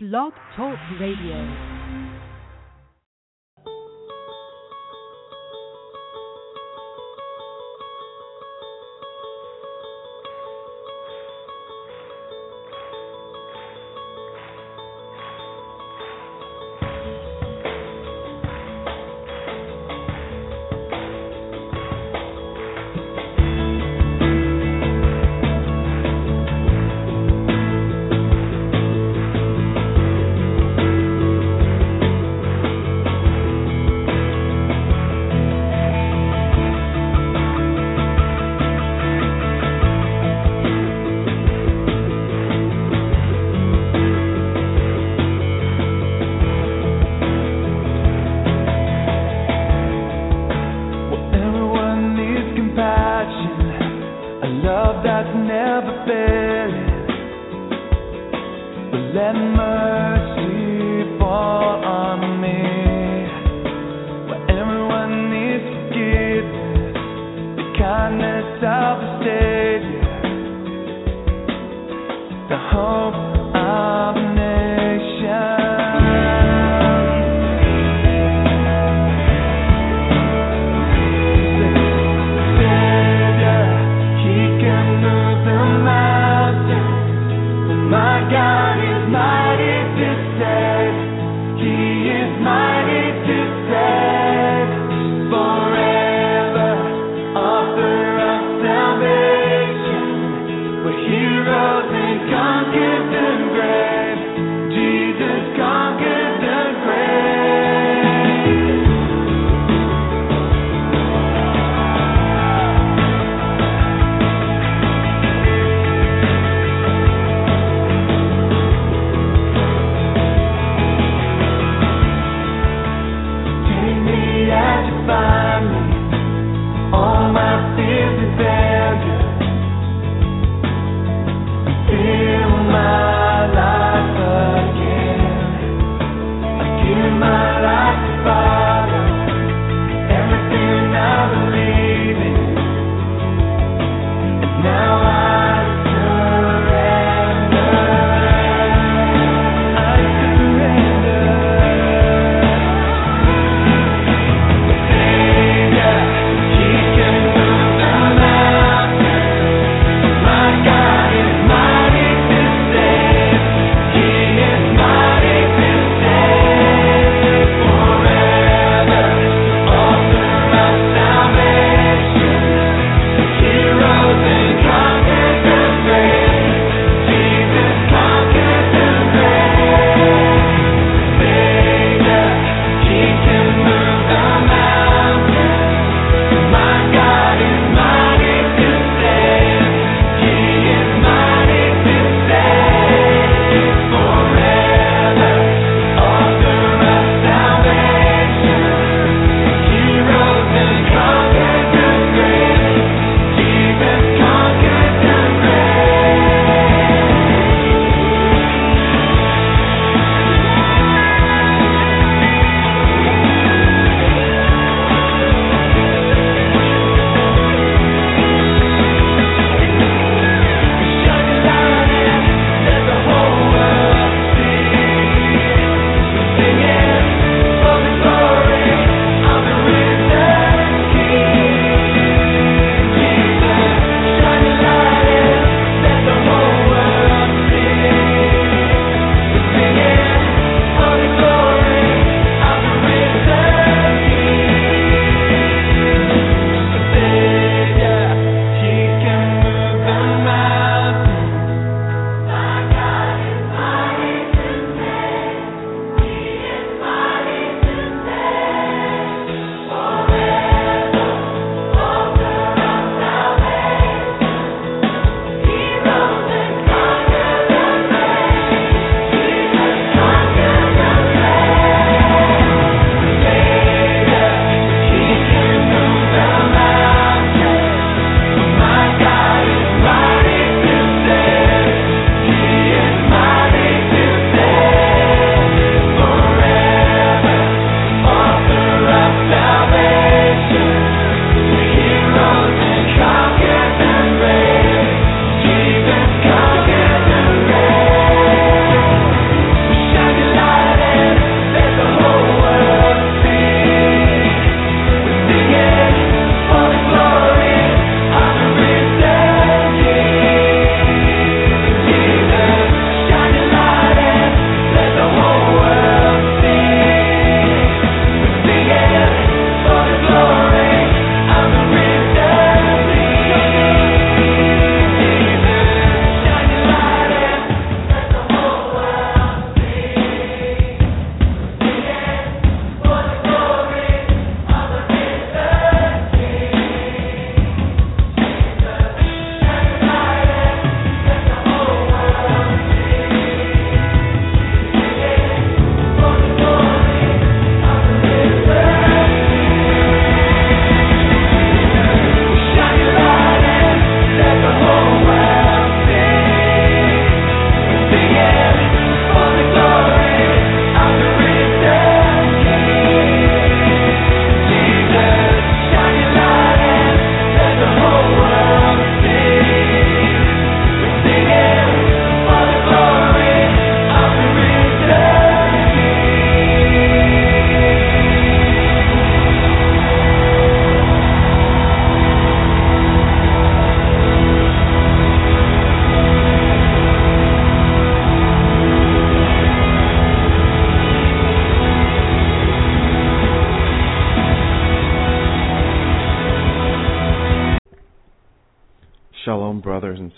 Blog Talk Radio.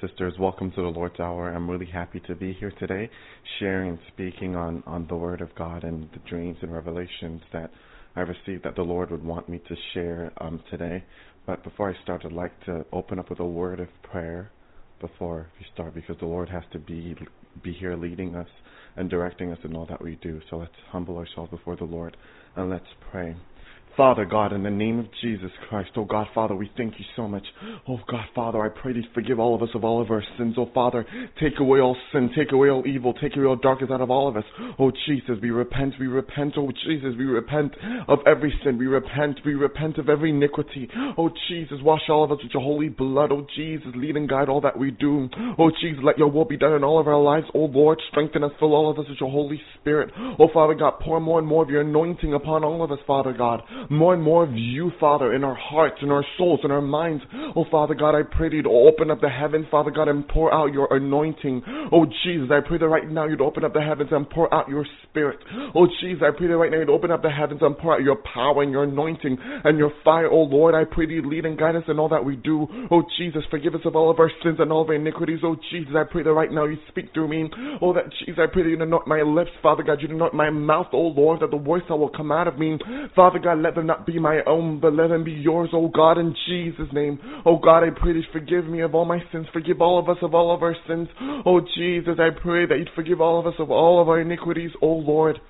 Sisters. Welcome to the Lord's Hour. I'm really happy to be here today, sharing and speaking on, on the Word of God and the dreams and revelations that I received that the Lord would want me to share um, today. But before I start, I'd like to open up with a word of prayer before we start, because the Lord has to be be here leading us and directing us in all that we do. So let's humble ourselves before the Lord and let's pray. Father God, in the name of Jesus Christ, oh God, Father, we thank you so much. Oh God, Father, I pray that you forgive all of us of all of our sins. Oh Father, take away all sin, take away all evil, take away all darkness out of all of us. Oh Jesus, we repent, we repent, oh Jesus, we repent of every sin, we repent, we repent of every iniquity. Oh Jesus, wash all of us with your holy blood. Oh Jesus, lead and guide all that we do. Oh Jesus, let your will be done in all of our lives. Oh Lord, strengthen us, fill all of us with your Holy Spirit. Oh Father God, pour more and more of your anointing upon all of us, Father God more and more of you, Father, in our hearts, in our souls, in our minds. Oh, Father God, I pray that you'd open up the heavens, Father God, and pour out your anointing. Oh, Jesus, I pray that right now you'd open up the heavens and pour out your spirit. Oh, Jesus, I pray that right now you'd open up the heavens and pour out your power and your anointing and your fire. Oh, Lord, I pray that you'd lead and guide us in all that we do. Oh, Jesus, forgive us of all of our sins and all of our iniquities. Oh, Jesus, I pray that right now you speak through me. Oh, that Jesus, I pray that you anoint my lips, Father God, you anoint my mouth, oh Lord, that the words that will come out of me, Father God, let them not be my own, but let them be yours, oh God, in Jesus' name. Oh God, I pray that you forgive me of all my sins. Forgive all of us of all of our sins. Oh Jesus, I pray that you'd forgive all of us of all of our iniquities, O Lord.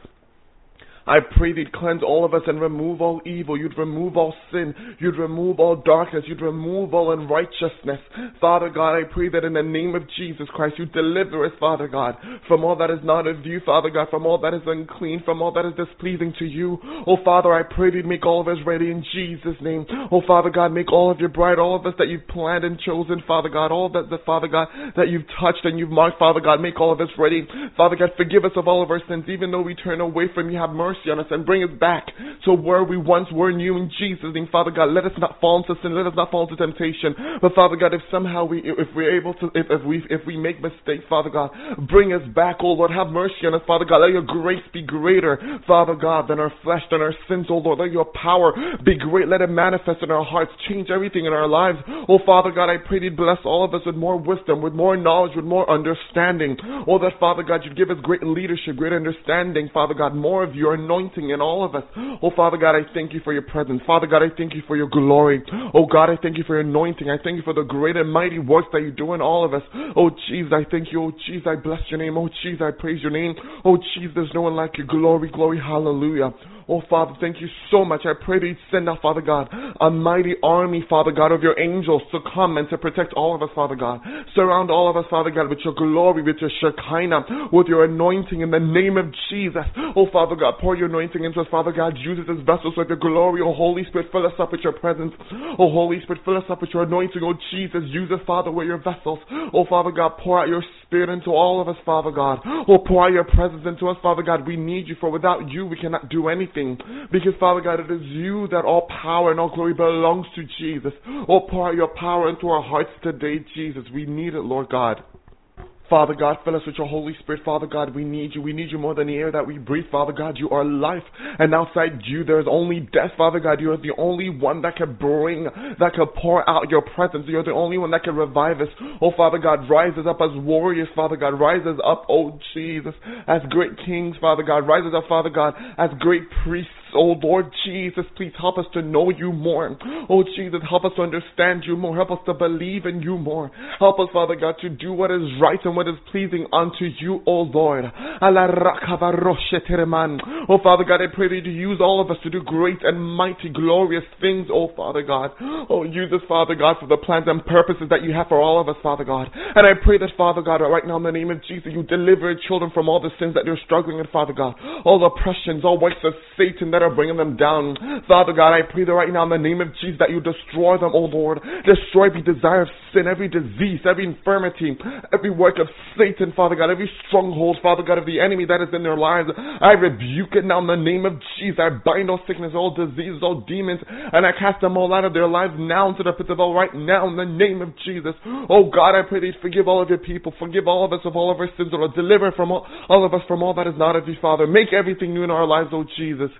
I pray you'd cleanse all of us and remove all evil. You'd remove all sin. You'd remove all darkness. You'd remove all unrighteousness. Father God, I pray that in the name of Jesus Christ, you deliver us, Father God, from all that is not of you, Father God, from all that is unclean, from all that is displeasing to you. Oh, Father, I pray you'd make all of us ready in Jesus' name. Oh, Father God, make all of your bride, all of us that you've planned and chosen, Father God, all that, the Father God, that you've touched and you've marked, Father God, make all of us ready. Father God, forgive us of all of our sins, even though we turn away from you. Have mercy on us and bring us back to where we once were in you in Jesus' name. Father God, let us not fall into sin, let us not fall into temptation. But Father God, if somehow we, if we're able to, if, if we, if we make mistakes, Father God, bring us back, oh Lord, have mercy on us, Father God. Let your grace be greater, Father God, than our flesh, than our sins, oh Lord. Let your power be great. Let it manifest in our hearts, change everything in our lives. Oh Father God, I pray you bless all of us with more wisdom, with more knowledge, with more understanding. Oh, that Father God, you'd give us great leadership, great understanding, Father God, more of your anointing in all of us. Oh, Father God, I thank you for your presence. Father God, I thank you for your glory. Oh, God, I thank you for your anointing. I thank you for the great and mighty works that you do in all of us. Oh, Jesus, I thank you. Oh, Jesus, I bless your name. Oh, Jesus, I praise your name. Oh, Jesus, there's no one like you. Glory, glory, hallelujah. Oh, Father, thank you so much. I pray that you send out, Father God, a mighty army, Father God, of your angels to come and to protect all of us, Father God. Surround all of us, Father God, with your glory, with your Shekinah, with your anointing in the name of Jesus. Oh, Father God, pour your anointing into us, Father God. Use us as vessels with your glory. Oh, Holy Spirit, fill us up with your presence. Oh, Holy Spirit, fill us up with your anointing. Oh, Jesus, use us, Father, with your vessels. Oh, Father God, pour out your Spirit into all of us, Father God. Oh, pour out your presence into us, Father God. We need you, for without you, we cannot do anything. Because, Father God, it is you that all power and all glory belongs to Jesus. Oh, pour your power into our hearts today, Jesus. We need it, Lord God. Father God, fill us with your Holy Spirit. Father God, we need you. We need you more than the air that we breathe. Father God, you are life. And outside you, there is only death. Father God, you are the only one that can bring, that can pour out your presence. You're the only one that can revive us. Oh, Father God, rise us up as warriors. Father God, rise us up, oh Jesus, as great kings. Father God, rise us up, Father God, as great priests. Oh Lord Jesus, please help us to know you more. Oh Jesus, help us to understand you more. Help us to believe in you more. Help us, Father God, to do what is right and what is pleasing unto you, O Lord. Oh Father God, I pray that you use all of us to do great and mighty, glorious things, oh Father God. Oh, use us, Father God, for the plans and purposes that you have for all of us, Father God. And I pray that, Father God, right now in the name of Jesus, you deliver children from all the sins that they're struggling in, Father God. All oppressions, all works of Satan that are bringing them down. Father God, I pray that right now in the name of Jesus that you destroy them, oh Lord. Destroy every desire of sin, every disease, every infirmity, every work of Satan, Father God, every stronghold, Father God, of the enemy that is in their lives. I rebuke it now in the name of Jesus. I bind all sickness, all diseases, all demons, and I cast them all out of their lives now into the pit of hell right now in the name of Jesus. Oh God, I pray that you forgive all of your people, forgive all of us of all of our sins, Lord. Deliver from all, all of us from all that is not of you, Father. Make everything new in our lives, oh Jesus.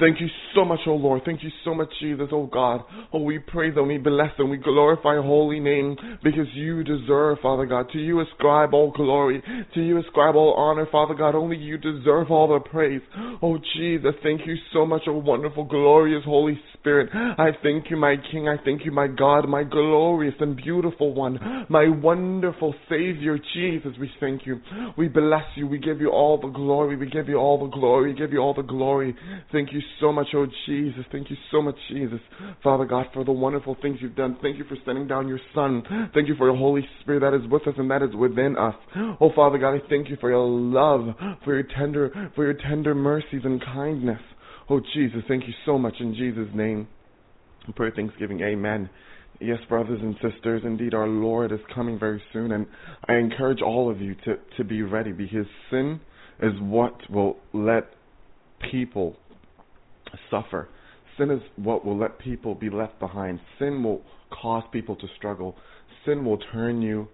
Thank you so much, oh Lord. Thank you so much, Jesus, oh God. Oh, we praise and we bless and we glorify your holy name because you deserve, Father God. To you ascribe all glory. To you ascribe all honor, Father God. Only you deserve all the praise. Oh, Jesus, thank you so much, oh wonderful, glorious Holy Spirit. I thank you, my King. I thank you, my God, my glorious and beautiful one, my wonderful Savior, Jesus. We thank you. We bless you. We give you all the glory. We give you all the glory. We give you all the glory. Thank you so much, oh Jesus. Thank you so much, Jesus. Father God, for the wonderful things you've done. Thank you for sending down your Son. Thank you for your Holy Spirit that is with us and that is within us. Oh Father God, I thank you for your love, for your tender, for your tender mercies and kindness. Oh Jesus, thank you so much in Jesus' name. Pray Thanksgiving. Amen. Yes, brothers and sisters, indeed our Lord is coming very soon, and I encourage all of you to, to be ready because sin is what will let people suffer. Sin is what will let people be left behind. Sin will cause people to struggle. Sin will turn you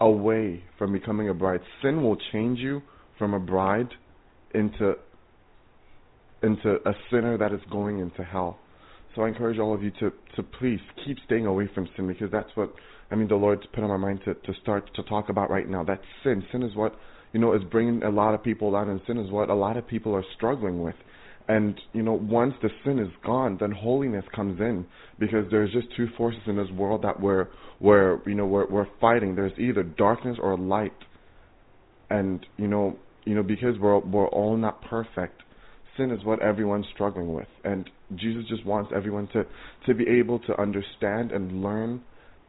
away from becoming a bride. Sin will change you from a bride into into a sinner that is going into hell. So I encourage all of you to, to please keep staying away from sin because that's what I mean the Lord's put on my mind to, to start to talk about right now. That sin, sin is what you know is bringing a lot of people down, and sin is what a lot of people are struggling with. And you know, once the sin is gone, then holiness comes in because there's just two forces in this world that we're, we're you know, we're, we're fighting. There's either darkness or light, and you know, you know, because we're we're all not perfect. Sin is what everyone's struggling with, and Jesus just wants everyone to to be able to understand and learn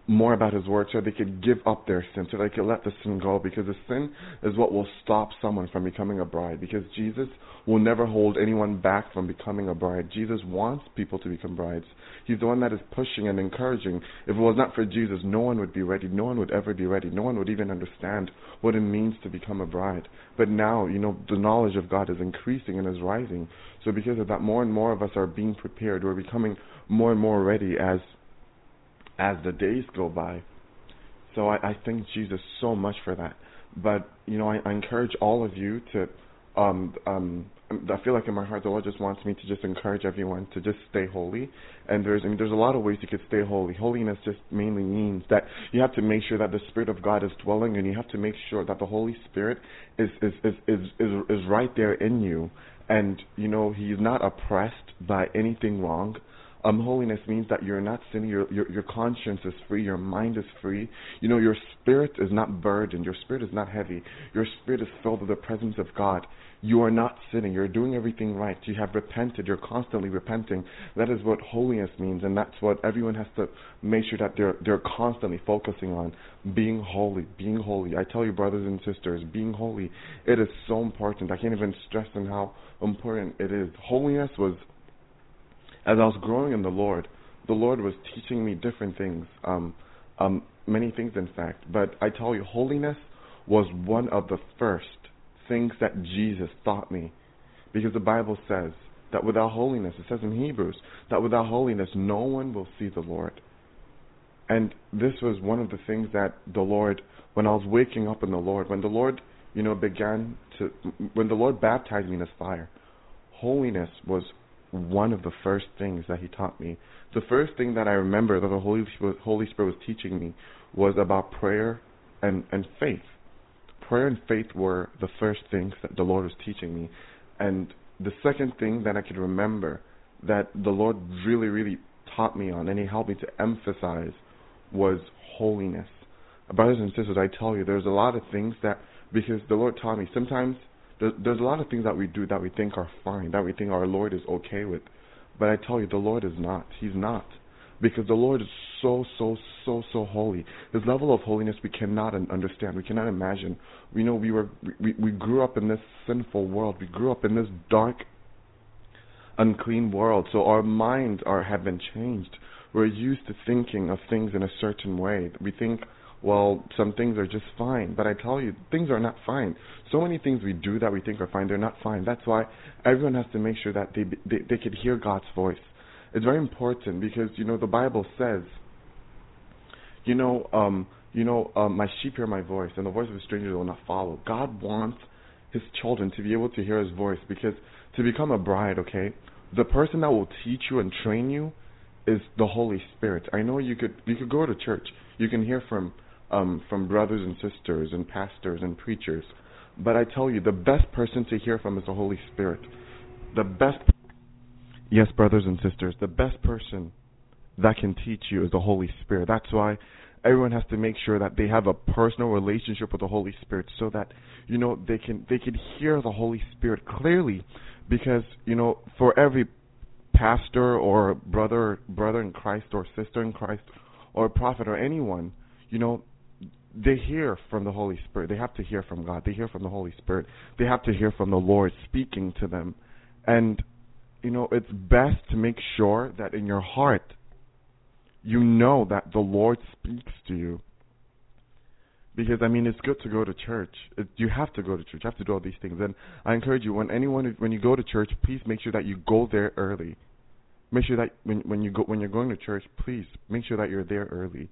more about his word so they could give up their sin, so they could let the sin go because the sin is what will stop someone from becoming a bride because Jesus will never hold anyone back from becoming a bride. Jesus wants people to become brides. He's the one that is pushing and encouraging. If it was not for Jesus, no one would be ready. No one would ever be ready. No one would even understand what it means to become a bride. But now, you know, the knowledge of God is increasing and is rising. So because of that, more and more of us are being prepared. We're becoming more and more ready as as the days go by. So I, I thank Jesus so much for that. But you know, I, I encourage all of you to. Um, um, I feel like in my heart the Lord just wants me to just encourage everyone to just stay holy. And there's I mean there's a lot of ways you could stay holy. Holiness just mainly means that you have to make sure that the Spirit of God is dwelling and you have to make sure that the Holy Spirit is is is is is, is right there in you. And you know, He's not oppressed by anything wrong. Um, holiness means that you're not sinning. Your, your your conscience is free. Your mind is free. You know, your spirit is not burdened. Your spirit is not heavy. Your spirit is filled with the presence of God. You are not sinning. You're doing everything right. You have repented. You're constantly repenting. That is what holiness means, and that's what everyone has to make sure that they're they're constantly focusing on being holy, being holy. I tell you, brothers and sisters, being holy, it is so important. I can't even stress on how important it is. Holiness was as I was growing in the Lord, the Lord was teaching me different things, um, um, many things in fact. But I tell you, holiness was one of the first things that Jesus taught me, because the Bible says that without holiness, it says in Hebrews that without holiness, no one will see the Lord. And this was one of the things that the Lord, when I was waking up in the Lord, when the Lord, you know, began to, when the Lord baptized me in His fire, holiness was one of the first things that he taught me. The first thing that I remember that the Holy Spirit, Holy Spirit was teaching me was about prayer and, and faith. Prayer and faith were the first things that the Lord was teaching me. And the second thing that I could remember that the Lord really, really taught me on and He helped me to emphasize was holiness. Brothers and sisters, I tell you, there's a lot of things that, because the Lord taught me, sometimes there's, a lot of things that we do that we think are fine, that we think our Lord is okay with. But I tell you, the Lord is not. He's not. Because the Lord is so, so, so, so holy. His level of holiness we cannot understand. We cannot imagine. We know we were we, we grew up in this sinful world. We grew up in this dark, unclean world. So our minds are have been changed. We're used to thinking of things in a certain way. We think well, some things are just fine. But I tell you, things are not fine. So many things we do that we think are fine, they're not fine. That's why everyone has to make sure that they they, they could hear God's voice. It's very important because you know the Bible says, you know, um, you know, um, my sheep hear my voice, and the voice of a stranger will not follow. God wants his children to be able to hear his voice because to become a bride, okay, the person that will teach you and train you is the Holy Spirit. I know you could you could go to church. You can hear from um from brothers and sisters and pastors and preachers. But I tell you the best person to hear from is the Holy Spirit. The best Yes, brothers and sisters, the best person that can teach you is the Holy Spirit. That's why everyone has to make sure that they have a personal relationship with the Holy Spirit so that you know they can they can hear the Holy Spirit clearly because you know for every pastor or brother brother in Christ or sister in Christ or prophet or anyone you know they hear from the Holy Spirit they have to hear from God they hear from the Holy Spirit they have to hear from the Lord speaking to them and you know it's best to make sure that in your heart you know that the Lord speaks to you. Because I mean, it's good to go to church. It, you have to go to church. You have to do all these things. And I encourage you, when anyone, when you go to church, please make sure that you go there early. Make sure that when when you go when you're going to church, please make sure that you're there early,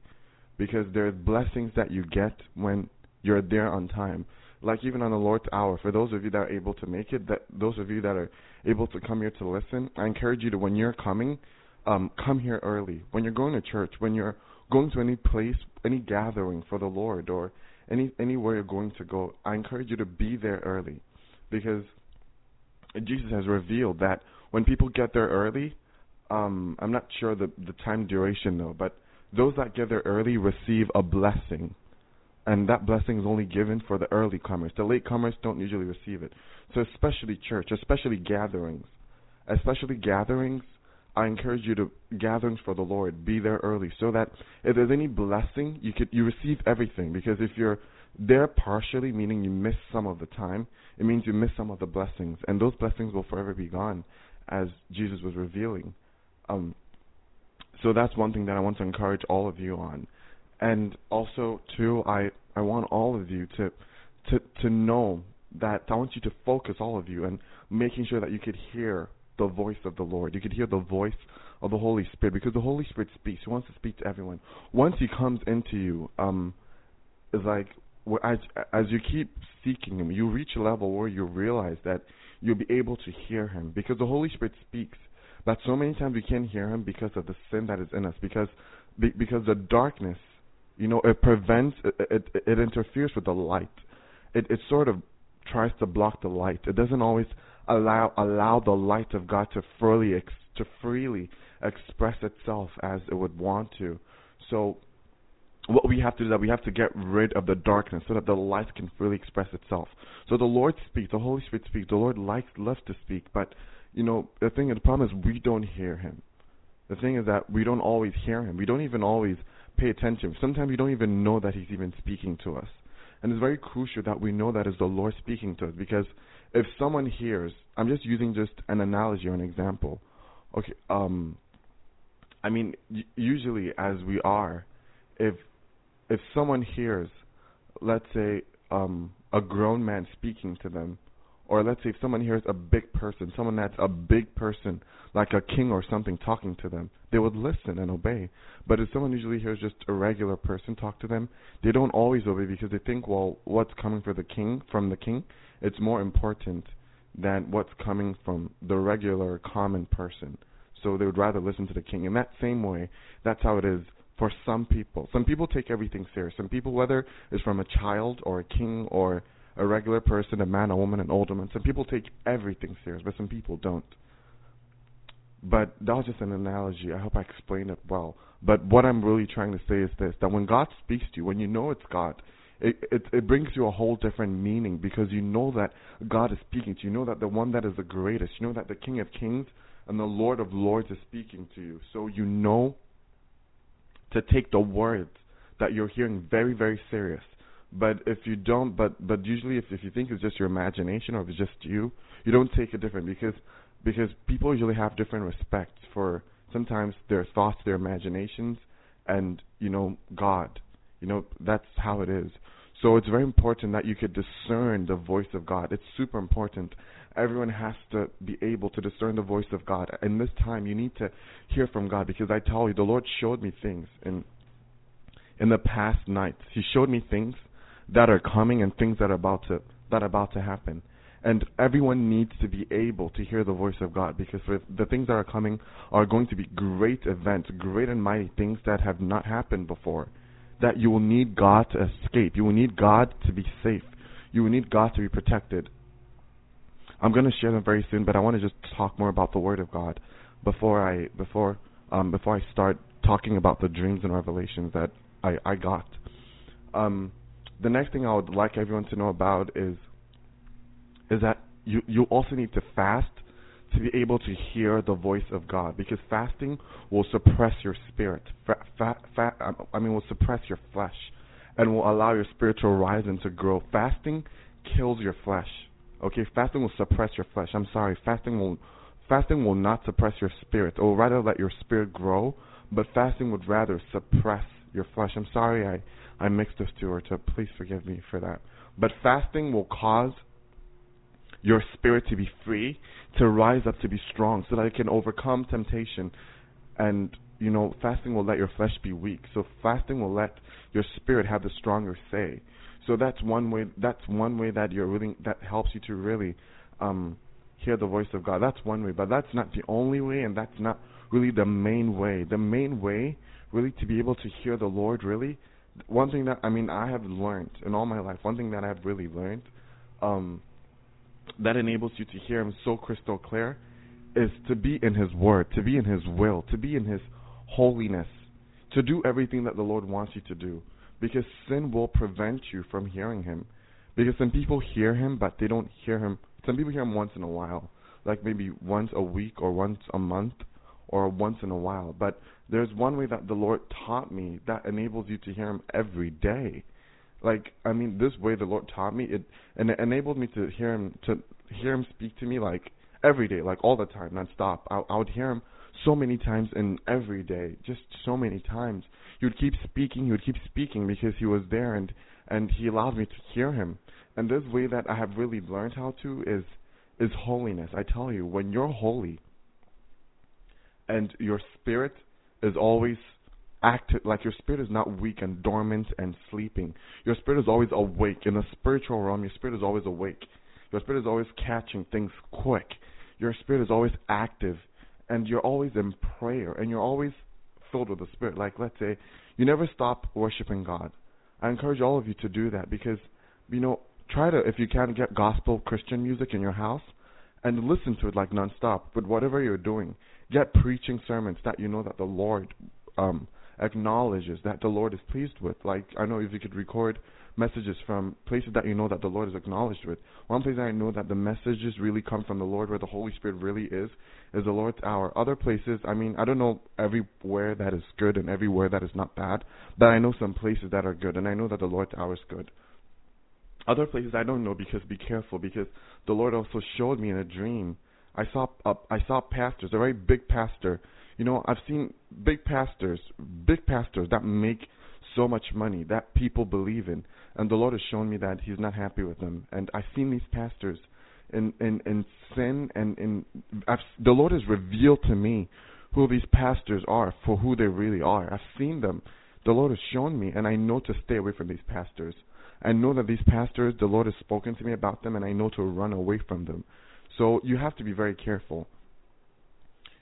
because there's blessings that you get when you're there on time. Like even on the Lord's hour, for those of you that are able to make it, that those of you that are able to come here to listen, I encourage you to when you're coming, um, come here early. When you're going to church, when you're going to any place, any gathering for the Lord, or any anywhere you're going to go, I encourage you to be there early, because Jesus has revealed that when people get there early, um, I'm not sure the the time duration though, but those that get there early receive a blessing, and that blessing is only given for the early comers. The late comers don't usually receive it. So especially church, especially gatherings, especially gatherings I encourage you to gatherings for the Lord. Be there early so that if there's any blessing, you could you receive everything. Because if you're there partially, meaning you miss some of the time, it means you miss some of the blessings, and those blessings will forever be gone, as Jesus was revealing. Um, so that's one thing that I want to encourage all of you on, and also too, I I want all of you to to to know that I want you to focus all of you and making sure that you could hear the voice of the Lord. You could hear the voice of the Holy Spirit because the Holy Spirit speaks. He wants to speak to everyone. Once He comes into you, um, like as as you keep seeking Him, you reach a level where you realize that you'll be able to hear Him because the Holy Spirit speaks. But so many times we can't hear Him because of the sin that is in us. Because because the darkness, you know, it prevents it it, it interferes with the light. It it sort of tries to block the light. It doesn't always allow allow the light of God to freely ex, to freely express itself as it would want to. So what we have to do is that we have to get rid of the darkness so that the light can freely express itself. So the Lord speaks, the Holy Spirit speaks, the Lord likes loves to speak, but you know, the thing the problem is we don't hear him. The thing is that we don't always hear him. We don't even always pay attention. Sometimes we don't even know that he's even speaking to us. And it's very crucial that we know that is the Lord speaking to us because if someone hears, I'm just using just an analogy or an example. Okay, um, I mean, usually as we are, if if someone hears, let's say, um, a grown man speaking to them, or let's say if someone hears a big person, someone that's a big person, like a king or something, talking to them, they would listen and obey. But if someone usually hears just a regular person talk to them, they don't always obey because they think, well, what's coming for the king from the king it's more important than what's coming from the regular common person. So they would rather listen to the king. In that same way, that's how it is for some people. Some people take everything serious. Some people, whether it's from a child or a king or a regular person, a man, a woman, an older man, some people take everything serious, but some people don't. But that was just an analogy. I hope I explained it well. But what I'm really trying to say is this that when God speaks to you, when you know it's God, it, it it brings you a whole different meaning because you know that God is speaking to you. You know that the one that is the greatest, you know that the King of Kings and the Lord of Lords is speaking to you. So you know to take the words that you're hearing very, very serious. But if you don't, but but usually if if you think it's just your imagination or if it's just you, you don't take it different because because people usually have different respects for sometimes their thoughts, their imaginations, and you know God. You know that's how it is. So it's very important that you could discern the voice of God. It's super important. Everyone has to be able to discern the voice of God. In this time, you need to hear from God because I tell you, the Lord showed me things in in the past nights. He showed me things that are coming and things that are about to that are about to happen. And everyone needs to be able to hear the voice of God because the- things that are coming are going to be great events, great and mighty things that have not happened before. That you will need God to escape. You will need God to be safe. You will need God to be protected. I'm going to share them very soon, but I want to just talk more about the Word of God before I before um, before I start talking about the dreams and revelations that I, I got. Um, the next thing I would like everyone to know about is is that you you also need to fast to be able to hear the voice of God because fasting will suppress your spirit. Fa- fa- fa- I mean, will suppress your flesh and will allow your spiritual horizon to grow. Fasting kills your flesh. Okay, fasting will suppress your flesh. I'm sorry, fasting will fasting will not suppress your spirit. It will rather let your spirit grow, but fasting would rather suppress your flesh. I'm sorry I I mixed those two, or to please forgive me for that. But fasting will cause your spirit to be free, to rise up to be strong, so that it can overcome temptation. And you know, fasting will let your flesh be weak. So fasting will let your spirit have the stronger say. So that's one way. That's one way that you're really that helps you to really um, hear the voice of God. That's one way, but that's not the only way, and that's not really the main way. The main way, really, to be able to hear the Lord, really, one thing that I mean I have learned in all my life. One thing that I've really learned, um, that enables you to hear Him so crystal clear, is to be in His Word, to be in His will, to be in His holiness, to do everything that the Lord wants you to do because sin will prevent you from hearing him. Because some people hear him, but they don't hear him. Some people hear him once in a while, like maybe once a week or once a month or once in a while. But there's one way that the Lord taught me that enables you to hear him every day. Like I mean, this way the Lord taught me it, and it enabled me to hear him to hear him speak to me like every day, like all the time, nonstop. I, I would hear him so many times in every day, just so many times. He would keep speaking, he would keep speaking because he was there and and he allowed me to hear him. And this way that I have really learned how to is is holiness. I tell you, when you're holy and your spirit is always active like your spirit is not weak and dormant and sleeping. Your spirit is always awake. In the spiritual realm, your spirit is always awake. Your spirit is always catching things quick. Your spirit is always active and you're always in prayer and you're always filled with the Spirit. Like, let's say, you never stop worshiping God. I encourage all of you to do that because, you know, try to, if you can, get gospel Christian music in your house and listen to it like nonstop. But whatever you're doing, get preaching sermons that you know that the Lord um, acknowledges, that the Lord is pleased with. Like, I know if you could record messages from places that you know that the Lord is acknowledged with. One place I know that the messages really come from the Lord, where the Holy Spirit really is, is the Lord's hour. Other places, I mean, I don't know everywhere that is good and everywhere that is not bad, but I know some places that are good, and I know that the Lord's hour is good. Other places I don't know because be careful because the Lord also showed me in a dream. I saw uh, I saw pastors, a very big pastor. You know, I've seen big pastors, big pastors that make so much money that people believe in, and the Lord has shown me that He's not happy with them. And I've seen these pastors in in, in sin, and in I've, the Lord has revealed to me who these pastors are for who they really are. I've seen them. The Lord has shown me, and I know to stay away from these pastors. I know that these pastors, the Lord has spoken to me about them, and I know to run away from them. So you have to be very careful.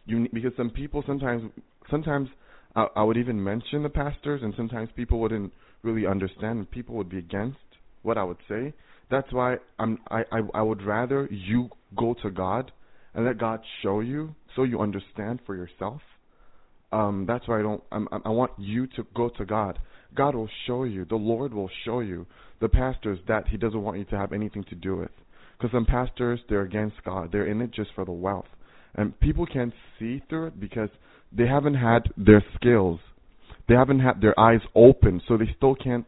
You because some people sometimes sometimes I, I would even mention the pastors, and sometimes people wouldn't really understand, and people would be against what I would say. That's why I'm I, I I would rather you go to God and let God show you so you understand for yourself. Um, that's why I don't. I'm, I want you to go to God. God will show you. The Lord will show you the pastors that He doesn't want you to have anything to do with. Because some pastors, they're against God. They're in it just for the wealth, and people can't see through it because they haven't had their skills. They haven't had their eyes open, so they still can't.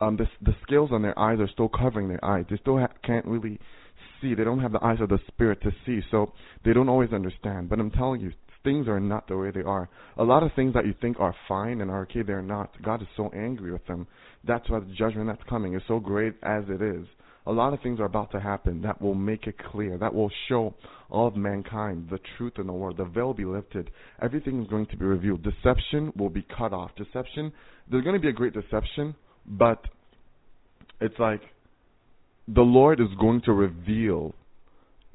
Um, the the scales on their eyes are still covering their eyes. They still ha- can't really see. They don't have the eyes of the spirit to see, so they don't always understand. But I'm telling you, things are not the way they are. A lot of things that you think are fine and are okay, they're not. God is so angry with them. That's why the judgment that's coming is so great as it is. A lot of things are about to happen that will make it clear, that will show all of mankind the truth in the world. The veil will be lifted. Everything is going to be revealed. Deception will be cut off. Deception, there's going to be a great deception, but it's like the Lord is going to reveal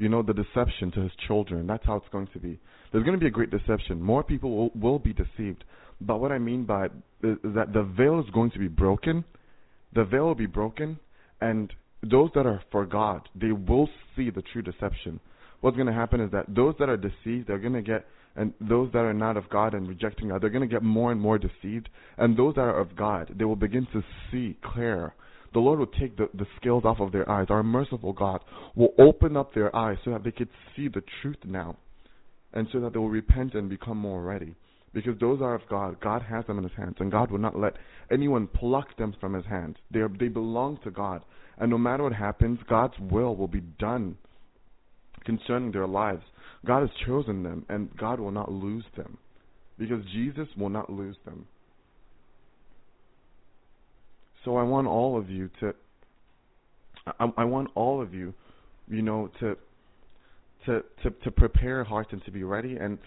you know, the deception to his children. That's how it's going to be. There's going to be a great deception. More people will, will be deceived. But what I mean by it is, that the veil is going to be broken. The veil will be broken, and those that are for God, they will see the true deception. What's going to happen is that those that are deceived, they're going to get, and those that are not of God and rejecting God, they're going to get more and more deceived. And those that are of God, they will begin to see clear. The Lord will take the, the scales off of their eyes. Our merciful God will open up their eyes so that they could see the truth now, and so that they will repent and become more ready. Because those are of God. God has them in His hands, and God will not let anyone pluck them from His hands. They are, they belong to God, and no matter what happens, God's will will be done concerning their lives. God has chosen them, and God will not lose them, because Jesus will not lose them. So I want all of you to. I, I want all of you, you know, to to to to prepare your heart and to be ready. And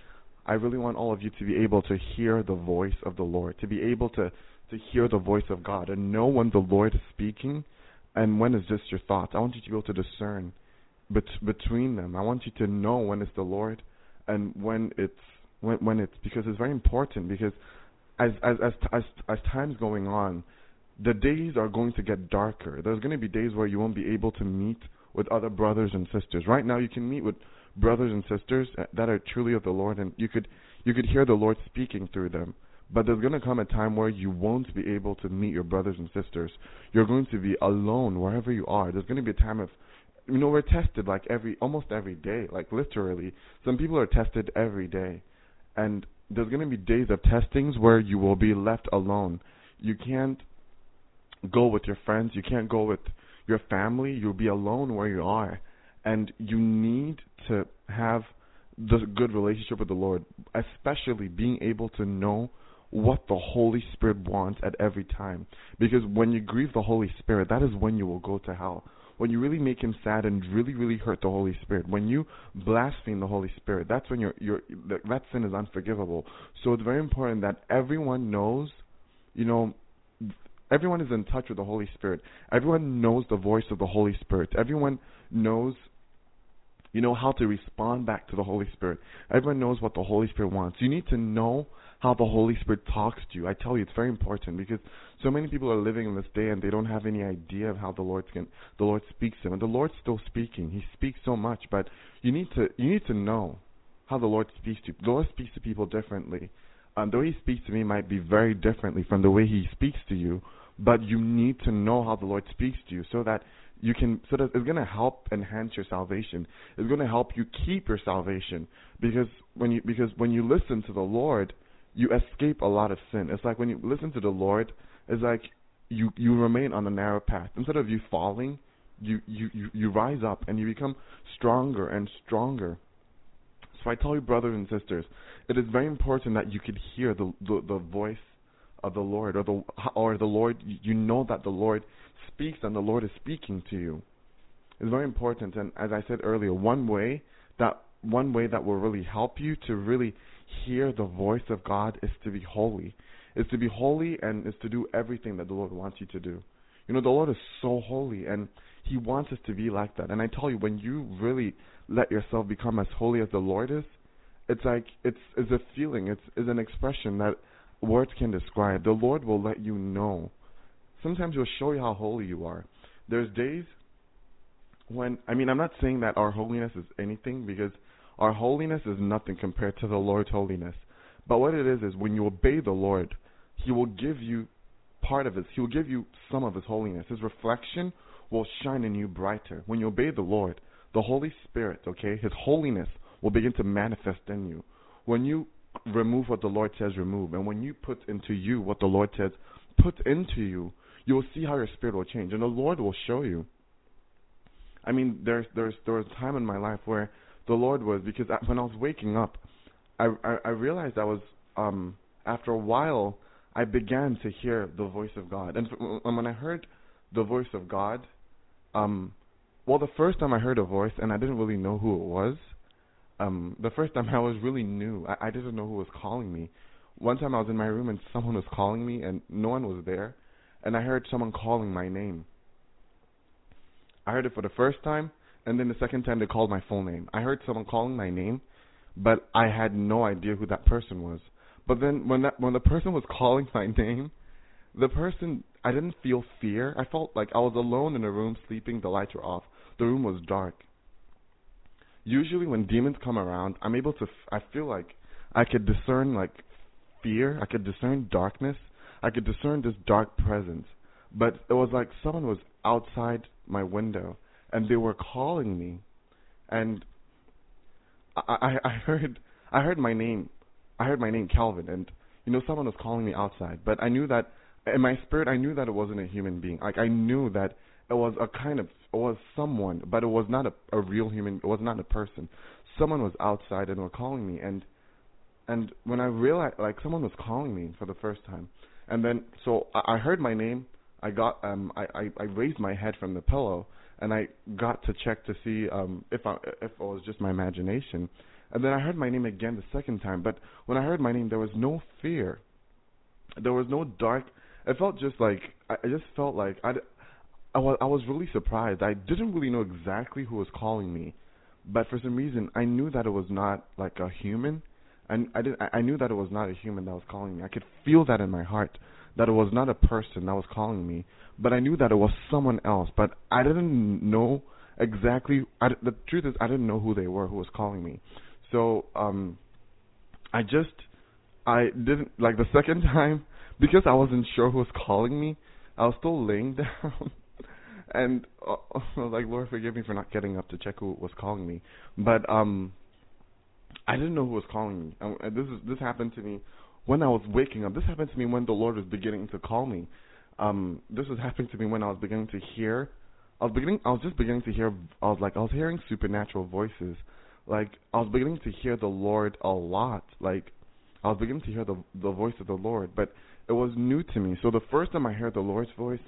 I really want all of you to be able to hear the voice of the Lord, to be able to to hear the voice of God, and know when the Lord is speaking, and when is just your thoughts. I want you to be able to discern bet- between them. I want you to know when it's the Lord and when it's when when it's because it's very important because as as as as, as time's going on, the days are going to get darker. There's going to be days where you won't be able to meet with other brothers and sisters. Right now, you can meet with brothers and sisters that are truly of the Lord, and you could you could hear the Lord speaking through them. But there's going to come a time where you won't be able to meet your brothers and sisters. You're going to be alone wherever you are. There's going to be a time of you know we're tested like every almost every day like literally. Some people are tested every day. And there's going to be days of testings where you will be left alone. You can't go with your friends. You can't go with your family. You'll be alone where you are. And you need to have the good relationship with the lord especially being able to know what the Holy Spirit wants at every time. Because when you grieve the Holy Spirit, that is when you will go to hell when you really make him sad and really really hurt the Holy Spirit, when you blaspheme the Holy Spirit, that's when your your that sin is unforgivable. So it's very important that everyone knows, you know, everyone is in touch with the Holy Spirit. Everyone knows the voice of the Holy Spirit. Everyone knows you know how to respond back to the Holy Spirit. Everyone knows what the Holy Spirit wants. You need to know how the Holy Spirit talks to you. I tell you, it's very important because so many people are living in this day and they don't have any idea of how the Lord can the Lord speaks to them. And the Lord's still speaking. He speaks so much, but you need to you need to know how the Lord speaks to you. The Lord speaks to people differently. Um, the way He speaks to me might be very differently from the way He speaks to you, but you need to know how the Lord speaks to you so that you can so that it's going to help enhance your salvation. It's going to help you keep your salvation because when you because when you listen to the Lord, you escape a lot of sin. It's like when you listen to the Lord, it's like you you remain on the narrow path. Instead of you falling, you you you, you rise up and you become stronger and stronger. So I tell you, brothers and sisters, it is very important that you could hear the the, the voice of the Lord, or the or the Lord. You know that the Lord speaks and the Lord is speaking to you. It's very important, and as I said earlier, one way that one way that will really help you to really hear the voice of God is to be holy. Is to be holy and is to do everything that the Lord wants you to do. You know, the Lord is so holy and He wants us to be like that. And I tell you, when you really let yourself become as holy as the Lord is, it's like it's it's a feeling, it's it's an expression that words can describe. The Lord will let you know. Sometimes He'll show you how holy you are. There's days when I mean I'm not saying that our holiness is anything because our holiness is nothing compared to the Lord's holiness. But what it is is when you obey the Lord, He will give you part of His, He will give you some of His holiness. His reflection will shine in you brighter. When you obey the Lord, the Holy Spirit, okay, His holiness will begin to manifest in you. When you remove what the Lord says remove, and when you put into you what the Lord says put into you, you will see how your spirit will change, and the Lord will show you. I mean, there's there's there was a time in my life where the Lord was because I, when I was waking up, I, I I realized I was um after a while I began to hear the voice of God, and when I heard the voice of God, um, well, the first time I heard a voice and I didn't really know who it was. Um, the first time I was really new. I, I didn't know who was calling me. One time I was in my room and someone was calling me and no one was there, and I heard someone calling my name. I heard it for the first time, and then the second time they called my full name. I heard someone calling my name, but I had no idea who that person was. But then when that when the person was calling my name, the person I didn't feel fear. I felt like I was alone in a room sleeping. The lights were off. The room was dark. Usually when demons come around, I'm able to. I feel like I could discern like fear. I could discern darkness. I could discern this dark presence. But it was like someone was outside my window and they were calling me, and I, I, I heard I heard my name, I heard my name Kelvin, and you know someone was calling me outside, but I knew that in my spirit I knew that it wasn't a human being. Like I knew that it was a kind of it was someone, but it was not a a real human. It was not a person. Someone was outside and were calling me, and and when I realized like someone was calling me for the first time, and then so I, I heard my name. I got um I, I I raised my head from the pillow and I got to check to see um if I if it was just my imagination. And then I heard my name again the second time, but when I heard my name there was no fear. There was no dark it felt just like I I just felt like I I was I was really surprised. I didn't really know exactly who was calling me, but for some reason I knew that it was not like a human. And I did I knew that it was not a human that was calling me. I could feel that in my heart that it was not a person that was calling me, but I knew that it was someone else. But I didn't know exactly. I, the truth is, I didn't know who they were who was calling me. So um, I just I didn't like the second time because I wasn't sure who was calling me. I was still laying down, and uh, like, Lord, forgive me for not getting up to check who was calling me. But um, I didn't know who was calling me. And this is this happened to me when I was waking up. This happened to me when the Lord was beginning to call me. Um, this was happening to me when I was beginning to hear. I was beginning. I was just beginning to hear. I was like, I was hearing supernatural voices. Like I was beginning to hear the Lord a lot. Like I was beginning to hear the the voice of the Lord, but it was new to me. So the first time I heard the Lord's voice,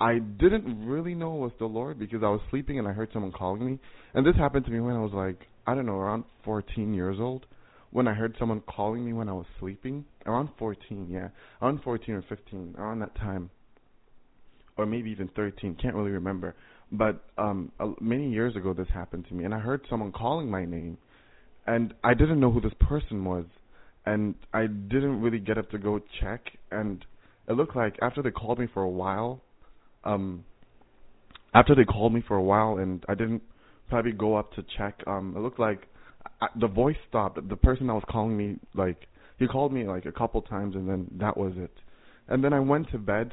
I didn't really know it was the Lord because I was sleeping and I heard someone calling me. And this happened to me when I was like, I don't know, around 14 years old when I heard someone calling me when I was sleeping. Around 14, yeah. Around 14 or 15, around that time. Or maybe even 13, can't really remember. But um many years ago this happened to me and I heard someone calling my name and I didn't know who this person was and I didn't really get up to go check and it looked like after they called me for a while um after they called me for a while and I didn't probably go up to check um it looked like I, the voice stopped. The person that was calling me, like, he called me like a couple times, and then that was it. And then I went to bed,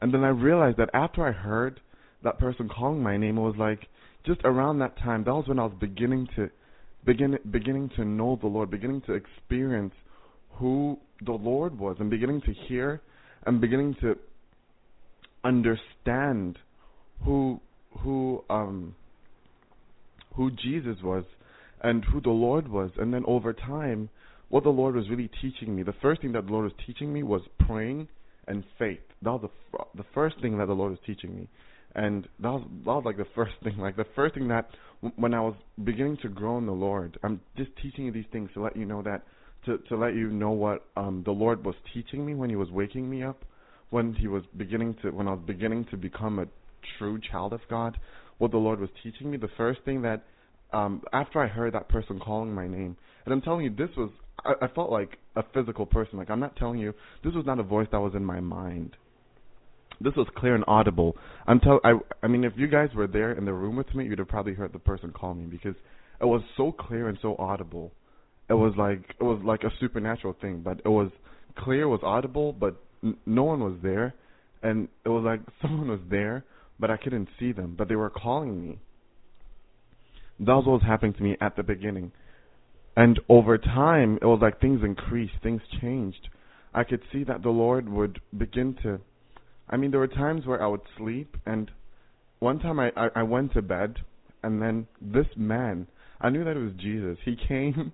and then I realized that after I heard that person calling my name, it was like just around that time. That was when I was beginning to begin beginning to know the Lord, beginning to experience who the Lord was, and beginning to hear and beginning to understand who who um who Jesus was and who the Lord was. And then over time, what the Lord was really teaching me, the first thing that the Lord was teaching me was praying and faith. That was the fr- the first thing that the Lord was teaching me. And that was that was like the first thing, like the first thing that w- when I was beginning to grow in the Lord, I'm just teaching you these things to let you know that to to let you know what um the Lord was teaching me when He was waking me up, when He was beginning to when I was beginning to become a true child of God, what the Lord was teaching me. The first thing that um after I heard that person calling my name, and I'm telling you, this was I, I felt like a physical person. Like I'm not telling you, this was not a voice that was in my mind. This was clear and audible. I'm tell I I mean, if you guys were there in the room with me, you'd have probably heard the person call me because it was so clear and so audible. It was like it was like a supernatural thing, but it was clear, it was audible, but n- no one was there, and it was like someone was there, but I couldn't see them, but they were calling me. That was what was happening to me at the beginning. And over time, it was like things increased, things changed. I could see that the Lord would begin to. I mean, there were times where I would sleep, and one time I, I, I went to bed, and then this man, I knew that it was Jesus. He came,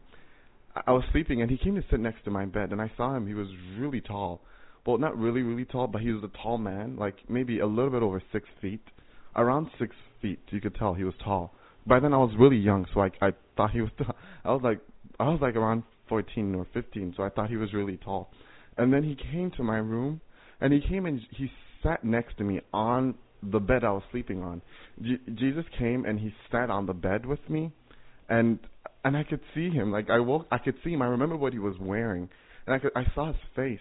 I was sleeping, and he came to sit next to my bed, and I saw him. He was really tall. Well, not really, really tall, but he was a tall man, like maybe a little bit over six feet. Around six feet, you could tell he was tall by then I was really young, so I I thought he was. I was like I was like around 14 or 15, so I thought he was really tall. And then he came to my room, and he came and he sat next to me on the bed I was sleeping on. Jesus came and he sat on the bed with me, and and I could see him. Like I woke, I could see him. I remember what he was wearing, and I could I saw his face.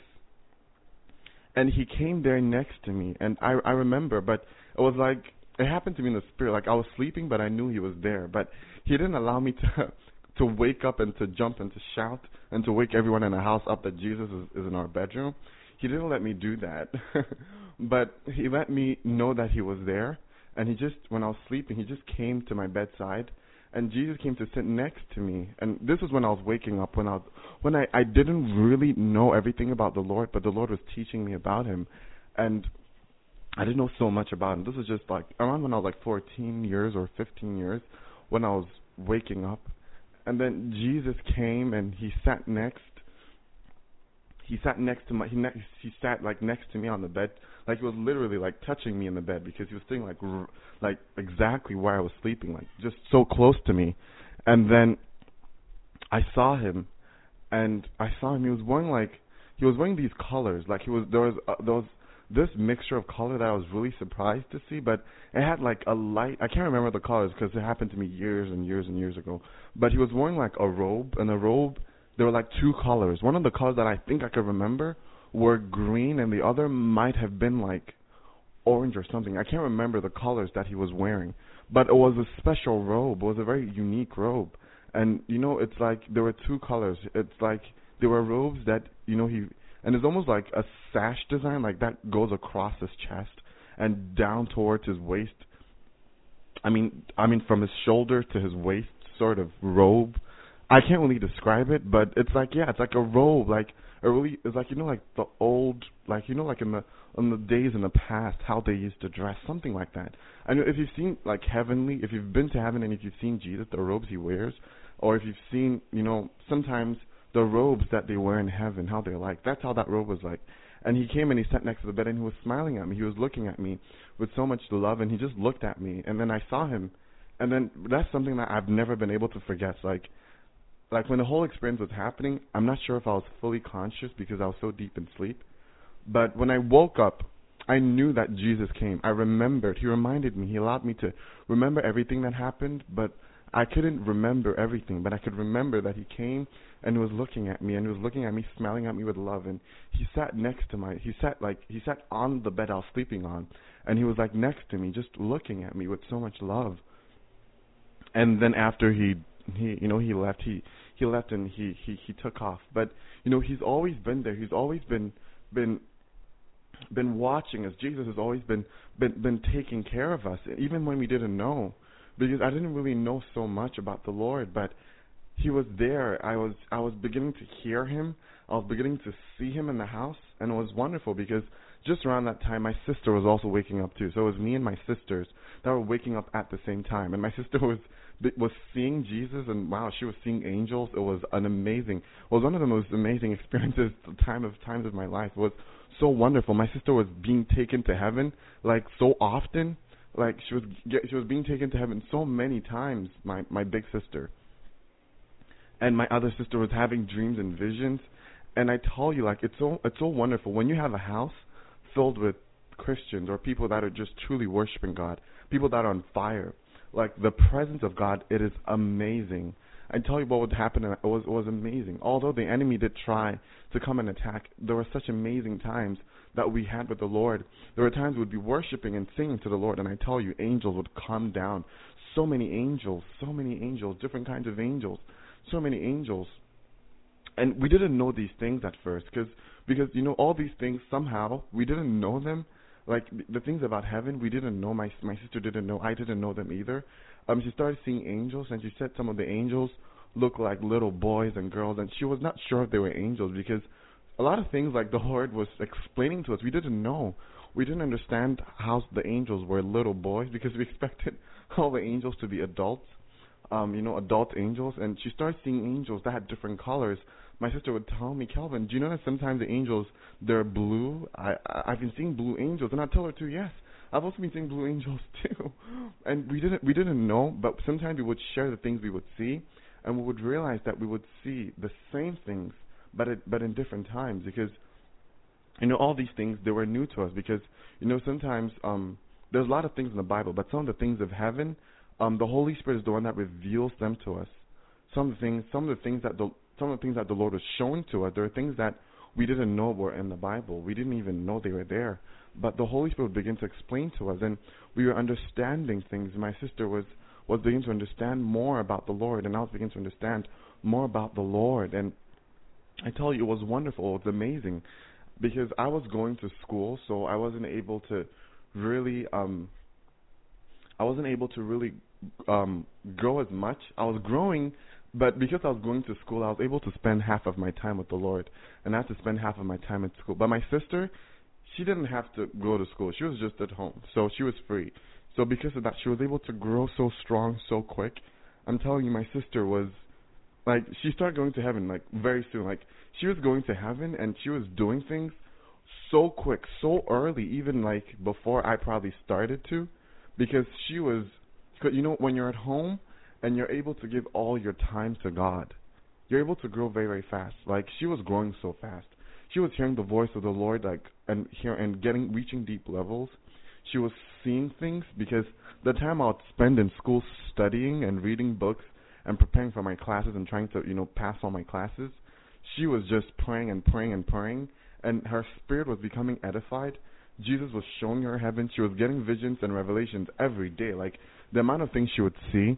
And he came there next to me, and I I remember, but it was like it happened to me in the spirit. Like I was sleeping, but I knew he was there. But he didn't allow me to to wake up and to jump and to shout and to wake everyone in the house up that Jesus is, is in our bedroom. He didn't let me do that, but he let me know that he was there. And he just, when I was sleeping, he just came to my bedside, and Jesus came to sit next to me. And this was when I was waking up, when I was, when I I didn't really know everything about the Lord, but the Lord was teaching me about Him, and I didn't know so much about Him. This was just like around when I was like 14 years or 15 years, when I was waking up, and then Jesus came and he sat next. He sat next to my he ne- he sat like next to me on the bed, like he was literally like touching me in the bed because he was sitting like r- like exactly where I was sleeping, like just so close to me. And then I saw him, and I saw him. He was wearing like he was wearing these colors, like he was there was uh, there was this mixture of color that I was really surprised to see, but it had like a light. I can't remember the colors because it happened to me years and years and years ago. But he was wearing like a robe, and a robe there were like two colors. One of the colors that I think I could remember were green, and the other might have been like orange or something. I can't remember the colors that he was wearing, but it was a special robe. It was a very unique robe, and you know, it's like there were two colors. It's like there were robes that you know he and it's almost like a sash design, like that goes across his chest and down towards his waist. I mean, I mean from his shoulder to his waist, sort of robe. I can't really describe it, but it's like yeah, it's like a robe, like a really, it's like you know, like the old, like you know, like in the in the days in the past, how they used to dress, something like that. I know if you've seen like heavenly, if you've been to heaven and if you've seen Jesus, the robes he wears, or if you've seen, you know, sometimes the robes that they wear in heaven, how they're like. That's how that robe was like. And he came and he sat next to the bed and he was smiling at me. He was looking at me with so much love and he just looked at me. And then I saw him. And then that's something that I've never been able to forget. Like, like when the whole experience was happening, I'm not sure if I was fully conscious because I was so deep in sleep. But when I woke up, I knew that Jesus came. I remembered. He reminded me. He allowed me to remember everything that happened, but I couldn't remember everything, but I could remember that he came and was looking at me and he was looking at me, smiling at me with love. And he sat next to my, he sat like, he sat on the bed I was sleeping on, and he was like next to me, just looking at me with so much love. And then after he, he, you know, he left, he, he left and he, he, he took off. But you know, he's always been there. He's always been, been been watching us. Jesus has always been been been taking care of us, even when we didn't know, because I didn't really know so much about the Lord, but He was there. I was I was beginning to hear Him. I was beginning to see Him in the house, and it was wonderful because just around that time, my sister was also waking up too. So it was me and my sisters that were waking up at the same time, and my sister was was seeing Jesus, and wow, she was seeing angels. It was an amazing. It was one of the most amazing experiences, time of times of my life. It was so wonderful. My sister was being taken to heaven like so often. Like she was she was being taken to heaven so many times. My my big sister. And my other sister was having dreams and visions. And I tell you, like it's so it's so wonderful when you have a house filled with Christians or people that are just truly worshiping God, people that are on fire. Like the presence of God, it is amazing. I tell you what would happen. It was it was amazing. Although the enemy did try to come and attack, there were such amazing times that we had with the Lord. There were times we'd be worshiping and singing to the Lord, and I tell you, angels would come down. So many angels, so many angels, different kinds of angels, so many angels. And we didn't know these things at first, because because you know all these things somehow we didn't know them. Like the things about heaven, we didn't know. My my sister didn't know. I didn't know them either. Um, she started seeing angels, and she said some of the angels look like little boys and girls, and she was not sure if they were angels because a lot of things like the Lord was explaining to us, we didn't know. We didn't understand how the angels were little boys because we expected all the angels to be adults, um, you know, adult angels. And she started seeing angels that had different colors. My sister would tell me, Kelvin, do you know that sometimes the angels they're blue? I, I I've been seeing blue angels, and I tell her too, yes. I've also been seeing blue angels too, and we didn't we didn't know, but sometimes we would share the things we would see, and we would realize that we would see the same things, but it, but in different times because you know all these things they were new to us because you know sometimes um there's a lot of things in the Bible, but some of the things of heaven, um, the Holy Spirit is the one that reveals them to us. Some of the things, some of the things that the some of the things that the Lord was showing to us, there are things that we didn't know were in the Bible. We didn't even know they were there. But the Holy Spirit began to explain to us, and we were understanding things. My sister was was beginning to understand more about the Lord, and I was beginning to understand more about the Lord. And I tell you, it was wonderful. It was amazing because I was going to school, so I wasn't able to really um I wasn't able to really um grow as much. I was growing but because I was going to school, I was able to spend half of my time with the Lord, and I had to spend half of my time at school. But my sister, she didn't have to go to school; she was just at home, so she was free. So because of that, she was able to grow so strong so quick. I'm telling you, my sister was like she started going to heaven like very soon. Like she was going to heaven, and she was doing things so quick, so early, even like before I probably started to, because she was. You know, when you're at home and you're able to give all your time to God, you're able to grow very, very fast. Like she was growing so fast. She was hearing the voice of the Lord, like and here and getting reaching deep levels. She was seeing things because the time I would spend in school studying and reading books and preparing for my classes and trying to, you know, pass all my classes, she was just praying and praying and praying and her spirit was becoming edified. Jesus was showing her heaven. She was getting visions and revelations every day. Like the amount of things she would see,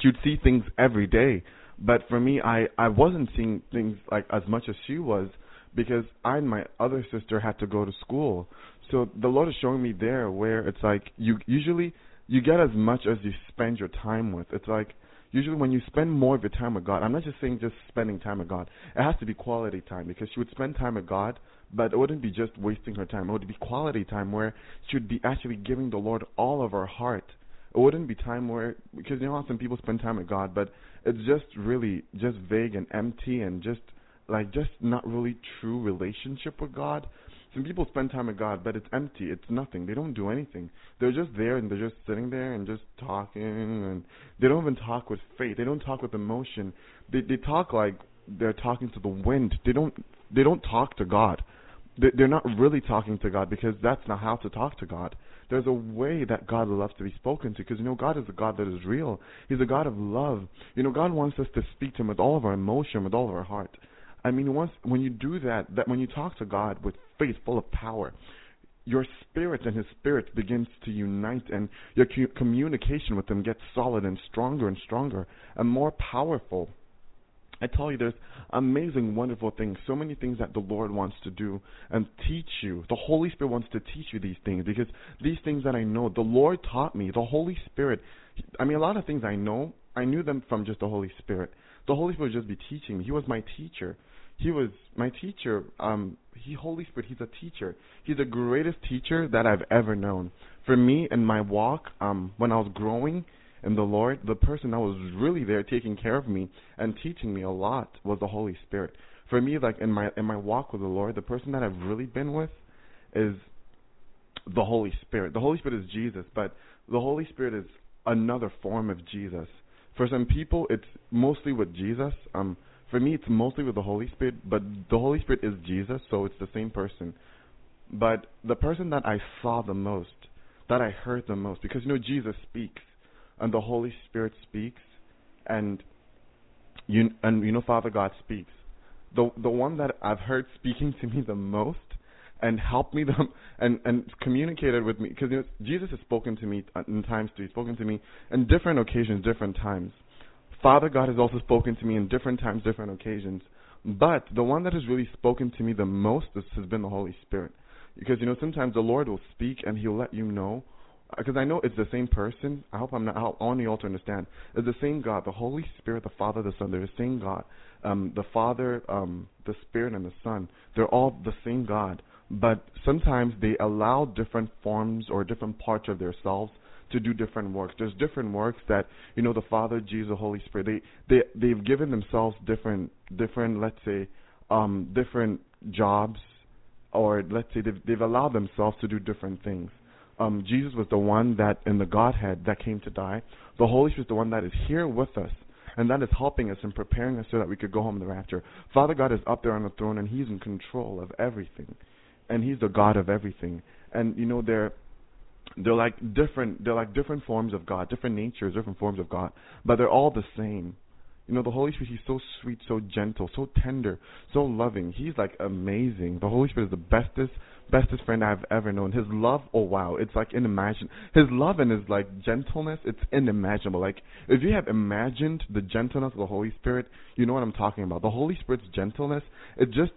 she would see things every day. But for me, I I wasn't seeing things like as much as she was because I and my other sister had to go to school. So the Lord is showing me there where it's like you usually you get as much as you spend your time with. It's like usually when you spend more of your time with God, I'm not just saying just spending time with God. It has to be quality time because she would spend time with God, but it wouldn't be just wasting her time. It would be quality time where she would be actually giving the Lord all of her heart. It wouldn't be time where because you know how some people spend time with God, but it's just really just vague and empty and just like just not really true relationship with God. Some people spend time with God, but it's empty. It's nothing. They don't do anything. They're just there and they're just sitting there and just talking and they don't even talk with faith. They don't talk with emotion. They they talk like they're talking to the wind. They don't they don't talk to God. They they're not really talking to God because that's not how to talk to God. There's a way that God loves to be spoken to because you know God is a God that is real. He's a God of love. You know God wants us to speak to him with all of our emotion, with all of our heart. I mean, once when you do that, that when you talk to God with faith, full of power, your spirit and His spirit begins to unite, and your communication with Him gets solid and stronger and stronger and more powerful. I tell you, there's amazing, wonderful things, so many things that the Lord wants to do and teach you. The Holy Spirit wants to teach you these things because these things that I know, the Lord taught me. The Holy Spirit, I mean, a lot of things I know, I knew them from just the Holy Spirit. The Holy Spirit would just be teaching me. He was my teacher he was my teacher. Um, he Holy Spirit. He's a teacher. He's the greatest teacher that I've ever known. For me in my walk, um, when I was growing in the Lord, the person that was really there taking care of me and teaching me a lot was the Holy Spirit. For me, like in my in my walk with the Lord, the person that I've really been with is the Holy Spirit. The Holy Spirit is Jesus, but the Holy Spirit is another form of Jesus. For some people, it's mostly with Jesus. Um, for me, it's mostly with the Holy Spirit, but the Holy Spirit is Jesus, so it's the same person. But the person that I saw the most, that I heard the most, because you know Jesus speaks, and the Holy Spirit speaks, and you and you know Father God speaks. The the one that I've heard speaking to me the most and helped me the and and communicated with me because you know, Jesus has spoken to me in times too. He's spoken to me in different occasions, different times. Father God has also spoken to me in different times, different occasions. But the one that has really spoken to me the most has been the Holy Spirit. Because, you know, sometimes the Lord will speak and He'll let you know. Because I know it's the same person. I hope I'm not, I want you all to understand. It's the same God, the Holy Spirit, the Father, the Son. They're the same God. Um, the Father, um, the Spirit, and the Son. They're all the same God. But sometimes they allow different forms or different parts of themselves to do different works. There's different works that you know the Father, Jesus, the Holy Spirit. They they they've given themselves different different let's say um different jobs, or let's say they've they've allowed themselves to do different things. Um, Jesus was the one that in the Godhead that came to die. The Holy Spirit is the one that is here with us. And that is helping us and preparing us so that we could go home in the rapture. Father God is up there on the throne and He's in control of everything. And He's the God of everything. And you know, they're they're like different they're like different forms of God, different natures, different forms of God, but they're all the same. You know, the Holy Spirit, He's so sweet, so gentle, so tender, so loving. He's like amazing. The Holy Spirit is the bestest, bestest friend I've ever known. His love, oh wow, it's like inimaginable. His love and his like gentleness, it's unimaginable. Like if you have imagined the gentleness of the Holy Spirit, you know what I'm talking about. The Holy Spirit's gentleness, it's just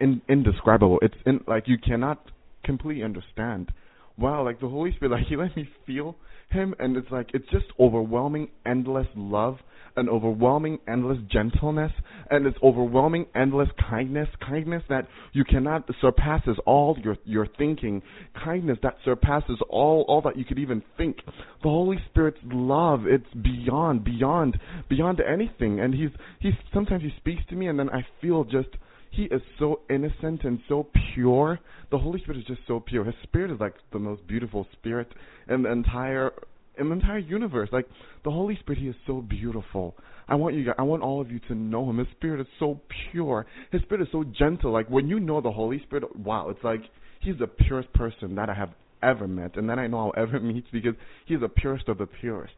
in, indescribable. It's in like you cannot completely understand. Wow, like the Holy Spirit, like He let me feel Him, and it's like it's just overwhelming, endless love, and overwhelming, endless gentleness, and this overwhelming, endless kindness, kindness that you cannot surpasses all your your thinking, kindness that surpasses all all that you could even think. The Holy Spirit's love, it's beyond, beyond, beyond anything, and He's He's sometimes He speaks to me, and then I feel just he is so innocent and so pure. The Holy Spirit is just so pure. His spirit is like the most beautiful spirit in the entire in the entire universe. Like the Holy Spirit, He is so beautiful. I want you I want all of you to know Him. His spirit is so pure. His spirit is so gentle. Like when you know the Holy Spirit, wow, it's like He's the purest person that I have ever met, and that I know I'll ever meet because He's the purest of the purest.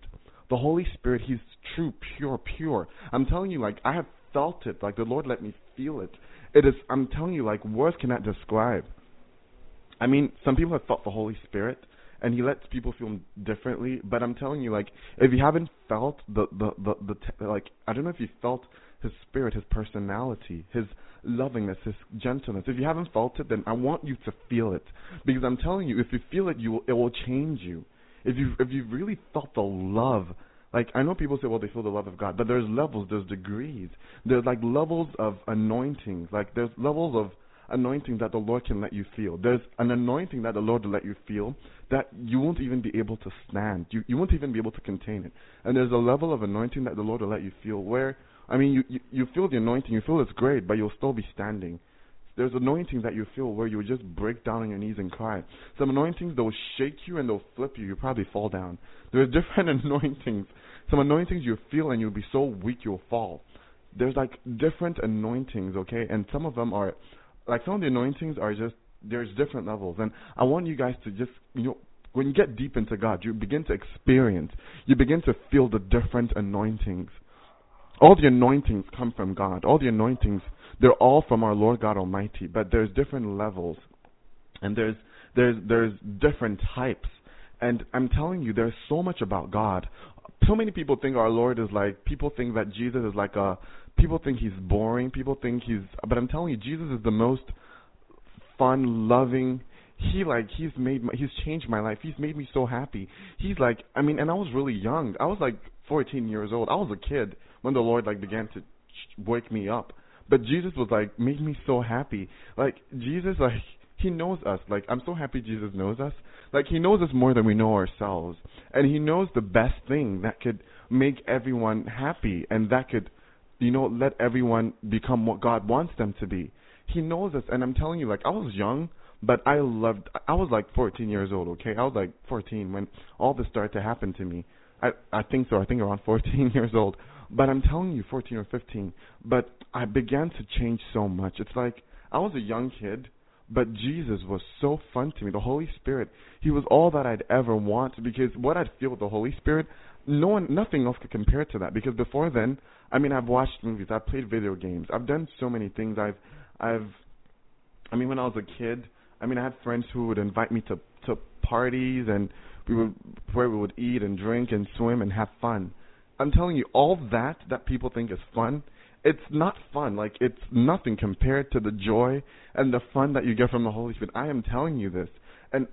The Holy Spirit, He's true, pure, pure. I'm telling you, like I have felt it. Like the Lord let me feel it. It is, I'm telling you, like words cannot describe. I mean, some people have felt the Holy Spirit, and He lets people feel differently. But I'm telling you, like, if you haven't felt the the the, the t- like, I don't know if you felt His Spirit, His personality, His lovingness, His gentleness. If you haven't felt it, then I want you to feel it, because I'm telling you, if you feel it, you will, it will change you. If you if you really felt the love like I know people say, well, they feel the love of God, but there's levels, there's degrees, there's like levels of anointings, like there's levels of anointing that the Lord can let you feel. There's an anointing that the Lord will let you feel that you won't even be able to stand. You you won't even be able to contain it. And there's a level of anointing that the Lord will let you feel where I mean you you, you feel the anointing, you feel it's great, but you'll still be standing. There's anointing that you feel where you just break down on your knees and cry. Some anointings they'll shake you and they'll flip you. You probably fall down. There's different anointings. Some anointings you feel and you'll be so weak you'll fall. There's like different anointings, okay? And some of them are like some of the anointings are just there's different levels. And I want you guys to just you know when you get deep into God, you begin to experience, you begin to feel the different anointings. All the anointings come from God. All the anointings, they're all from our Lord God Almighty, but there's different levels. And there's there's there's different types. And I'm telling you, there's so much about God. So many people think our Lord is like people think that Jesus is like a people think he's boring, people think he's but I'm telling you, Jesus is the most fun, loving, he like he's made my, he's changed my life. He's made me so happy. He's like I mean, and I was really young. I was like 14 years old. I was a kid when the Lord like began to wake me up. But Jesus was like made me so happy. Like Jesus like he knows us. Like I'm so happy Jesus knows us. Like he knows us more than we know ourselves. And he knows the best thing that could make everyone happy and that could you know let everyone become what God wants them to be. He knows us and I'm telling you like I was young but I loved I was like 14 years old, okay? I was like 14 when all this started to happen to me. I I think so. I think around 14 years old. But I'm telling you 14 or 15. But I began to change so much. It's like I was a young kid, but Jesus was so fun to me. The Holy Spirit, he was all that I'd ever want because what I'd feel with the Holy Spirit, no one nothing else could compare to that because before then, I mean, I've watched movies, I've played video games. I've done so many things. I've I've I mean, when I was a kid, I mean, I had friends who would invite me to to parties and we would where we would eat and drink and swim and have fun. I'm telling you, all that that people think is fun, it's not fun. Like it's nothing compared to the joy and the fun that you get from the Holy Spirit. I am telling you this, and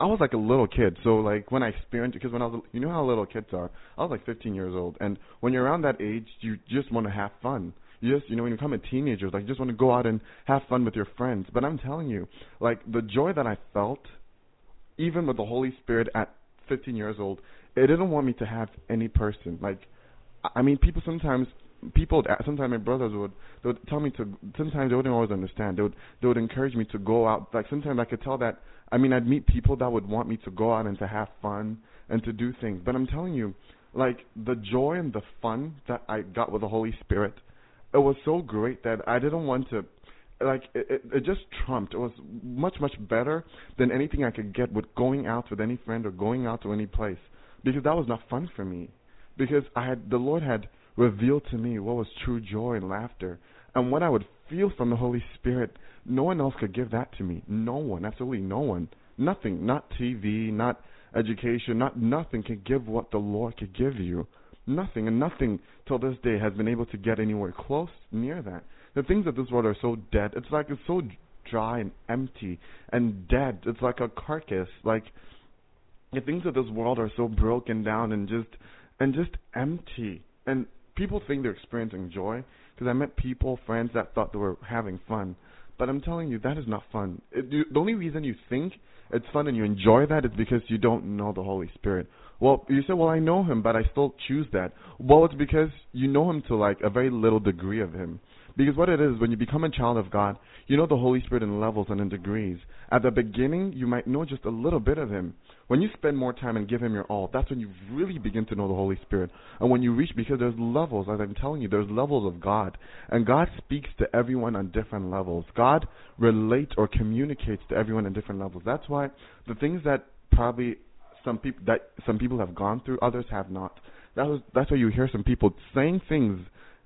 I was like a little kid, so like when I experienced it, because when I was, you know how little kids are. I was like 15 years old, and when you're around that age, you just want to have fun. You just, you know, when you become a teenager, like you just want to go out and have fun with your friends. But I'm telling you, like the joy that I felt, even with the Holy Spirit at 15 years old, it didn't want me to have any person. Like, I mean, people sometimes, people, sometimes my brothers would, they would tell me to. Sometimes they wouldn't always understand. They would, they would encourage me to go out. Like sometimes I could tell that. I mean, I'd meet people that would want me to go out and to have fun and to do things. But I'm telling you, like the joy and the fun that I got with the Holy Spirit, it was so great that I didn't want to. like it, it, it just trumped. It was much much better than anything I could get with going out with any friend or going out to any place because that was not fun for me. Because I had the Lord had revealed to me what was true joy and laughter and what I would feel from the Holy Spirit. No one else could give that to me. No one, absolutely no one. Nothing, not TV, not education, not nothing can give what the Lord could give you. Nothing, and nothing till this day has been able to get anywhere close near that. The things of this world are so dead. It's like it's so dry and empty and dead. It's like a carcass. Like the things of this world are so broken down and just and just empty. And people think they're experiencing joy because I met people, friends that thought they were having fun. But I'm telling you, that is not fun. It, you, the only reason you think it's fun and you enjoy that is because you don't know the Holy Spirit. Well, you say, well, I know Him, but I still choose that. Well, it's because you know Him to like a very little degree of Him. Because what it is, when you become a child of God, you know the Holy Spirit in levels and in degrees. At the beginning, you might know just a little bit of Him. When you spend more time and give Him your all, that's when you really begin to know the Holy Spirit. And when you reach, because there's levels, as I'm telling you, there's levels of God. And God speaks to everyone on different levels. God relates or communicates to everyone on different levels. That's why the things that probably some people that some people have gone through, others have not. That was, that's why you hear some people saying things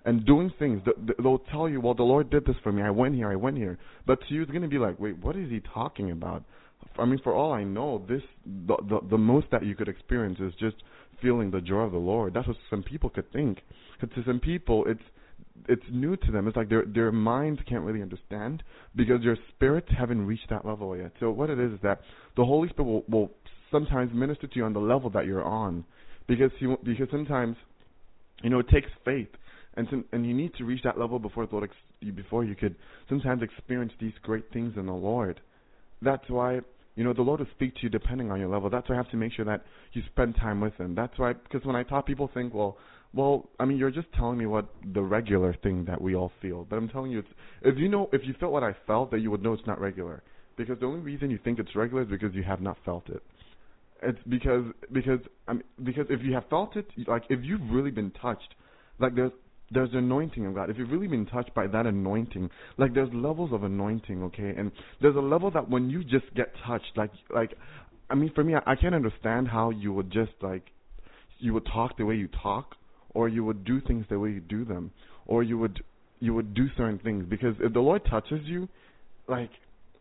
and doing things. They'll tell you, well, the Lord did this for me. I went here, I went here. But to you, it's going to be like, wait, what is he talking about? I mean, for all I know, this the, the the most that you could experience is just feeling the joy of the Lord. That's what some people could think. Because to some people, it's it's new to them. It's like their their minds can't really understand because their spirits haven't reached that level yet. So what it is is that the Holy Spirit will, will sometimes minister to you on the level that you're on, because he because sometimes, you know, it takes faith and and you need to reach that level before the Lord ex- before you could sometimes experience these great things in the Lord. That's why you know the Lord will speak to you depending on your level. That's why I have to make sure that you spend time with Him. That's why because when I talk, people think, well, well, I mean, you're just telling me what the regular thing that we all feel. But I'm telling you, it's if you know if you felt what I felt, that you would know it's not regular. Because the only reason you think it's regular is because you have not felt it. It's because because I mean, because if you have felt it, like if you've really been touched, like there's there's the anointing of God. If you've really been touched by that anointing, like there's levels of anointing, okay? And there's a level that when you just get touched, like like I mean for me I, I can't understand how you would just like you would talk the way you talk or you would do things the way you do them or you would you would do certain things because if the Lord touches you, like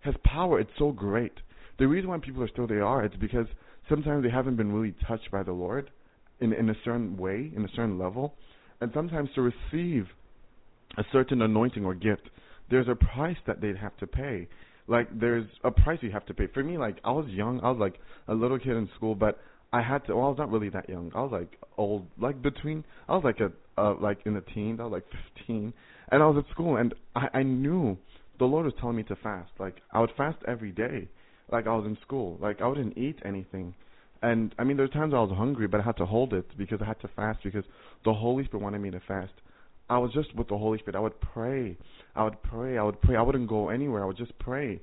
his power it's so great. The reason why people are still they are it's because sometimes they haven't been really touched by the Lord in in a certain way, in a certain level and sometimes to receive a certain anointing or gift, there's a price that they'd have to pay. Like there's a price you have to pay. For me, like I was young, I was like a little kid in school, but I had to. Well, I was not really that young. I was like old, like between. I was like a uh, like in the teens. I was like 15, and I was at school, and I I knew the Lord was telling me to fast. Like I would fast every day. Like I was in school. Like I wouldn't eat anything. And I mean, there's times I was hungry, but I had to hold it because I had to fast because the Holy Spirit wanted me to fast. I was just with the Holy Spirit. I would pray. I would pray. I would pray. I wouldn't go anywhere. I would just pray.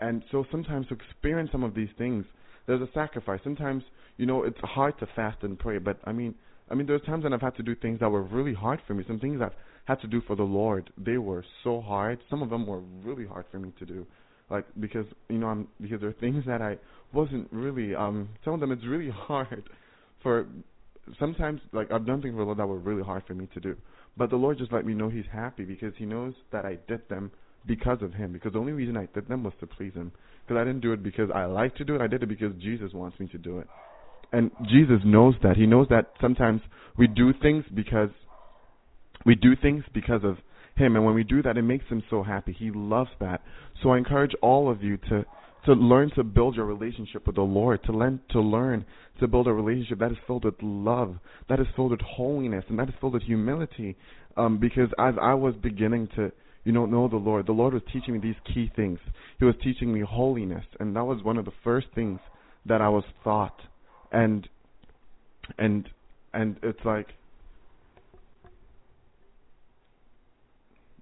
And so sometimes to experience some of these things, there's a sacrifice. Sometimes, you know, it's hard to fast and pray, but I mean, I mean, there's times when I've had to do things that were really hard for me. Some things I've had to do for the Lord, they were so hard. Some of them were really hard for me to do like because you know I'm because there are things that I wasn't really um some of them it's really hard for sometimes like I've done things for the Lord that were really hard for me to do. But the Lord just let me know He's happy because He knows that I did them because of Him. Because the only reason I did them was to please Him. Because I didn't do it because I like to do it. I did it because Jesus wants me to do it. And Jesus knows that. He knows that sometimes we do things because we do things because of him. And when we do that, it makes him so happy. He loves that. So I encourage all of you to to learn to build your relationship with the Lord, to learn to learn to build a relationship that is filled with love, that is filled with holiness, and that is filled with humility. Um, because as I was beginning to you know know the Lord, the Lord was teaching me these key things. He was teaching me holiness, and that was one of the first things that I was taught. And and and it's like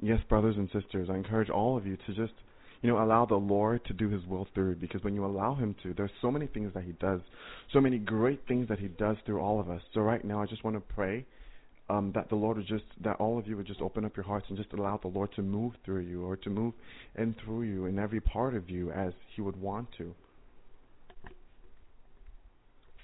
yes, brothers and sisters, I encourage all of you to just, you know, allow the Lord to do His will through because when you allow Him to, there's so many things that He does, so many great things that He does through all of us. So right now, I just want to pray um, that the Lord would just, that all of you would just open up your hearts and just allow the Lord to move through you or to move in through you in every part of you as He would want to.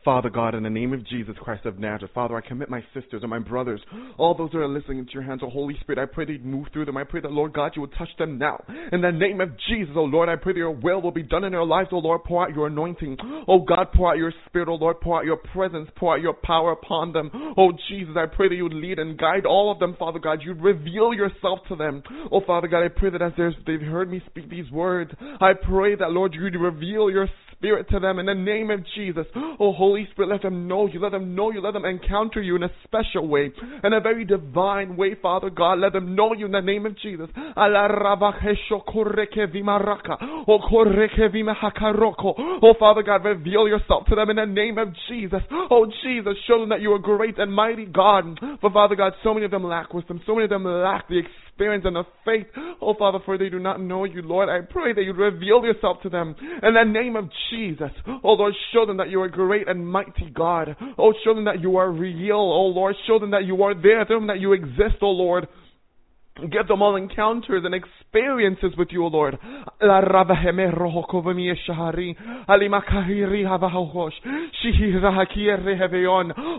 Father God, in the name of Jesus Christ of Nazareth, Father, I commit my sisters and my brothers, all those that are listening into your hands, oh Holy Spirit, I pray that you'd move through them. I pray that, Lord God, you would touch them now. In the name of Jesus, oh Lord, I pray that your will will be done in their lives, oh Lord, pour out your anointing. Oh God, pour out your spirit, oh Lord, pour out your presence, pour out your power upon them. Oh Jesus, I pray that you lead and guide all of them, Father God. You'd reveal yourself to them. Oh Father God, I pray that as they've heard me speak these words, I pray that, Lord, you'd reveal your Spirit to them in the name of Jesus. Oh, Holy Spirit, let them know you. Let them know you. Let them encounter you in a special way, in a very divine way, Father God. Let them know you in the name of Jesus. Oh, Father God, reveal yourself to them in the name of Jesus. Oh, Jesus, show them that you are great and mighty God. For Father God, so many of them lack wisdom. So many of them lack the experience experience and of faith. Oh, Father, for they do not know you, Lord. I pray that you reveal yourself to them in the name of Jesus. Oh, Lord, show them that you are great and mighty God. Oh, show them that you are real. Oh, Lord, show them that you are there. Show them that you exist, oh, Lord. Give them all encounters and experiences with you, O Lord.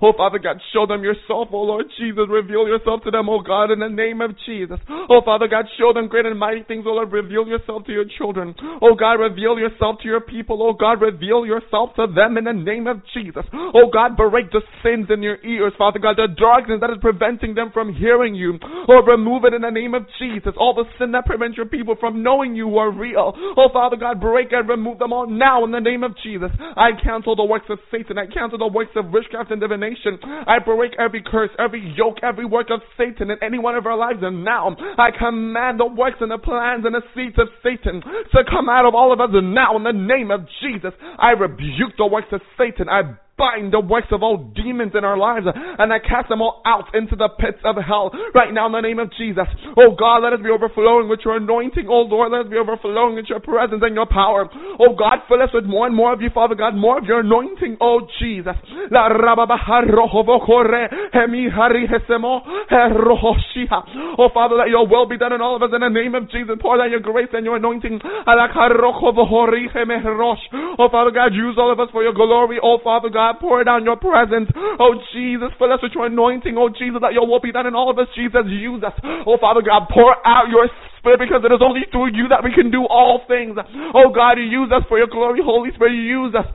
Oh, Father God, show them yourself, O Lord Jesus. Reveal yourself to them, O God, in the name of Jesus. Oh, Father God, show them great and mighty things, O Lord. Reveal yourself to your children. Oh, God, reveal yourself to your people. Oh, God, reveal yourself to them in the name of Jesus. Oh, God, break the sins in your ears, Father God, the darkness that is preventing them from hearing you. Oh, remove it in the name of Jesus. All the sin that prevents your people from knowing you are real. Oh, Father God, break and remove them all now in the name of Jesus. I cancel the works of Satan. I cancel the works of witchcraft and divination. I break every curse, every yoke, every work of Satan in any one of our lives. And now I command the works and the plans and the seeds of Satan to come out of all of us. Now in the name of Jesus, I rebuke the works of Satan. I bind the works of all demons in our lives and I cast them all out into the pits of hell right now in the name of Jesus. Oh God, let us be overflowing with your anointing. Oh Lord, let us be overflowing with your presence and your power. Oh God, fill us with more and more of you, Father God, more of your anointing. Oh Jesus. Oh Father, let your will be done in all of us in the name of Jesus. Pour out your grace and your anointing. Oh Father God, use all of us for your glory. Oh Father God, God, pour down your presence. Oh, Jesus, fill us with your anointing. Oh, Jesus, that your will be done in all of us. Jesus, use us. Oh, Father God, pour out your Spirit because it is only through you that we can do all things. Oh, God, use us for your glory. Holy Spirit, use us.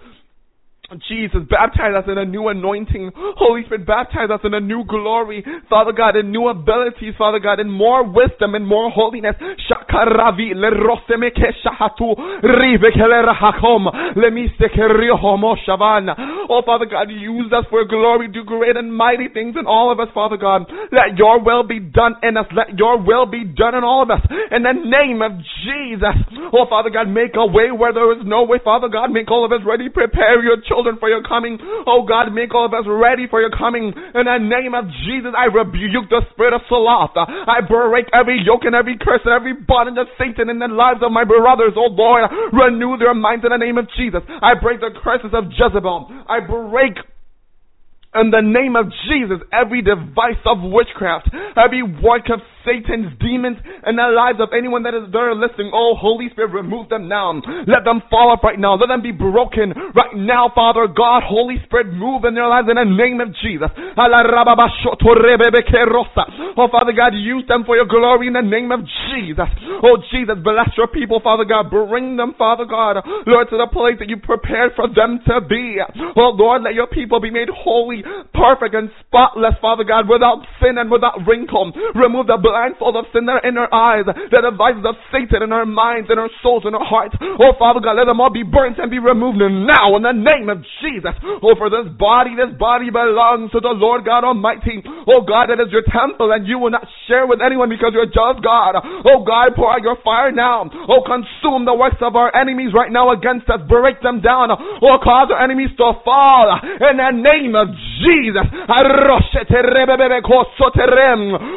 Jesus, baptize us in a new anointing. Holy Spirit, baptize us in a new glory. Father God, in new abilities, Father God, in more wisdom and more holiness. Shakaravi le rosemeke shahatu rivekele rahakom lemiste shavan. Oh, Father God, use us for glory. Do great and mighty things in all of us, Father God. Let your will be done in us. Let your will be done in all of us. In the name of Jesus. Oh, Father God, make a way where there is no way. Father God, make all of us ready. Prepare your children children for your coming. Oh God, make all of us ready for your coming. In the name of Jesus, I rebuke the spirit of sloth. I break every yoke and every curse and every bondage of Satan in the lives of my brothers. Oh Lord, renew their minds in the name of Jesus. I break the curses of Jezebel. I break in the name of Jesus, every device of witchcraft, every work of Satan's demons in the lives of anyone that is there listening, oh Holy Spirit, remove them now. Let them fall off right now. Let them be broken right now, Father God. Holy Spirit, move in their lives in the name of Jesus. Oh Father God, use them for your glory in the name of Jesus. Oh Jesus, bless your people, Father God. Bring them, Father God, Lord, to the place that you prepared for them to be. Oh Lord, let your people be made holy perfect and spotless, Father God, without sin and without wrinkle. Remove the blindfold of sin that are in our eyes, the devices of Satan in our minds, in our souls, in our hearts. Oh, Father God, let them all be burnt and be removed now in the name of Jesus. Oh, for this body, this body belongs to the Lord God Almighty. Oh, God, it is your temple and you will not share with anyone because you're just God. Oh, God, pour out your fire now. Oh, consume the works of our enemies right now against us. Break them down. Oh, cause our enemies to fall in the name of Jesus.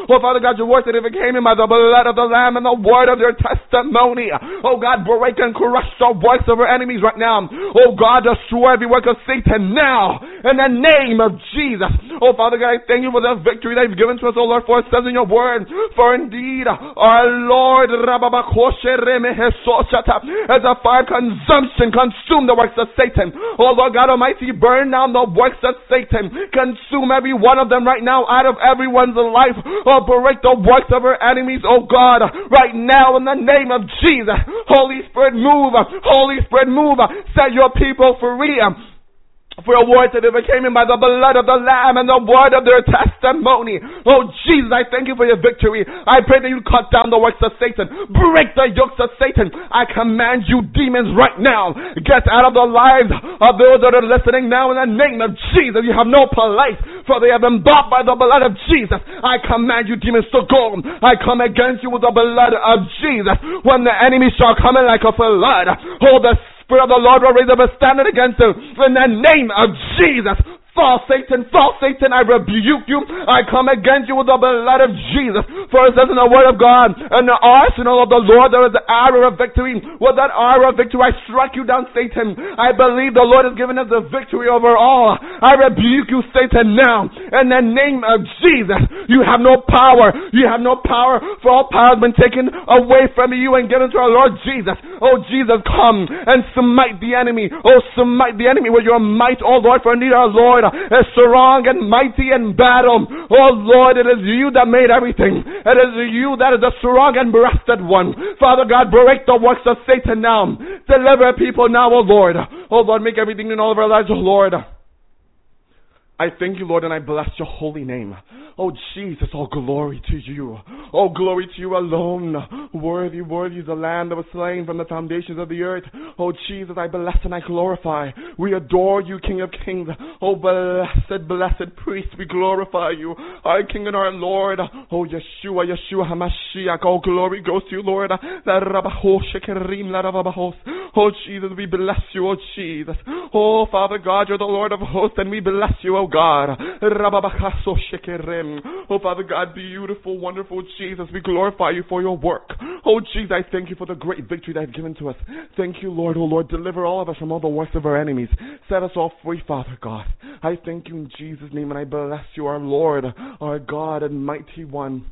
Oh, Father God, your word that overcame him by the blood of the Lamb and the word of their testimony. Oh God, break and crush the works of our enemies right now. Oh God, destroy every work of Satan now in the name of Jesus. Oh Father God, I thank you for the victory that you've given to us, oh Lord, for it says in your word, for indeed our Lord as a fire consumption consume the works of Satan. Oh Lord God Almighty, burn down the works of Satan. Consume every one of them right now out of everyone's life. Oh, break the of our enemies, oh God, right now in the name of Jesus. Holy Spirit, move. Holy Spirit, move. Set your people free. For a word that overcame him by the blood of the Lamb and the word of their testimony. Oh Jesus, I thank you for your victory. I pray that you cut down the works of Satan. Break the yokes of Satan. I command you demons right now. Get out of the lives of those that are listening now in the name of Jesus. You have no place for they have been bought by the blood of Jesus. I command you demons to go. I come against you with the blood of Jesus. When the enemy shall come in like a flood. Hold the Spirit of the Lord will raise up a standard against you in the name of Jesus. False Satan, false Satan, I rebuke you. I come against you with the blood of Jesus. For it says in the word of God, in the arsenal of the Lord there is the arrow of victory. With that arrow of victory I struck you down, Satan. I believe the Lord has given us the victory over all. I rebuke you, Satan, now. In the name of Jesus. You have no power. You have no power, for all power has been taken away from you and given to our Lord Jesus. Oh Jesus, come and smite the enemy. Oh, smite the enemy with your might, oh Lord, for indeed our Lord is strong and mighty in battle. Oh Lord, it is you that made everything. It is you that is the strong and breasted one. Father God, break the works of Satan now. Deliver people now, oh Lord. Oh Lord, make everything in all of our lives, oh Lord. I thank you, Lord, and I bless your holy name. Oh, Jesus, all glory to you. All glory to you alone. Worthy, worthy is the Lamb that was slain from the foundations of the earth. Oh, Jesus, I bless and I glorify. We adore you, King of kings. Oh, blessed, blessed priest, we glorify you. Our King and our Lord. Oh, Yeshua, Yeshua HaMashiach. All glory goes to you, Lord. Oh, Jesus, we bless you, oh, Jesus. Oh, Father God, you're the Lord of hosts, and we bless you, oh God. Oh, Father God, beautiful, wonderful Jesus, we glorify you for your work. Oh, Jesus, I thank you for the great victory that you've given to us. Thank you, Lord. Oh, Lord, deliver all of us from all the works of our enemies. Set us all free, Father God. I thank you in Jesus' name, and I bless you, our Lord, our God and mighty one.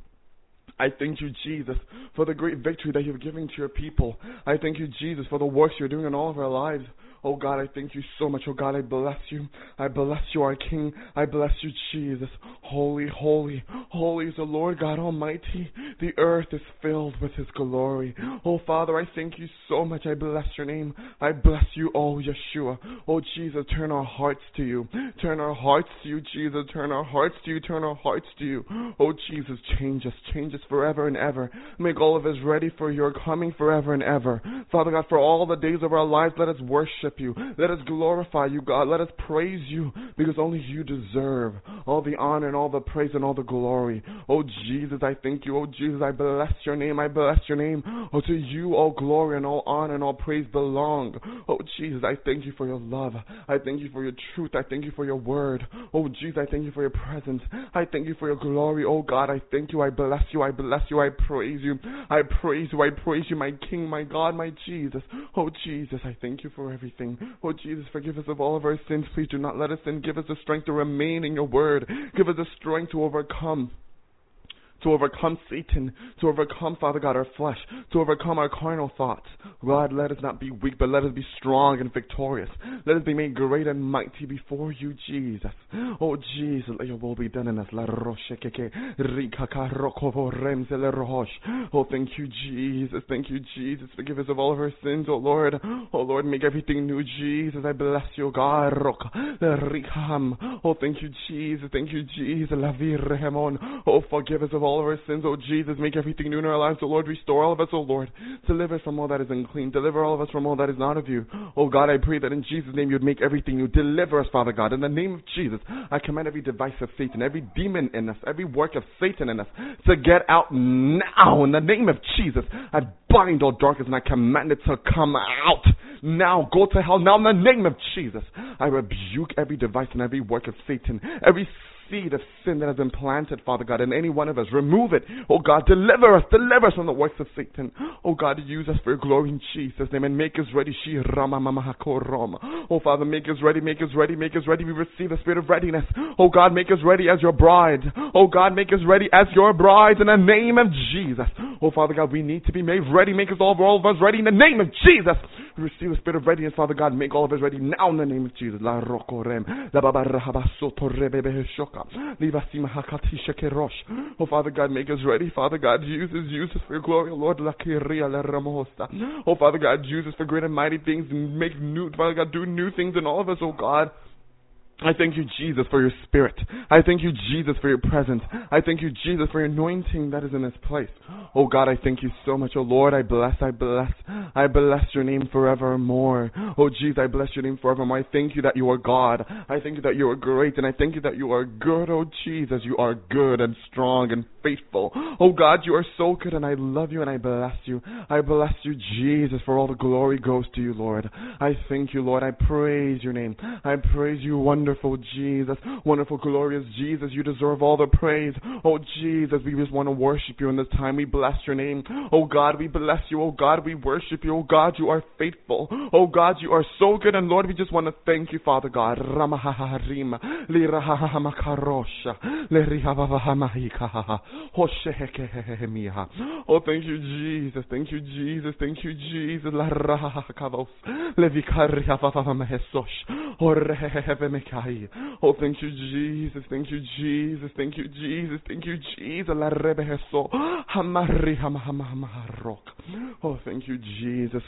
I thank you, Jesus, for the great victory that you've given to your people. I thank you, Jesus, for the works you're doing in all of our lives. Oh God, I thank you so much. Oh God, I bless you. I bless you, our King. I bless you, Jesus. Holy, holy, holy is the Lord God Almighty. The earth is filled with His glory. Oh Father, I thank you so much. I bless your name. I bless you, oh Yeshua. Oh Jesus, turn our hearts to you. Turn our hearts to you, Jesus. Turn our hearts to you. Turn our hearts to you. Oh Jesus, change us. Change us forever and ever. Make all of us ready for your coming forever and ever. Father God, for all the days of our lives, let us worship you. Let us glorify you, God. Let us praise you because only you deserve all the honor and all the praise and all the glory. Oh Jesus, I thank you. Oh Jesus, I bless your name. I bless your name. Oh, to you all glory and all honor and all praise belong. Oh Jesus, I thank you for your love. I thank you for your truth. I thank you for your word. Oh Jesus, I thank you for your presence. I thank you for your glory. Oh God, I thank you. I bless you. I bless you. I praise you. I praise you. I praise you, my King, my God, my Jesus. Oh Jesus, I thank you for everything. Oh Jesus, forgive us of all of our sins. Please do not let us sin. Give us the strength to remain in your word. Give us the strength to overcome to overcome Satan, to overcome, Father God, our flesh, to overcome our carnal thoughts. God, let us not be weak, but let us be strong and victorious. Let us be made great and mighty before you, Jesus. Oh, Jesus, let your will be done in us. Oh, thank you, Jesus. Thank you, Jesus. Forgive us of all of our sins, oh Lord. Oh Lord, make everything new, Jesus. I bless you, God. Oh, thank you, Jesus. Thank you, Jesus. Oh, forgive us of all of our sins, oh Jesus. Make everything new in our lives, oh Lord. Restore all of us, oh Lord. Deliver us from all that is unclean. Deliver all of us from all that is not of you. Oh God, I pray that in Jesus' name you'd make everything new. Deliver us, Father God. In the name of Jesus, I command every device of Satan, every demon in us, every work of Satan in us to get out now. In the name of Jesus, I bind all darkness and I command it to come out now. Go to hell now in the name of Jesus. I rebuke every device and every work of Satan, every seed of sin that has been planted, Father God, in any one of us. Remove it. Oh God, deliver us. Deliver us from the works of Satan. Oh God, use us for your glory in Jesus' name and make us ready. Oh Father, make us ready, make us ready, make us ready. We receive the spirit of readiness. Oh God, make us ready as your bride. Oh God, make us ready as your bride in the name of Jesus. Oh Father God, we need to be made ready. Make us all, all of us ready in the name of Jesus. Receive the spirit of readiness, Father God. Make all of us ready now in the name of Jesus. La rokorem. La. Oh Father God, make us ready. Father God, use us, use us for your glory, Lord. La kiria la ramosta. Oh Father God, use us for great and mighty things and make new, Father God, do new things in all of us, oh God. I thank you, Jesus, for your spirit. I thank you, Jesus, for your presence. I thank you, Jesus, for your anointing that is in this place. Oh God, I thank you so much. Oh Lord, I bless, I bless, I bless your name forevermore. Oh Jesus, I bless your name forevermore. I thank you that you are God. I thank you that you are great, and I thank you that you are good. Oh Jesus, you are good and strong and faithful. Oh God, you are so good, and I love you and I bless you. I bless you, Jesus, for all the glory goes to you, Lord. I thank you, Lord. I praise your name. I praise you, wonderful Jesus, wonderful, glorious Jesus. You deserve all the praise. Oh Jesus, we just want to worship you in this time. We bless your name. Oh God, we bless you. Oh God, we worship you. Oh God, you are faithful. Oh God, you are so good. And Lord, we just want to thank you, Father God. Oh, thank you, Jesus. Thank you, Jesus. Thank you, Jesus. La rahakavos, levikarihavavamahesosh, Oh, thank you, Jesus. Thank you, Jesus. Thank you, Jesus. Thank you, Jesus. La rebeheso, hamari hamahamaharok. Oh, thank you, Jesus.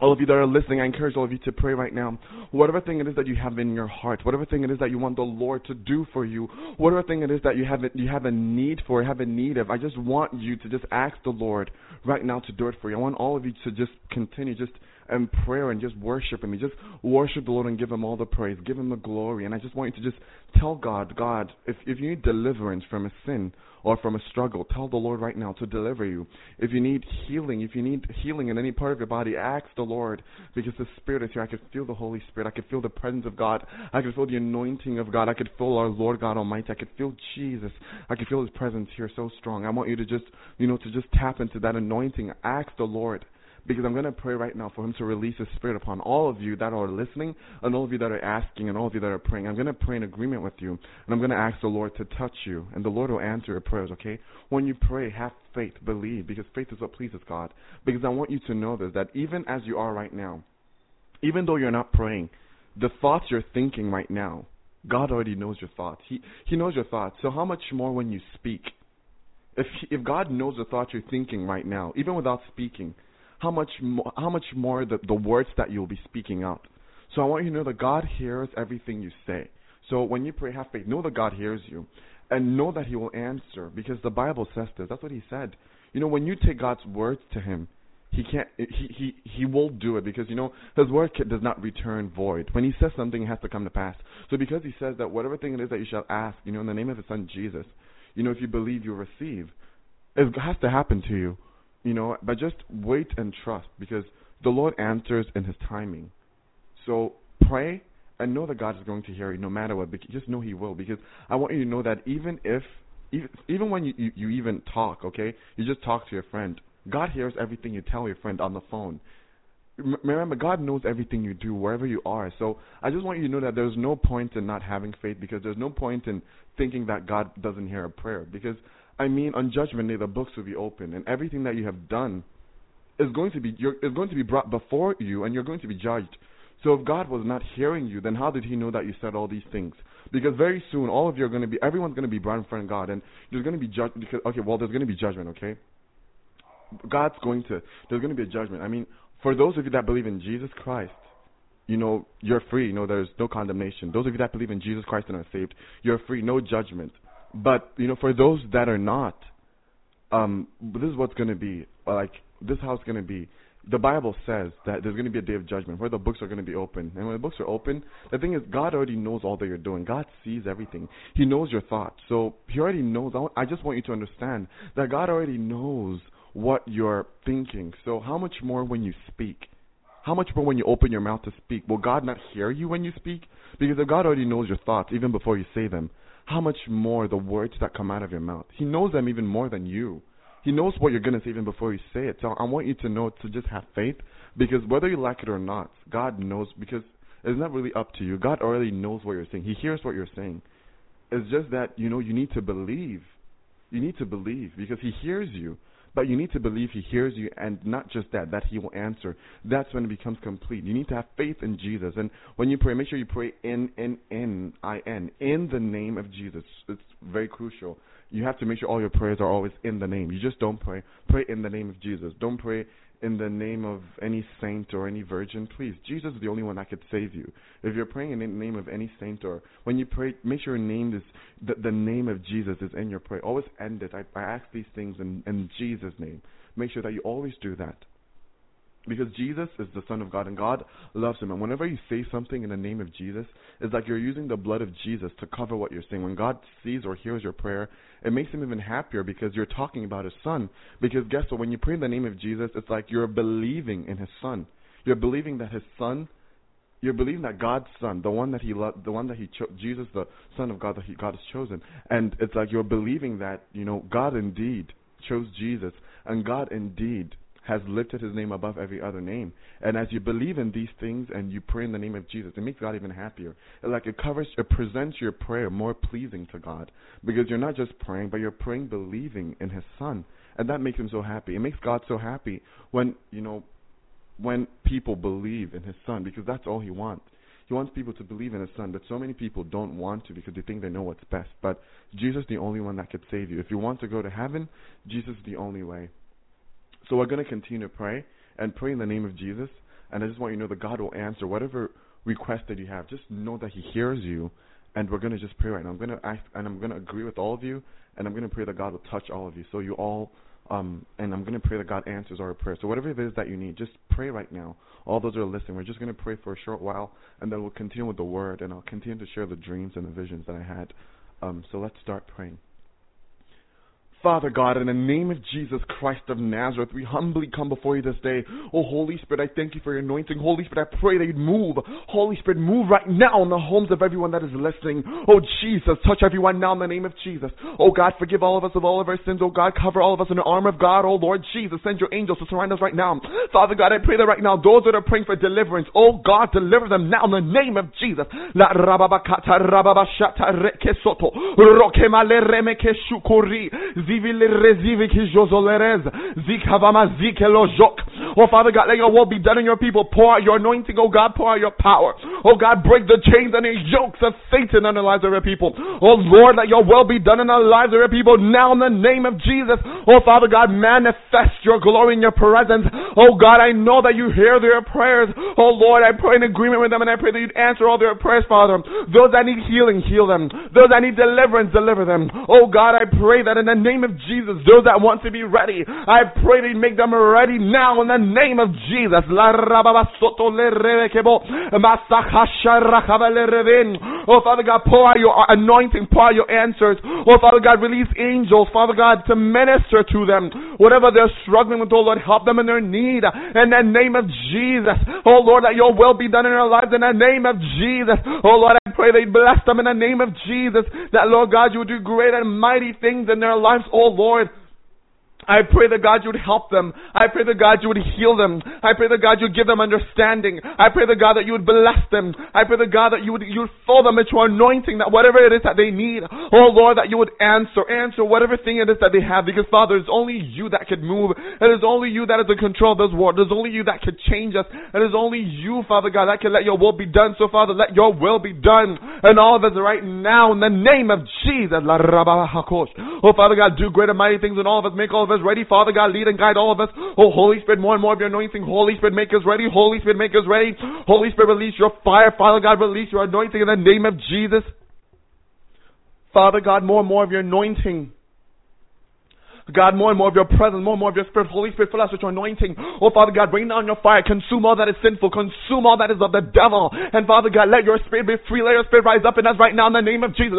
All of you that are listening, I encourage all of you to pray right now. Whatever thing it is that you have in your heart, whatever thing it is that you want the Lord to do for you, whatever thing it is that you have you have a need for, have a need of, I just want you to just ask the Lord right now to do it for you. I want all of you to just continue just in prayer and just worship Him. Just worship the Lord and give Him all the praise, give Him the glory. And I just want you to just tell God, God, if if you need deliverance from a sin or from a struggle, tell the Lord right now to deliver you. If you need healing, if you need healing in any part of your body, ask the Lord because the Spirit is here. I can feel the Holy Spirit. I can feel the presence of God. I can feel the anointing of God. I could feel our Lord God Almighty. I could feel Jesus. I could feel His presence here so strong. I want you to just, you know, to just tap into that anointing. Ask the Lord because I'm going to pray right now for Him to release His Spirit upon all of you that are listening and all of you that are asking and all of you that are praying. I'm going to pray in agreement with you and I'm going to ask the Lord to touch you and the Lord will answer your prayers, okay? When you pray, have faith, believe because faith is what pleases God. Because I want you to know this that even as you are right now, even though you're not praying, the thoughts you're thinking right now, God already knows your thoughts. He He knows your thoughts. So how much more when you speak? If if God knows the thoughts you're thinking right now, even without speaking, how much more, how much more the, the words that you'll be speaking out. So I want you to know that God hears everything you say. So when you pray, have faith. Know that God hears you, and know that He will answer because the Bible says this. That's what He said. You know, when you take God's words to Him, He can't. He He He will do it because you know His word does not return void. When He says something, it has to come to pass. So because He says that whatever thing it is that you shall ask, you know, in the name of His Son Jesus, you know, if you believe, you receive. It has to happen to you you know, but just wait and trust because the Lord answers in His timing. So pray and know that God is going to hear you no matter what. But just know He will because I want you to know that even if, even, even when you, you, you even talk, okay, you just talk to your friend, God hears everything you tell your friend on the phone. Remember, God knows everything you do wherever you are. So I just want you to know that there's no point in not having faith because there's no point in thinking that God doesn't hear a prayer because I mean, on Judgment Day, the books will be open, and everything that you have done is going to be you're, is going to be brought before you, and you're going to be judged. So if God was not hearing you, then how did He know that you said all these things? Because very soon, all of you are going to be, everyone's going to be brought in front of God, and there's going to be judged. Because okay, well, there's going to be judgment. Okay, God's going to, there's going to be a judgment. I mean, for those of you that believe in Jesus Christ, you know, you're free. You know, there's no condemnation. Those of you that believe in Jesus Christ and are saved, you're free. No judgment. But you know, for those that are not, um, this is what's going to be like. This is how it's going to be. The Bible says that there's going to be a day of judgment where the books are going to be open, and when the books are open, the thing is, God already knows all that you're doing. God sees everything. He knows your thoughts, so He already knows. I just want you to understand that God already knows what you're thinking. So how much more when you speak? How much more when you open your mouth to speak? Will God not hear you when you speak? Because if God already knows your thoughts even before you say them, how much more the words that come out of your mouth. He knows them even more than you. He knows what you're going to say even before you say it. So I want you to know to just have faith because whether you like it or not, God knows because it's not really up to you. God already knows what you're saying. He hears what you're saying. It's just that, you know, you need to believe. You need to believe because He hears you. But you need to believe He hears you, and not just that, that He will answer. That's when it becomes complete. You need to have faith in Jesus. And when you pray, make sure you pray in, in, in, I N, in the name of Jesus. It's very crucial. You have to make sure all your prayers are always in the name. You just don't pray. Pray in the name of Jesus. Don't pray in the name of any saint or any virgin, please. Jesus is the only one that could save you. If you're praying in the name of any saint or when you pray, make sure your name is the, the name of Jesus is in your prayer. Always end it. I, I ask these things in, in Jesus' name. Make sure that you always do that. Because Jesus is the Son of God and God loves him. And whenever you say something in the name of Jesus, it's like you're using the blood of Jesus to cover what you're saying. When God sees or hears your prayer, it makes him even happier because you're talking about his son. Because guess what? When you pray in the name of Jesus, it's like you're believing in his son. You're believing that his son you're believing that God's son, the one that he loved, the one that he chose, Jesus, the Son of God that he, God has chosen, and it's like you're believing that you know God indeed chose Jesus, and God indeed has lifted his name above every other name. And as you believe in these things and you pray in the name of Jesus, it makes God even happier. It, like it covers, it presents your prayer more pleasing to God because you're not just praying, but you're praying believing in His Son, and that makes Him so happy. It makes God so happy when you know when people believe in His Son because that's all He wants. He wants people to believe in His Son, but so many people don't want to because they think they know what's best. But Jesus is the only one that could save you. If you want to go to heaven, Jesus is the only way. So we're going to continue to pray and pray in the name of Jesus. And I just want you to know that God will answer whatever request that you have. Just know that He hears you. And we're going to just pray right now. I'm going to ask, and I'm going to agree with all of you, and I'm going to pray that God will touch all of you. So you all, um, and I'm going to pray that God answers our prayer. So whatever it is that you need, just pray right now. All those are listening. We're just going to pray for a short while, and then we'll continue with the word, and I'll continue to share the dreams and the visions that I had. Um, so let's start praying. Father God, in the name of Jesus Christ of Nazareth, we humbly come before you this day. Oh, Holy Spirit, I thank you for your anointing. Holy Spirit, I pray that you'd move. Holy Spirit, move right now in the homes of everyone that is listening. Oh, Jesus, touch everyone now in the name of Jesus. Oh, God, forgive all of us of all of our sins. Oh, God, cover all of us in the armor of God. Oh, Lord Jesus, send your angels to surround us right now. Father God, I pray that right now, those that are praying for deliverance, oh, God, deliver them now in the name of Jesus. La shukuri. Zivile rezivi ki jozolerez. Zikavama zikelojok. Oh, Father God, let your will be done in your people. Pour out your anointing, oh God, pour out your power. Oh God, break the chains and the yokes of Satan in the lives of your people. Oh Lord, let your will be done in the lives of your people now in the name of Jesus. Oh Father God, manifest your glory in your presence. Oh God, I know that you hear their prayers. Oh Lord, I pray in agreement with them and I pray that you'd answer all their prayers, Father. Those that need healing, heal them. Those that need deliverance, deliver them. Oh God, I pray that in the name of Jesus, those that want to be ready, I pray that you make them ready now in the name of Jesus. Oh Father God, pour out your anointing, pour out your answers. Oh Father God, release angels, Father God, to minister to them. Whatever they're struggling with, oh Lord, help them in their need. In the name of Jesus. Oh Lord, that your will be done in their lives in the name of Jesus. Oh Lord, I pray you bless them in the name of Jesus. That Lord God, you would do great and mighty things in their lives, oh Lord. I pray that God you would help them. I pray that God you would heal them. I pray that God you would give them understanding. I pray that God that you would bless them. I pray that God that you would you would fill them into anointing that whatever it is that they need, oh Lord, that you would answer, answer whatever thing it is that they have. Because Father, it's only you that could move. It is only you that is in control of this world. It is only you that could change us. It is only you, Father God, that can let your will be done. So Father, let your will be done in all of us right now in the name of Jesus. Oh Father God, do great and mighty things in all of us. Make all of us ready. Father God, lead and guide all of us. Oh, Holy Spirit, more and more of your anointing. Holy Spirit, make us ready. Holy Spirit, make us ready. Holy Spirit, release your fire. Father God, release your anointing in the name of Jesus. Father God, more and more of your anointing. God, more and more of your presence, more and more of your spirit. Holy Spirit, fill us with your anointing. Oh, Father God, bring down your fire. Consume all that is sinful. Consume all that is of the devil. And Father God, let your spirit be free. Let your spirit rise up in us right now in the name of Jesus.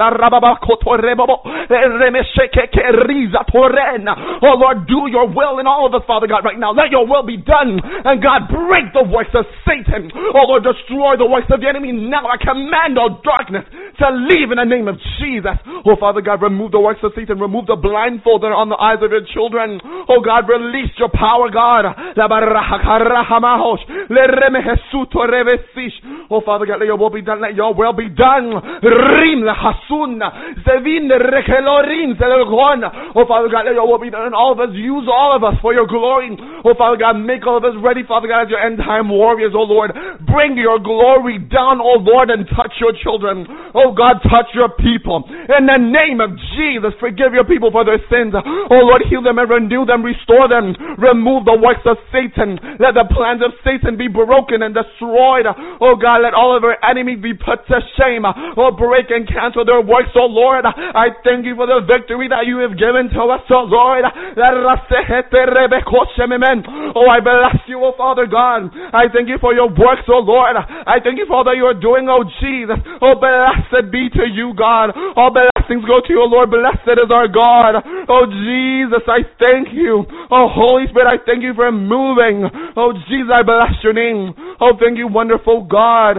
Oh, Lord, do your will in all of us, Father God, right now. Let your will be done. And God, break the works of Satan. Oh, Lord, destroy the works of the enemy now. I command all darkness to leave in the name of Jesus. Oh, Father God, remove the works of Satan. Remove the blindfold that are on the eyes of your children. Oh, God, release your power, God. Oh, Father God, let your will be done. Let your will be done. Rim la. Zevin rekelorin zelgon. Oh, Father God, let your will be done. And all of us, use all of us for your glory. Oh, Father God, make all of us ready, Father God, as your end time warriors, oh Lord. Bring your glory down, oh Lord, and touch your children. Oh God, touch your people. In the name of Jesus, forgive your people for their sins. Oh Lord, heal them and renew them, restore them. Remove the works of Satan. Let the plans of Satan be broken and destroyed. Oh God, let all of our enemies be put to shame. Oh, break and cancel their works, oh Lord. I thank you for the victory that you have given to us, oh Lord. Oh, I bless you, oh Father God. I thank you for your works, oh Lord. I thank you for all that you are doing, oh Jesus. Oh, blessed be to you, God. All blessings go to you, oh Lord. Blessed is our God. Oh Jesus, I thank you. Oh Holy Spirit, I thank you for moving. Oh Jesus, I bless your name. Oh, thank you, wonderful God.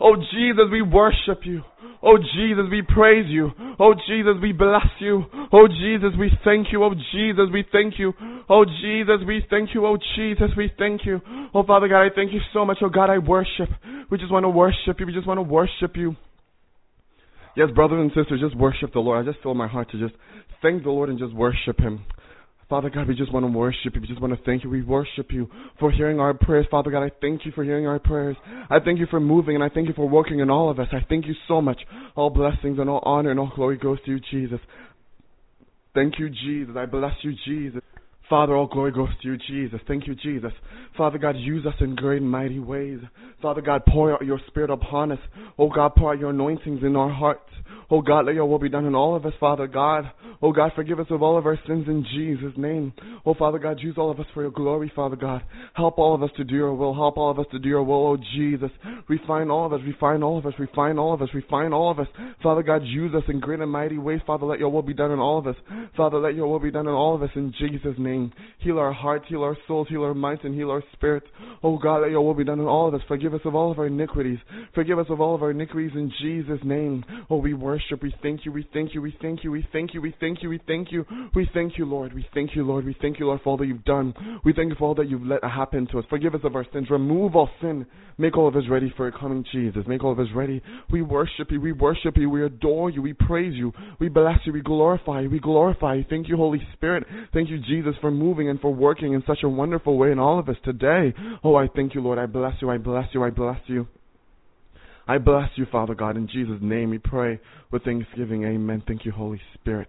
Oh Jesus, we worship you. Oh Jesus, we praise you. Oh Jesus, we bless you. Oh Jesus, we thank you. Oh Jesus, we thank you. Oh Jesus, we thank you. Oh Jesus, we thank you. Oh Father God, I thank you so much. Oh God, I worship. We just want to worship you. We just want to worship you. Yes, brothers and sisters, just worship the Lord. I just feel my heart to just thank the Lord and just worship Him. Father God, we just want to worship you. We just want to thank you. We worship you for hearing our prayers. Father God, I thank you for hearing our prayers. I thank you for moving and I thank you for working in all of us. I thank you so much. All blessings and all honor and all glory goes to you, Jesus. Thank you, Jesus. I bless you, Jesus. Father, all glory goes to you, Jesus. Thank you, Jesus. Father God, use us in great and mighty ways. Father God, pour out your spirit upon us. Oh God, pour out your anointings in our hearts. Oh God, let your will be done in all of us, Father God. Oh God, forgive us of all of our sins in Jesus' name. Oh Father God, use all of us for your glory, Father God. Help all of us to do your will. Help all of us to do your will, oh Jesus. Refine all of us, refine all of us, refine all of us, refine all of us. Father God, use us in great and mighty ways. Father, let your will be done in all of us. Father, let your will be done in all of us in Jesus' name. Heal our hearts, heal our souls, heal our minds, and heal our spirits. Oh God, let your will be done in all of us. Forgive us of all of our iniquities. Forgive us of all of our iniquities in Jesus' name. Oh, we worship, we thank you, we thank you, we thank you, we thank you, we thank you, we thank you, we thank you, Lord. We thank you, Lord. We thank you, Lord, for all that you've done. We thank you for all that you've let happen to us. Forgive us of our sins. Remove all sin. Make all of us ready for your coming, Jesus. Make all of us ready. We worship you, we worship you, we adore you, we praise you, we bless you, we glorify you, we glorify you. Thank you, Holy Spirit. Thank you, Jesus, for moving and for working in such a wonderful way in all of us today. Oh, I thank you, Lord. I bless you, I bless you, I bless you. I bless you, Father God. In Jesus' name we pray with thanksgiving. Amen. Thank you, Holy Spirit.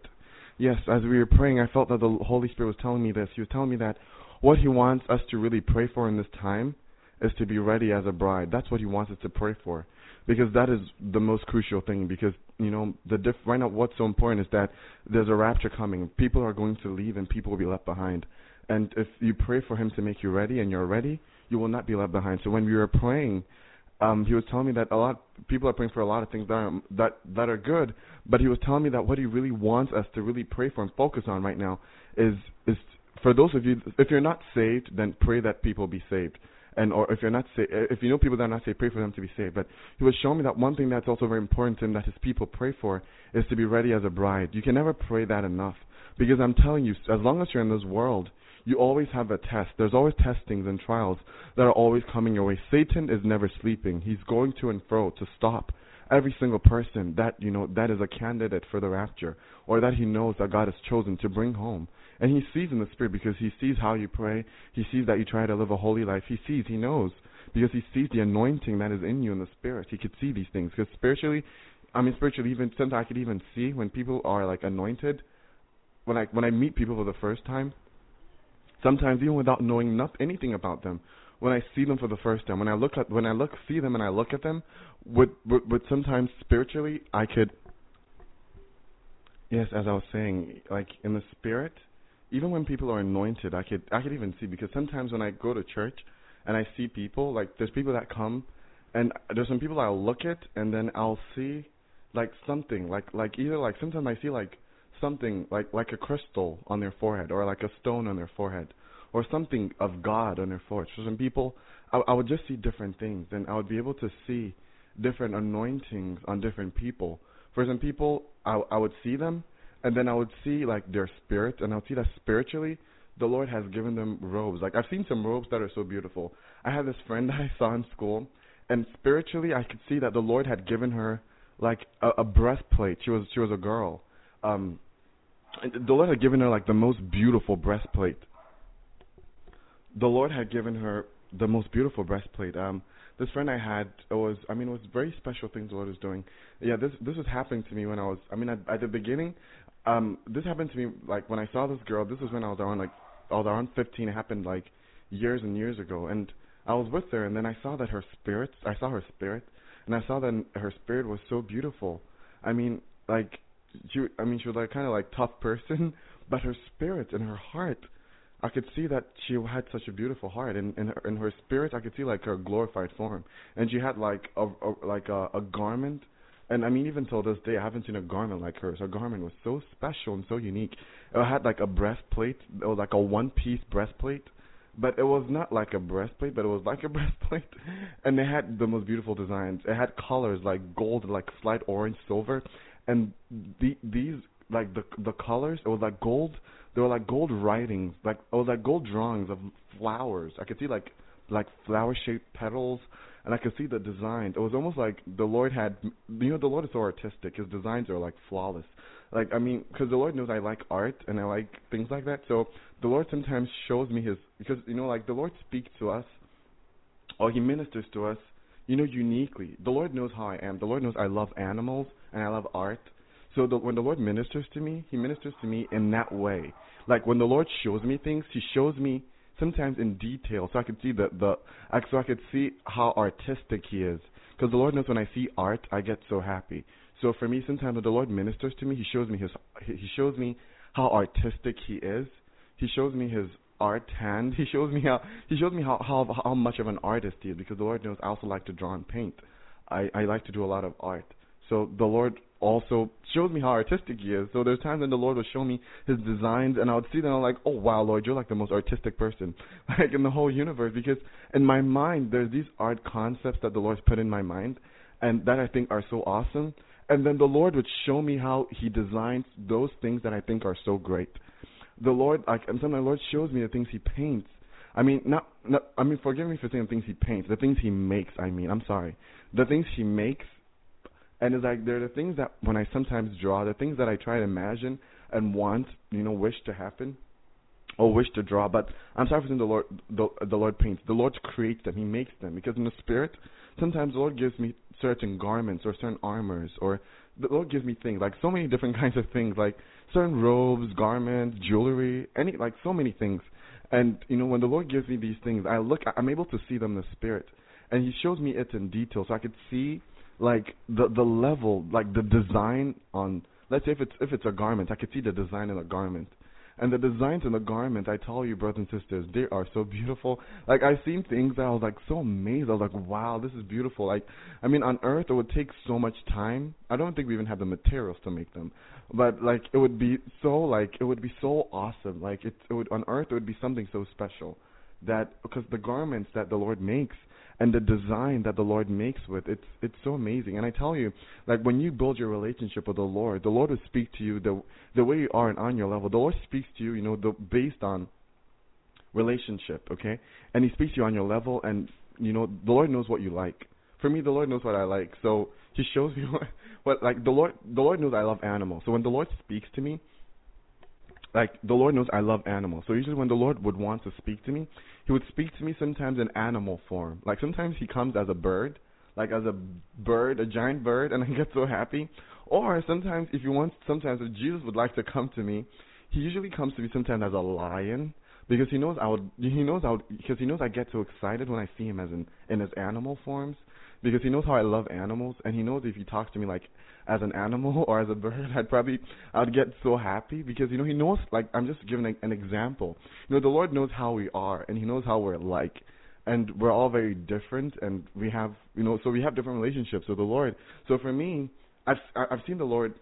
Yes, as we were praying, I felt that the Holy Spirit was telling me this. He was telling me that what He wants us to really pray for in this time is to be ready as a bride. That's what He wants us to pray for. Because that is the most crucial thing. Because, you know, the diff- right now what's so important is that there's a rapture coming. People are going to leave and people will be left behind. And if you pray for Him to make you ready and you're ready, you will not be left behind. So when we were praying, um, he was telling me that a lot people are praying for a lot of things that are, that that are good, but he was telling me that what he really wants us to really pray for and focus on right now is is for those of you if you're not saved, then pray that people be saved. And or if you're not sa- eh, if you know people that are not saved, pray for them to be saved. But he was showing me that one thing that's also very important to him that his people pray for is to be ready as a bride. You can never pray that enough because I'm telling you, as long as you're in this world, you always have a test. There's always testings and trials that are always coming your way. Satan is never sleeping. He's going to and fro to stop every single person that you know that is a candidate for the rapture or that he knows that God has chosen to bring home. And he sees in the spirit because he sees how you pray. He sees that you try to live a holy life. He sees, he knows because he sees the anointing that is in you in the spirit. He could see these things because spiritually, I mean spiritually even sometimes I could even see when people are like anointed. When I when I meet people for the first time, sometimes even without knowing not anything about them when I see them for the first time when I look at when I look see them and I look at them with with, with sometimes spiritually I could Yes, as I was saying, like in the spirit, even when people are anointed, I could I could even see because sometimes when I go to church and I see people, like there's people that come and there's some people I'll look at and then I'll see like something, like like either like sometimes I see like something like like a crystal on their forehead or like a stone on their forehead or something of God on their forehead. For some people, I, I would just see different things and I would be able to see different anointings on different people. For some people, I, I would see them, and then I would see like their spirit, and I would see that spiritually, the Lord has given them robes. Like I've seen some robes that are so beautiful. I had this friend that I saw in school, and spiritually, I could see that the Lord had given her like a, a breastplate. She was she was a girl. Um, the Lord had given her like the most beautiful breastplate. The Lord had given her the most beautiful breastplate. Um, this friend I had was I mean it was very special things the Lord was doing. Yeah, this this was happening to me when I was I mean at, at the beginning, um, this happened to me like when I saw this girl. This was when I was around like I was around 15. It happened like years and years ago, and I was with her, and then I saw that her spirit. I saw her spirit, and I saw that her spirit was so beautiful. I mean, like she. I mean, she was like kind of like tough person, but her spirit and her heart I could see that she had such a beautiful heart, and in her, in her spirit, I could see like her glorified form, and she had like a, a like a, a garment, and I mean even till this day, I haven't seen a garment like hers. Her garment was so special and so unique. It had like a breastplate, was like a one-piece breastplate, but it was not like a breastplate, but it was like a breastplate, and it had the most beautiful designs. It had colors like gold, like slight orange, silver, and the, these like the the colors, it was like gold there were like gold writings, like it was like gold drawings of flowers. I could see like like flower shaped petals, and I could see the designs. It was almost like the Lord had, you know, the Lord is so artistic. His designs are like flawless. Like I mean, because the Lord knows I like art and I like things like that. So the Lord sometimes shows me His because you know, like the Lord speaks to us, or He ministers to us, you know, uniquely. The Lord knows how I am. The Lord knows I love animals and I love art. So the, when the Lord ministers to me, He ministers to me in that way. Like when the Lord shows me things, He shows me sometimes in detail, so I can see the the so I could see how artistic He is. Because the Lord knows when I see art, I get so happy. So for me, sometimes when the Lord ministers to me, He shows me His He shows me how artistic He is. He shows me His art hand. He shows me how He shows me how how how much of an artist He is. Because the Lord knows I also like to draw and paint. I I like to do a lot of art. So the Lord also shows me how artistic he is. So there's times when the Lord would show me his designs and I would see them I'm like, Oh wow, Lord, you're like the most artistic person like in the whole universe because in my mind there's these art concepts that the Lord's put in my mind and that I think are so awesome. And then the Lord would show me how he designs those things that I think are so great. The Lord like and sometimes the Lord shows me the things he paints. I mean not, not I mean forgive me for saying the things he paints, the things he makes, I mean, I'm sorry. The things he makes and it's like they're the things that when I sometimes draw, the things that I try to imagine and want, you know, wish to happen or wish to draw. But I'm sorry for saying the Lord, the, the Lord paints. The Lord creates them. He makes them because in the spirit, sometimes the Lord gives me certain garments or certain armors, or the Lord gives me things like so many different kinds of things, like certain robes, garments, jewelry, any like so many things. And you know, when the Lord gives me these things, I look, I'm able to see them in the spirit, and He shows me it in detail, so I could see like the the level, like the design on. Let's say if it's if it's a garment, I could see the design in a garment, and the designs in the garment. I tell you, brothers and sisters, they are so beautiful. Like I've seen things that I was like so amazed. I was like, wow, this is beautiful. Like, I mean, on Earth it would take so much time. I don't think we even have the materials to make them, but like it would be so like it would be so awesome. Like it, it would on Earth it would be something so special that because the garments that the Lord makes and the design that the Lord makes with it's it's so amazing. And I tell you, like when you build your relationship with the Lord, the Lord will speak to you the the way you are and on your level. The Lord speaks to you, you know, the, based on relationship, okay? And He speaks to you on your level, and you know, the Lord knows what you like. For me, the Lord knows what I like, so He shows me what, what like the Lord. The Lord knows I love animals, so when the Lord speaks to me, like the Lord knows I love animals. So usually when the Lord would want to speak to me, he would speak to me sometimes in animal form. Like sometimes he comes as a bird, like as a bird, a giant bird, and I get so happy. Or sometimes if you want sometimes if Jesus would like to come to me, he usually comes to me sometimes as a lion because he knows I would he knows I would because he knows I get so excited when I see him as in in his animal forms because he knows how I love animals and he knows if he talks to me like as an animal or as a bird, I'd probably I'd get so happy because you know He knows. Like I'm just giving a, an example. You know, the Lord knows how we are and He knows how we're like, and we're all very different, and we have you know so we have different relationships with the Lord. So for me, I've I've seen the Lord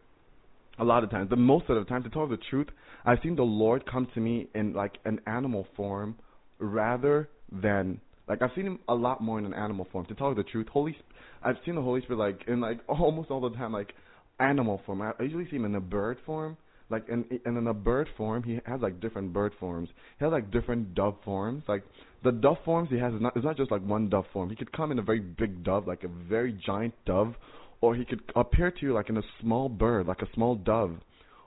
a lot of times. The most of the time, to tell the truth, I've seen the Lord come to me in like an animal form rather than like I've seen him a lot more in an animal form. To tell you the truth, Holy, I've seen the Holy Spirit like in like almost all the time like animal form. I I usually see him in a bird form. Like and and in a bird form, he has like different bird forms. He has like different dove forms. Like the dove forms he has is not it's not just like one dove form. He could come in a very big dove, like a very giant dove, or he could appear to you like in a small bird, like a small dove.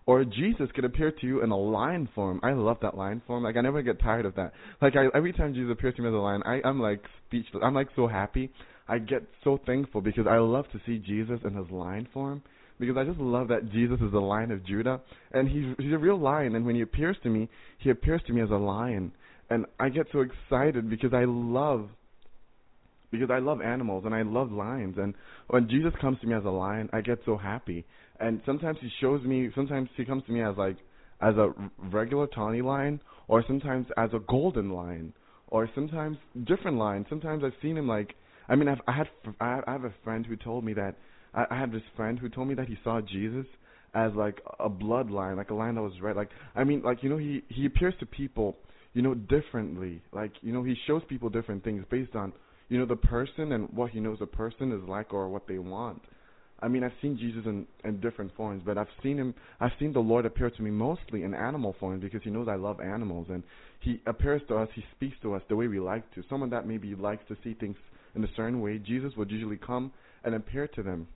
Or Jesus could appear to you in a lion form. I love that lion form. Like I never get tired of that. Like I, every time Jesus appears to me as a lion, I, I'm like speechless. I'm like so happy. I get so thankful because I love to see Jesus in his lion form. Because I just love that Jesus is the lion of Judah, and he's he's a real lion. And when he appears to me, he appears to me as a lion, and I get so excited because I love because I love animals and I love lions. And when Jesus comes to me as a lion, I get so happy. And sometimes he shows me, sometimes he comes to me as like as a regular tawny lion, or sometimes as a golden lion, or sometimes different lions. Sometimes I've seen him like, I mean, I've, I had I have a friend who told me that I, I this friend who told me that he saw Jesus as like a blood lion, like a lion that was red. Like I mean, like you know, he he appears to people, you know, differently. Like you know, he shows people different things based on you know the person and what he knows the person is like or what they want. I mean, I've seen Jesus in in different forms, but I've seen him. I've seen the Lord appear to me mostly in animal form because He knows I love animals, and He appears to us. He speaks to us the way we like to. Someone that maybe likes to see things in a certain way, Jesus would usually come and appear to them.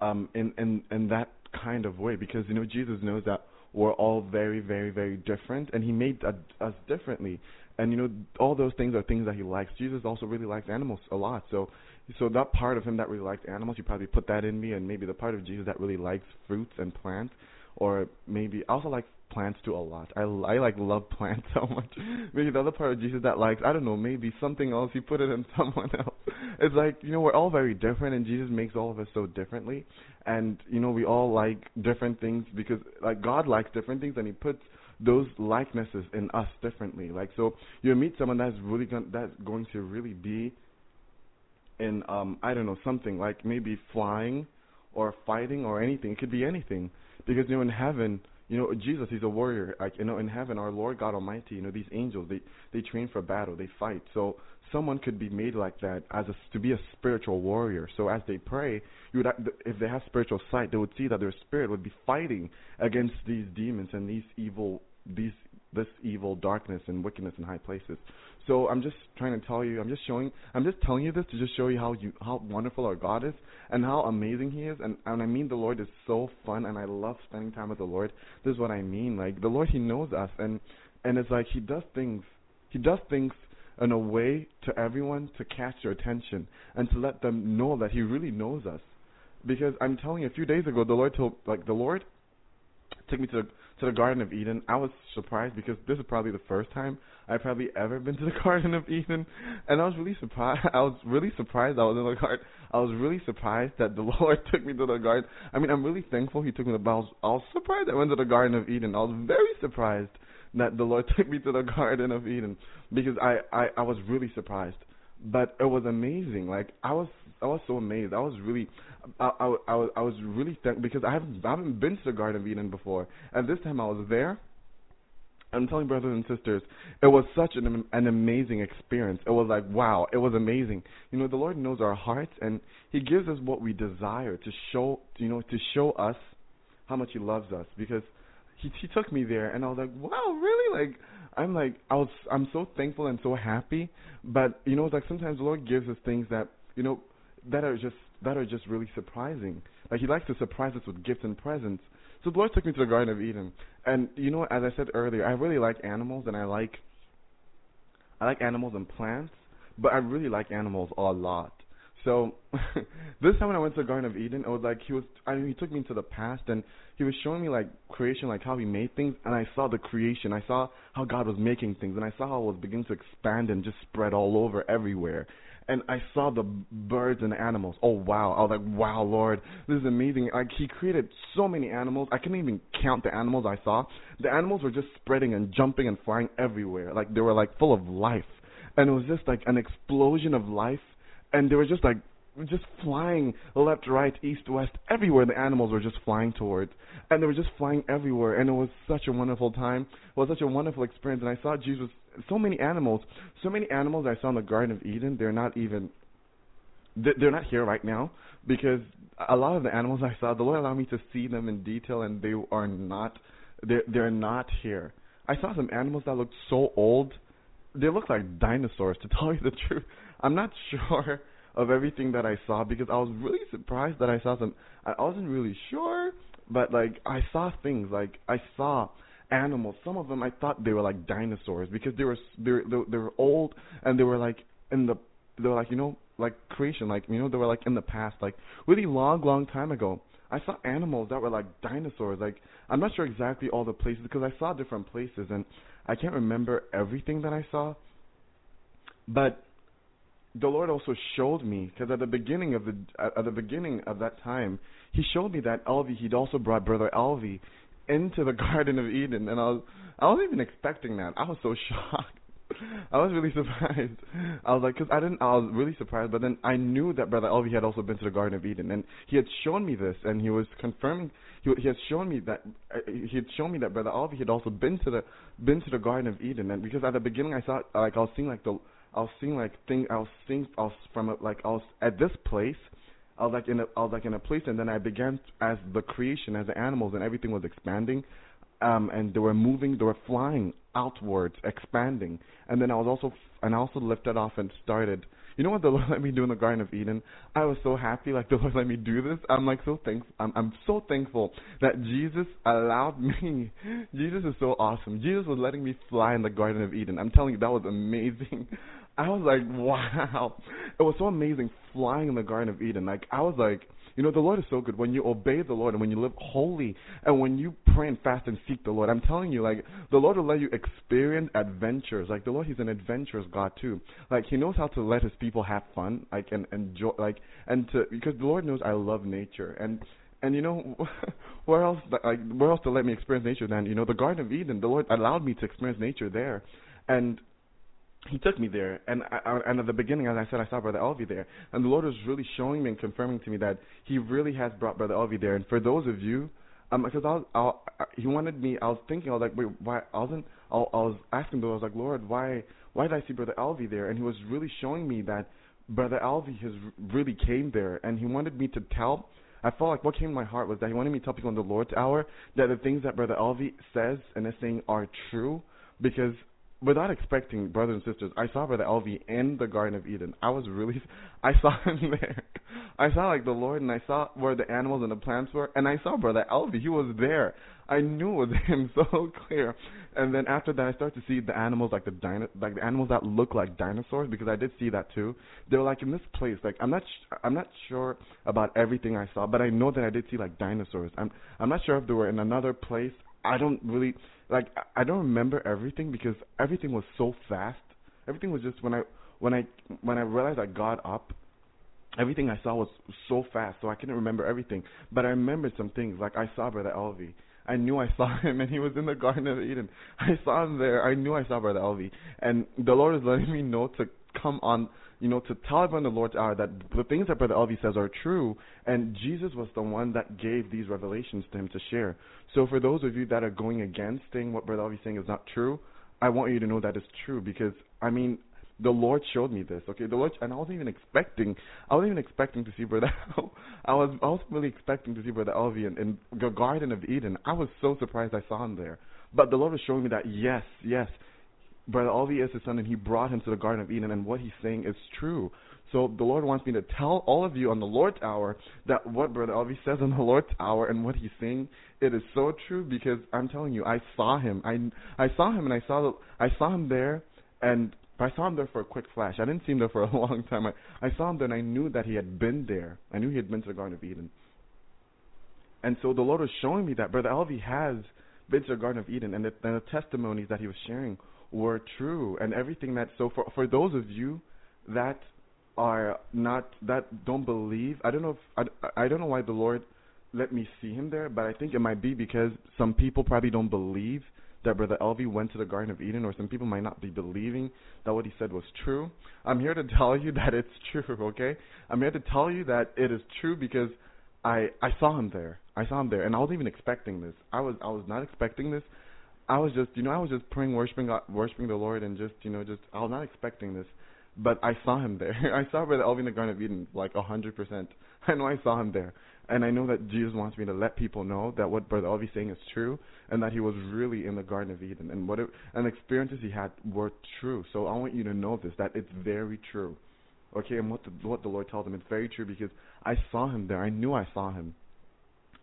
Um, in in in that kind of way, because you know Jesus knows that we're all very, very, very different, and He made us differently. And you know, all those things are things that He likes. Jesus also really likes animals a lot, so so that part of him that really likes animals, you probably put that in me, and maybe the part of Jesus that really likes fruits and plants, or maybe I also like plants too a lot. I I like love plants so much. Maybe the other part of Jesus that likes, I don't know, maybe something else. You put it in someone else. It's like you know we're all very different, and Jesus makes all of us so differently, and you know we all like different things because like God likes different things, and He puts those likenesses in us differently. Like so, you meet someone that's really going that's going to really be in um I don't know something like maybe flying or fighting or anything. It could be anything because you know in heaven, you know Jesus he's a warrior. Like you know in heaven, our Lord God Almighty, you know these angels they they train for battle, they fight. So someone could be made like that as a, to be a spiritual warrior. So as they pray, you would have- if they have spiritual sight, they would see that their spirit would be fighting against these demons and these evil these this evil darkness and wickedness in high places. So I'm just trying to tell you, I'm just showing, I'm just telling you this to just show you how you, how wonderful our God is and how amazing He is. And and I mean the Lord is so fun, and I love spending time with the Lord. This is what I mean. Like the Lord, He knows us, and and it's like He does things, He does things in a way to everyone to catch your attention and to let them know that He really knows us. Because I'm telling you, a few days ago, the Lord told, like the Lord took me to the to the Garden of Eden. I was surprised because this is probably the first time I've probably ever been to the Garden of Eden, and I was really surprised. I was really surprised I was in the garden. I was really surprised that the Lord took me to the garden. I mean, I'm really thankful He took me to. But I was, I was surprised I went to the Garden of Eden. I was very surprised that the Lord took me to the Garden of Eden because I I, I was really surprised. But it was amazing. Like I was I was so amazed. I was really I, I, I was really thank because I haven't I haven't been to the Garden of Eden before, and this time I was there. I'm telling brothers and sisters, it was such an an amazing experience. It was like wow, it was amazing. You know, the Lord knows our hearts, and He gives us what we desire to show. You know, to show us how much He loves us because He He took me there, and I was like, wow, really? Like I'm like I was I'm so thankful and so happy. But you know, it's like sometimes the Lord gives us things that you know that are just that are just really surprising. Like He likes to surprise us with gifts and presents. So the Lord took me to the Garden of Eden, and you know, as I said earlier, I really like animals, and I like I like animals and plants, but I really like animals a lot. So this time when I went to the Garden of Eden, it was like he was. I mean, he took me into the past, and he was showing me like creation, like how he made things, and I saw the creation. I saw how God was making things, and I saw how it was beginning to expand and just spread all over everywhere. And I saw the birds and the animals. Oh wow! I was like, wow, Lord, this is amazing. Like He created so many animals. I couldn't even count the animals I saw. The animals were just spreading and jumping and flying everywhere. Like they were like full of life, and it was just like an explosion of life. And they were just like just flying left, right, east, west, everywhere the animals were just flying towards. And they were just flying everywhere. And it was such a wonderful time. It was such a wonderful experience. And I saw Jesus, so many animals, so many animals I saw in the Garden of Eden, they're not even, they- they're not here right now because a lot of the animals I saw, the Lord allowed me to see them in detail and they are not, they're, they're not here. I saw some animals that looked so old. They looked like dinosaurs, to tell you the truth. I'm not sure of everything that I saw because I was really surprised that I saw some. I wasn't really sure, but like I saw things like I saw animals. Some of them I thought they were like dinosaurs because they were they were, they were- old and they were like in the they were like you know like creation like you know they were like in the past like really long long time ago. I saw animals that were like dinosaurs. Like I'm not sure exactly all the places because I saw different places and I can't remember everything that I saw. But the Lord also showed me because at the beginning of the at the beginning of that time, He showed me that Elvi He'd also brought brother Elvi into the Garden of Eden, and I was I wasn't even expecting that. I was so shocked. I was really surprised. I was like, because I didn't. I was really surprised, but then I knew that brother Elvi had also been to the Garden of Eden, and he had shown me this, and he was confirming. He he had shown me that uh, he had shown me that brother Elvi had also been to the been to the Garden of Eden, and because at the beginning I thought like I was seeing like the I was seeing like thing I was seeing I from a, like I was at this place I was like in a I was like in a place and then I began as the creation as the animals and everything was expanding um and they were moving they were flying outwards expanding and then I was also and I also lifted off and started you know what the Lord let me do in the Garden of Eden? I was so happy, like the Lord let me do this. I'm like so thankful. I'm I'm so thankful that Jesus allowed me. Jesus is so awesome. Jesus was letting me fly in the Garden of Eden. I'm telling you, that was amazing. I was like, wow. It was so amazing flying in the Garden of Eden. Like I was like, you know, the Lord is so good. When you obey the Lord and when you live holy and when you pray and fast and seek the Lord, I'm telling you, like, the Lord will let you experience adventures. Like, the Lord, He's an adventurous God, too. Like, He knows how to let His people have fun, like, and enjoy, like, and to, because the Lord knows I love nature. And, and you know, where else, like, where else to let me experience nature than, you know, the Garden of Eden? The Lord allowed me to experience nature there. And, he took me there, and I, and at the beginning, as I said, I saw Brother Elvi there, and the Lord was really showing me and confirming to me that He really has brought Brother Elvi there. And for those of you, um, because I was, I, I, He wanted me, I was thinking, I was like, wait, why? I wasn't, I, was asking, Lord, I was like, Lord, why, why did I see Brother Elvi there? And He was really showing me that Brother Elvi has really came there, and He wanted me to tell. I felt like what came to my heart was that He wanted me to tell people in the Lord's hour that the things that Brother Elvi says and is saying are true, because without expecting brothers and sisters, I saw Brother Elvi in the Garden of Eden. I was really, I saw him there. I saw like the Lord, and I saw where the animals and the plants were, and I saw Brother Elvi. He was there. I knew it was him so clear. And then after that, I started to see the animals, like the dino, like the animals that look like dinosaurs, because I did see that too. They were like in this place. Like I'm not, sh- I'm not sure about everything I saw, but I know that I did see like dinosaurs. I'm, I'm not sure if they were in another place. I don't really like I don't remember everything because everything was so fast. Everything was just when I when I when I realized I got up, everything I saw was so fast, so I couldn't remember everything. But I remembered some things. Like I saw Brother Elvi. I knew I saw him, and he was in the Garden of Eden. I saw him there. I knew I saw Brother Elvi, and the Lord is letting me know to come on, you know, to tell everyone the Lord's hour that the things that Brother Elvi says are true, and Jesus was the one that gave these revelations to him to share. So for those of you that are going against saying what Brother Elvi is saying is not true, I want you to know that it's true because I mean the Lord showed me this. Okay, the Lord, and I wasn't even expecting. I wasn't even expecting to see Brother. I was. I was really expecting to see Brother Elvi in, in the Garden of Eden. I was so surprised I saw him there. But the Lord was showing me that yes, yes, Brother Elvi is his son, and He brought him to the Garden of Eden, and what He's saying is true. So the Lord wants me to tell all of you on the Lord's hour that what Brother Elvi says on the Lord's hour and what he's saying, it is so true because I'm telling you, I saw him. I I saw him and I saw the, I saw him there, and I saw him there for a quick flash. I didn't see him there for a long time. I I saw him there and I knew that he had been there. I knew he had been to the Garden of Eden. And so the Lord was showing me that Brother Elvi has been to the Garden of Eden, and the, and the testimonies that he was sharing were true, and everything that. So for for those of you that are not that don't believe. I don't know if I, I don't know why the Lord let me see him there, but I think it might be because some people probably don't believe that Brother Elvi went to the Garden of Eden, or some people might not be believing that what he said was true. I'm here to tell you that it's true, okay? I'm here to tell you that it is true because I I saw him there. I saw him there, and I wasn't even expecting this. I was I was not expecting this. I was just you know I was just praying, worshiping God, worshiping the Lord, and just you know just I was not expecting this, but I saw him there. I saw Brother Elvi in the Garden of Eden like a hundred percent. I know I saw him there, and I know that Jesus wants me to let people know that what Brother Elvi is saying is true, and that he was really in the Garden of Eden, and what it, and experiences he had were true. So I want you to know this that it's very true. Okay, and what the what the Lord tells him, it's very true because I saw him there. I knew I saw him.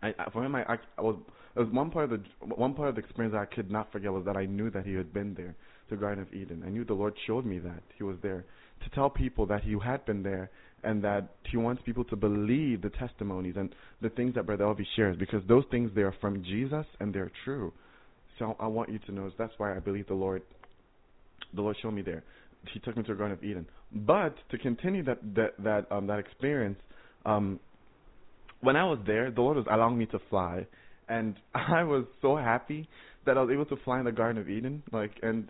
I, for him, I, I was it was one part of the one part of the experience that I could not forget was that I knew that he had been there, the Garden of Eden. I knew the Lord showed me that he was there to tell people that he had been there and that he wants people to believe the testimonies and the things that Brother Elvi shares because those things they are from Jesus and they're true. So I want you to know that's why I believe the Lord the Lord showed me there. He took me to the Garden of Eden. But to continue that that that um that experience, um when I was there, the Lord was allowing me to fly and I was so happy that I was able to fly in the Garden of Eden. Like and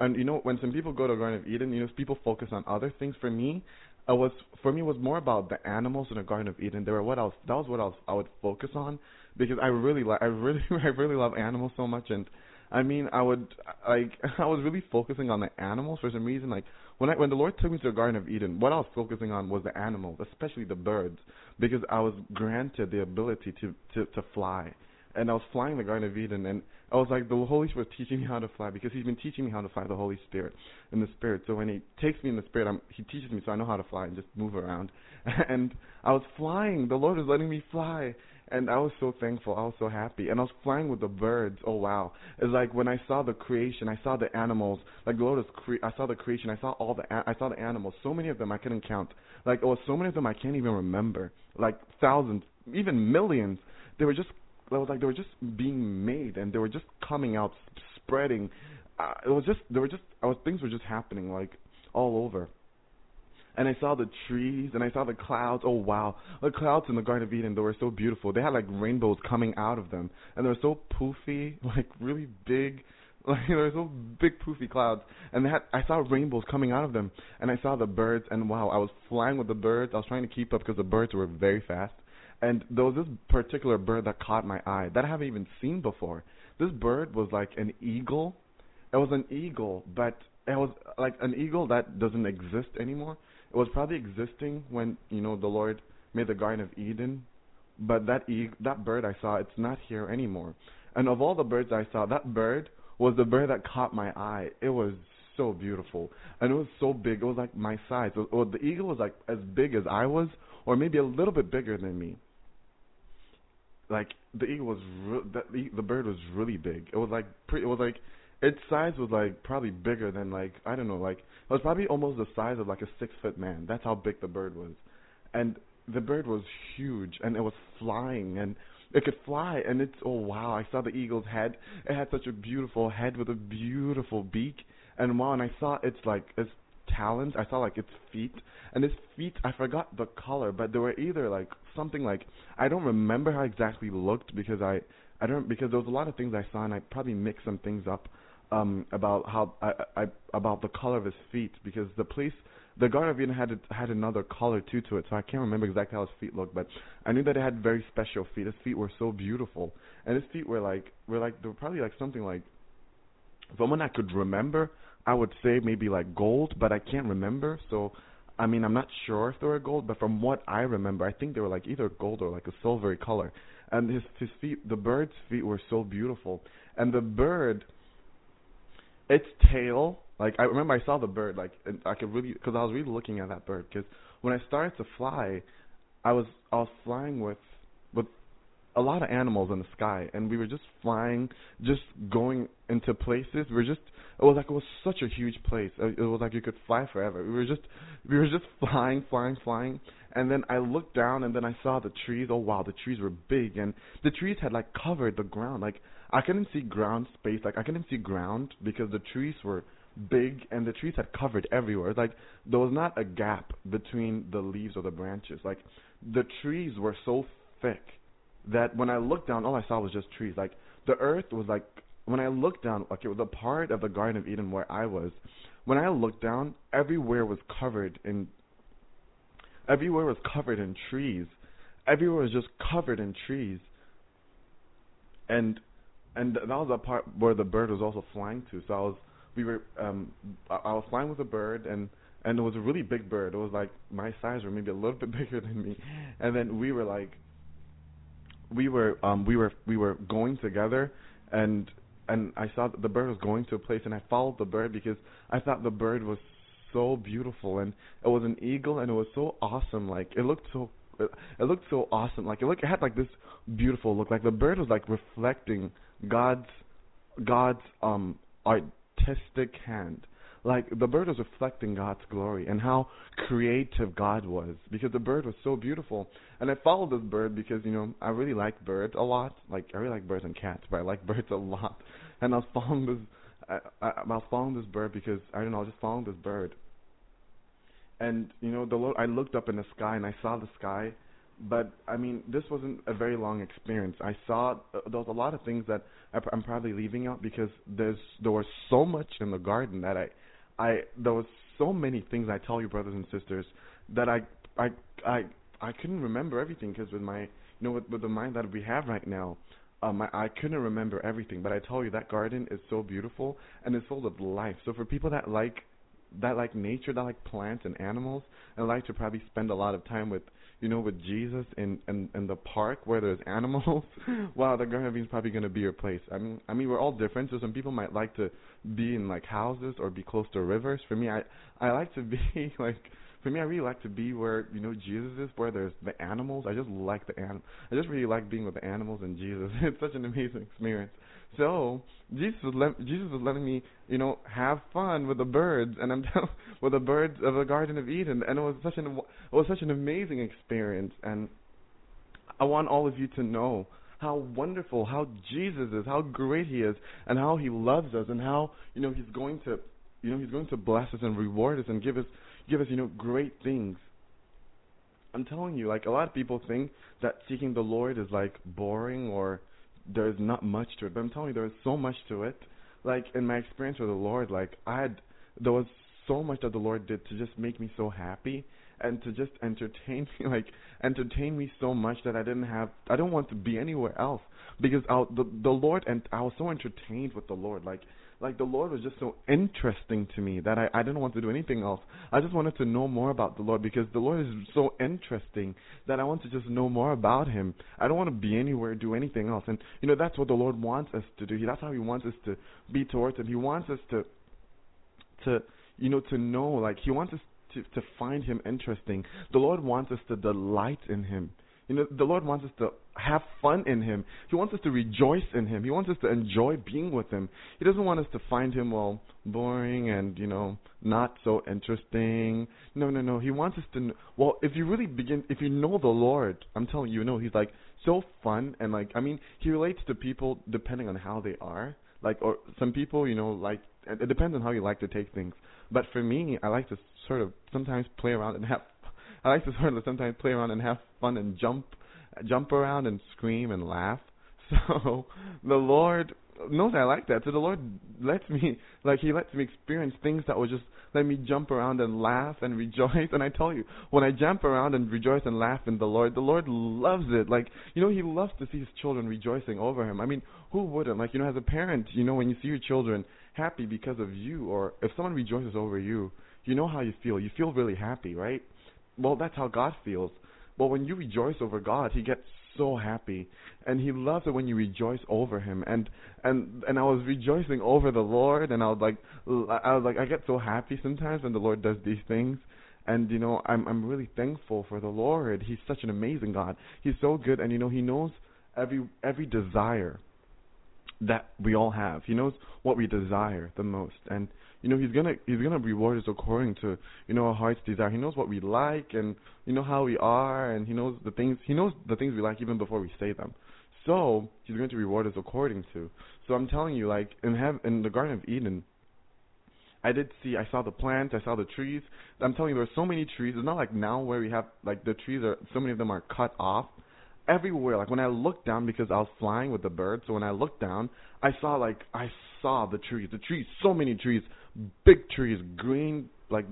and you know when some people go to Garden of Eden, you know people focus on other things. For me, it was for me it was more about the animals in the Garden of Eden. They were what else that was what else I would focus on because I really like I really I really love animals so much and I mean I would like I was really focusing on the animals for some reason like when I when the Lord took me to the Garden of Eden what I was focusing on was the animals especially the birds because I was granted the ability to to to fly and I was flying the Garden of Eden, and I was like, the Holy Spirit was teaching me how to fly because He's been teaching me how to fly the Holy Spirit in the Spirit. So when He takes me in the Spirit, I'm, He teaches me, so I know how to fly and just move around. And I was flying. The Lord was letting me fly, and I was so thankful. I was so happy, and I was flying with the birds. Oh wow! It's like when I saw the creation, I saw the animals. Like the Lord cre- I saw the creation. I saw all the a- I saw the animals. So many of them I couldn't count. Like oh, so many of them I can't even remember. Like thousands, even millions. They were just it was like they were just being made and they were just coming out, spreading. Uh, it was just there were just was things were just happening like all over. And I saw the trees and I saw the clouds. Oh wow, the clouds in the Garden of Eden they were so beautiful. They had like rainbows coming out of them, and they were so poofy, like really big. Like they were so big poofy clouds, and they had I saw rainbows coming out of them, and I saw the birds, and wow, I was flying with the birds. I was trying to keep up because the birds were very fast, and there was this particular bird that caught my eye that I haven't even seen before. This bird was like an eagle. It was an eagle, but it was like an eagle that doesn't exist anymore. It was probably existing when you know the Lord made the Garden of Eden, but that e- that bird I saw, it's not here anymore. And of all the birds I saw, that bird was the bird that caught my eye. It was so beautiful, and it was so big. It was like my size. Was, the eagle was like as big as I was, or maybe a little bit bigger than me like the eagle was re- the, the bird was really big. It was like pretty. It was like its size was like probably bigger than like I don't know like it was probably almost the size of like a six foot man. That's how big the bird was, and the bird was huge and it was flying and it could fly and it's oh wow I saw the eagle's head. It had such a beautiful head with a beautiful beak and wow and I saw its like its talons. I saw like its feet, and its feet. I forgot the color, but they were either like something like I don't remember how exactly looked because I I don't because there was a lot of things I saw, and I probably mixed some things up um about how I, I about the color of his feet because the place the Garden of Eden had had another color too to it, so I can't remember exactly how his feet looked, but I knew that it had very special feet. His feet were so beautiful, and his feet were like were like they were probably like something like someone I could remember I would say maybe like gold, but I can't remember. So, I mean, I'm not sure if they were gold, but from what I remember, I think they were like either gold or like a silvery color. And his his feet, the bird's feet were so beautiful. And the bird, its tail, like I remember I saw the bird, like and I could really, because I was really looking at that bird. Because when I started to fly, I was I was flying with with a lot of animals in the sky, and we were just flying, just going into places. We were just it was like it was such a huge place. It was like you could fly forever. We were just we were just flying, flying, flying. And then I looked down and then I saw the trees. Oh wow, the trees were big and the trees had like covered the ground. Like I couldn't see ground space. Like I couldn't see ground because the trees were big, and the trees had covered everywhere. Like there was not a gap between the leaves or the branches. Like the trees were so thick that when I looked down, all I saw was just trees. Like the earth was like when I looked down, like it was a part of the Garden of Eden where I was. When I looked down, everywhere was covered in. Everywhere was covered in trees. Everywhere was just covered in trees. And and that was the part where the bird was also flying to. So I was, we were, um, I was flying with a bird, and and it was a really big bird. It was like my size, or maybe a little bit bigger than me. And then we were like, we were, um, we were, we were going together, and and I saw that the bird was going to a place, and I followed the bird because I thought the bird was so beautiful, and it was an eagle, and it was so awesome. Like it looked so, it, looked so awesome. Like it looked, it had like this beautiful look. Like the bird was like reflecting God's God's um artistic hand. Like the bird was reflecting God's glory and how creative God was because the bird was so beautiful. And I followed this bird because you know I really like birds a lot. Like I really like birds and cats, but I like birds a lot. And I was following this. I, I, I was following this bird because I don't know. I was just following this bird. And you know the Lord. I looked up in the sky and I saw the sky but I mean, this wasn't a very long experience. I saw uh, there was a lot of things that I, I'm probably leaving out because there's there was so much in the garden that I, I there was so many things I tell you, brothers and sisters, that I I I I couldn't remember everything because with my you know with, with the mind that we have right now, um, I, I couldn't remember everything. But I tell you that garden is so beautiful and it's full of life. So for people that like that like nature, that like plants and animals, and like to probably spend a lot of time with you know, with Jesus in in, in the park where there's animals, wow, the Garden of Eden is probably going to be your place. I mean, I mean, we're all different. So some people might like to be in like houses or be close to rivers. For me, I I like to be like. For me, I really like to be where you know Jesus is, where there's the animals. I just like the anim. I just really like being with the animals and Jesus. It's such an amazing experience. So Jesus was let, Jesus was letting me, you know, have fun with the birds, and I'm telling with the birds of the Garden of Eden, and it was such an it was such an amazing experience, and I want all of you to know how wonderful, how Jesus is, how great He is, and how He loves us, and how you know He's going to, you know, He's going to bless us and reward us and give us give us you know great things. I'm telling you, like a lot of people think that seeking the Lord is like boring or there's not much to it. But I'm telling you, there is so much to it. Like in my experience with the Lord, like I had, there was so much that the Lord did to just make me so happy and to just entertain me, like entertain me so much that I didn't have, I don't want to be anywhere else because I, the the Lord and I was so entertained with the Lord, like like the Lord was just so interesting to me that I, I didn't want to do anything else. I just wanted to know more about the Lord because the Lord is so interesting that I want to just know more about Him. I don't want to be anywhere, do anything else. And you know that's what the Lord wants us to do. He, that's how He wants us to be towards Him. He wants us to to you know to know like He wants us to to find Him interesting. The Lord wants us to delight in Him. You know, the Lord wants us to have fun in Him. He wants us to rejoice in Him. He wants us to enjoy being with Him. He doesn't want us to find Him, well, boring and, you know, not so interesting. No, no, no. He wants us to, well, if you really begin, if you know the Lord, I'm telling you, you know, He's like so fun and like, I mean, He relates to people depending on how they are. Like, or some people, you know, like, it depends on how you like to take things. But for me, I like to sort of sometimes play around and have I like to sort of sometimes play around and have fun and jump, jump around and scream and laugh. So the Lord knows I like that. So the Lord lets me, like He lets me experience things that will just let me jump around and laugh and rejoice. And I tell you, when I jump around and rejoice and laugh in the Lord, the Lord loves it. Like you know, He loves to see His children rejoicing over Him. I mean, who wouldn't? Like you know, as a parent, you know, when you see your children happy because of you, or if someone rejoices over you, you know how you feel. You feel really happy, right? Well, that's how God feels. But when you rejoice over God, He gets so happy, and He loves it when you rejoice over Him. And and and I was rejoicing over the Lord, and I was like, I was like, I get so happy sometimes when the Lord does these things. And you know, I'm I'm really thankful for the Lord. He's such an amazing God. He's so good, and you know, He knows every every desire that we all have. He knows what we desire the most, and you know he's gonna he's gonna reward us according to you know our heart's desire. He knows what we like and you know how we are and he knows the things he knows the things we like even before we say them. So he's going to reward us according to. So I'm telling you, like in heaven, in the Garden of Eden, I did see, I saw the plants, I saw the trees. I'm telling you, there were so many trees. It's not like now where we have like the trees are so many of them are cut off. Everywhere, like when I looked down because I was flying with the bird, so when I looked down, I saw like I saw the trees, the trees, so many trees, big trees, green, like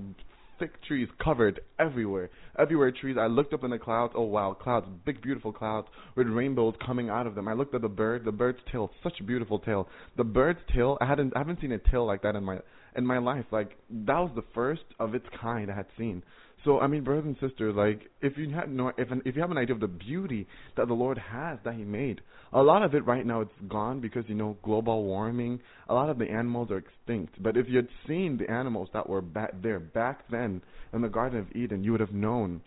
thick trees covered everywhere. Everywhere trees. I looked up in the clouds. Oh wow, clouds, big beautiful clouds with rainbows coming out of them. I looked at the bird. The bird's tail, such a beautiful tail. The bird's tail. I hadn't, I haven't seen a tail like that in my in my life. Like that was the first of its kind I had seen. So I mean, brothers and sisters, like if you had no, if if you have an idea of the beauty that the Lord has that He made, a lot of it right now it's gone because you know global warming. A lot of the animals are extinct. But if you had seen the animals that were back there back then in the Garden of Eden, you would have known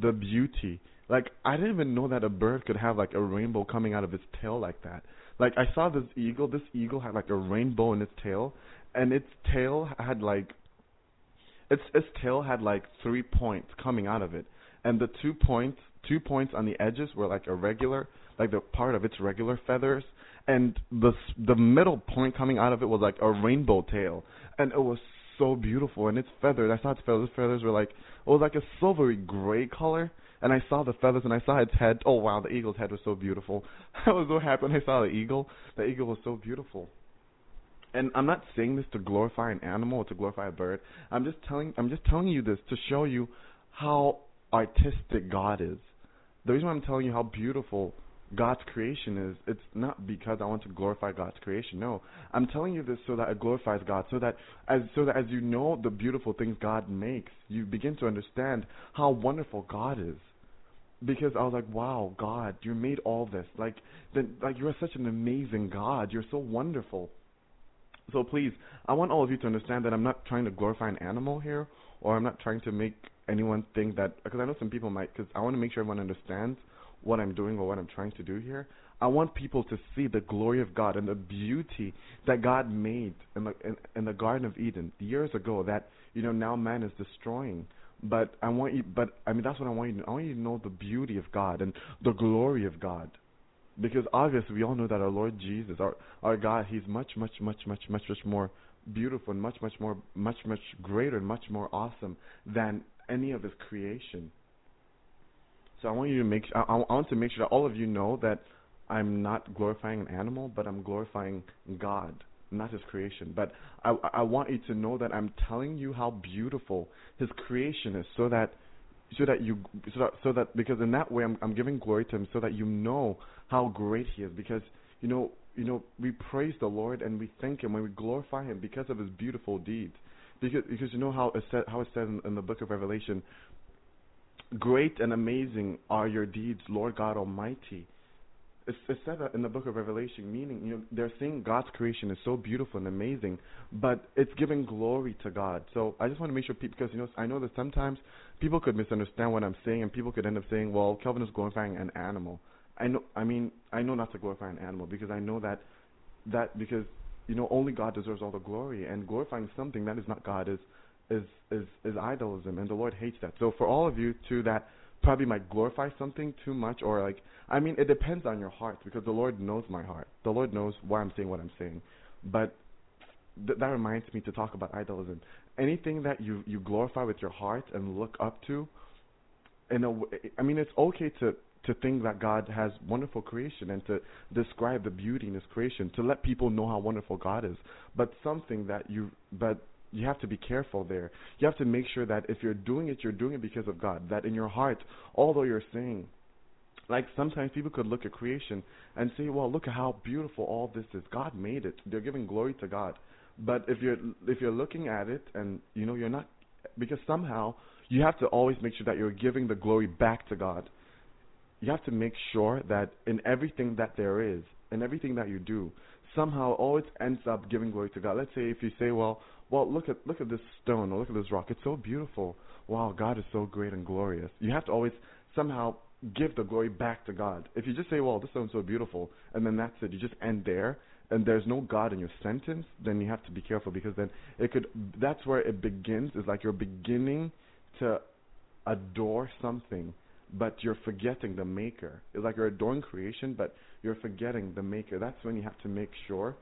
the beauty. Like I didn't even know that a bird could have like a rainbow coming out of its tail like that. Like I saw this eagle. This eagle had like a rainbow in its tail, and its tail had like its its tail had like three points coming out of it, and the two points two points on the edges were like irregular, like the part of its regular feathers, and the the middle point coming out of it was like a rainbow tail, and it was so beautiful. And its feathers, I saw its feathers. Feathers were like it was like a silvery gray color. And I saw the feathers and I saw its head. Oh wow, the eagle's head was so beautiful. I was so happy when I saw the eagle. The eagle was so beautiful and I'm not saying this to glorify an animal or to glorify a bird. I'm just telling I'm just telling you this to show you how artistic God is. The reason why I'm telling you how beautiful God's creation is, it's not because I want to glorify God's creation. No. I'm telling you this so that it glorifies God, so that as so that as you know the beautiful things God makes, you begin to understand how wonderful God is because I was like, wow, God, you made all this. Like, then, like you're such an amazing God. You're so wonderful. So please, I want all of you to understand that I'm not trying to glorify an animal here, or I'm not trying to make anyone think that. Because I know some people might. Because I want to make sure everyone understands what I'm doing or what I'm trying to do here. I want people to see the glory of God and the beauty that God made in the in, in the Garden of Eden years ago. That you know now man is destroying. But I want you. But I mean that's what I want you. To, I want you to know the beauty of God and the glory of God because obviously we all know that our Lord Jesus, our our God, He's much, much, much, much, much, much more beautiful and much, much more, much, much greater and much more awesome than any of His creation. So I want you to make, I, I want to make sure that all of you know that I'm not glorifying an animal, but I'm glorifying God, not His creation. But I I want you to know that I'm telling you how beautiful His creation is, so that so that you so that so that because in that way I'm I'm giving glory to him so that you know how great he is. Because you know you know we praise the Lord and we thank him when we glorify him because of his beautiful deeds. Because because you know how it said how it says in, in the book of Revelation great and amazing are your deeds Lord God Almighty it's, it's said in the book of Revelation, meaning you know they're saying God's creation is so beautiful and amazing, but it's giving glory to God. So I just want to make sure people, because you know I know that sometimes people could misunderstand what I'm saying, and people could end up saying, "Well, Kelvin is glorifying an animal." I know, I mean, I know not to glorify an animal because I know that that because you know only God deserves all the glory, and glorifying something that is not God is is is is idolism, and the Lord hates that. So for all of you too that probably might glorify something too much or like I mean it depends on your heart because the Lord knows my heart. The Lord knows why I'm saying what I'm saying. But th- that reminds me to talk about idolism. Anything that you you glorify with your heart and look up to in a w- I mean it's okay to to think that God has wonderful creation and to describe the beauty in his creation to let people know how wonderful God is. But something that you but you have to be careful there. You have to make sure that if you're doing it, you're doing it because of God. That in your heart, although you're saying, like sometimes people could look at creation and say, "Well, look at how beautiful all this is. God made it." They're giving glory to God. But if you're if you're looking at it and you know you're not, because somehow you have to always make sure that you're giving the glory back to God. You have to make sure that in everything that there is, in everything that you do, somehow always ends up giving glory to God. Let's say if you say, "Well, well, look at look at this stone or look at this rock. It's so beautiful. Wow, God is so great and glorious." You have to always somehow give the glory back to God. If you just say, "Well, this stone's so beautiful," and then that's it, you just end there, and there's no God in your sentence, then you have to be careful because then it could. That's where it begins. Is like you're beginning to adore something, but you're forgetting the Maker. It's like you're adoring creation, but you're forgetting the Maker. That's when you have to make sure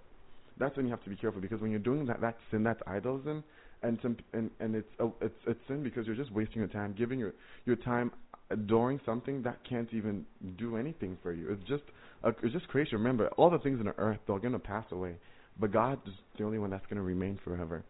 that's when you have to be careful because when you're doing that, that sin, that's idolism, and some, and and it's uh, it's it's sin because you're just wasting your time, giving your your time adoring something that can't even do anything for you. It's just uh, it's just creation. Remember, all the things in the earth they're gonna pass away, but God is the only one that's gonna remain forever.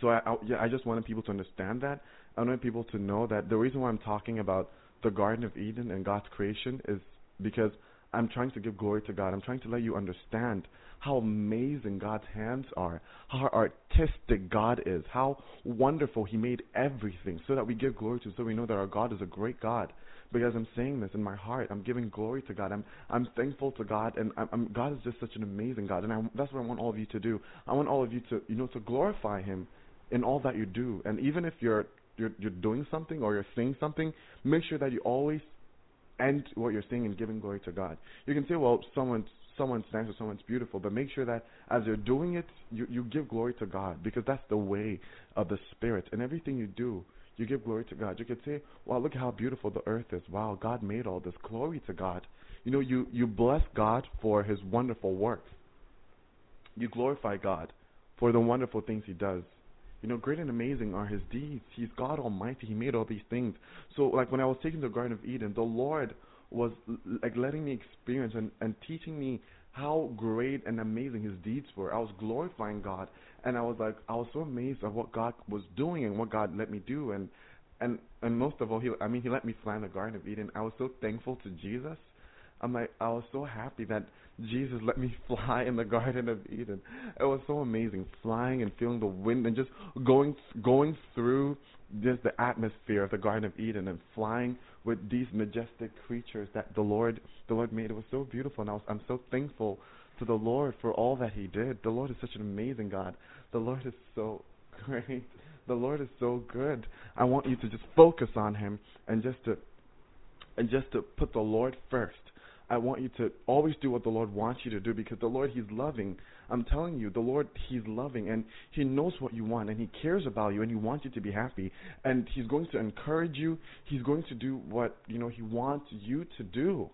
So I, I yeah, I just wanted people to understand that. I wanted people to know that the reason why I'm talking about the Garden of Eden and God's creation is because I'm trying to give glory to God. I'm trying to let you understand how amazing God's hands are, how artistic God is, how wonderful He made everything, so that we give glory to, so we know that our God is a great God. Because I'm saying this in my heart, I'm giving glory to God. I'm I'm thankful to God, and I'm, I'm, God is just such an amazing God, and I, that's what I want all of you to do. I want all of you to you know to glorify Him in all that you do, and even if you're you're you're doing something or you're saying something, make sure that you always end what you're saying in giving glory to God. You can say, well, someone's someone's nice or someone's beautiful, but make sure that as you're doing it, you you give glory to God because that's the way of the Spirit. And everything you do, you give glory to God. You could say, "Wow, look how beautiful the earth is. Wow, God made all this. Glory to God." You know, you you bless God for His wonderful works. You glorify God for the wonderful things He does. You know, great and amazing are His deeds. He's God Almighty. He made all these things. So, like when I was taking the Garden of Eden, the Lord was like letting me experience and, and teaching me how great and amazing his deeds were. I was glorifying God and I was like I was so amazed at what God was doing and what God let me do and and and most of all he I mean he let me fly in the Garden of Eden. I was so thankful to Jesus. I'm like I was so happy that Jesus let me fly in the Garden of Eden. It was so amazing flying and feeling the wind and just going going through just the atmosphere of the Garden of Eden and flying with these majestic creatures that the Lord the Lord made. It was so beautiful, and I was, I'm so thankful to the Lord for all that He did. The Lord is such an amazing God. The Lord is so great. The Lord is so good. I want you to just focus on Him and just to and just to put the Lord first. I want you to always do what the Lord wants you to do because the Lord, He's loving. I'm telling you, the Lord, He's loving and He knows what you want and He cares about you and He wants you to be happy. And He's going to encourage you. He's going to do what, you know, He wants you to do.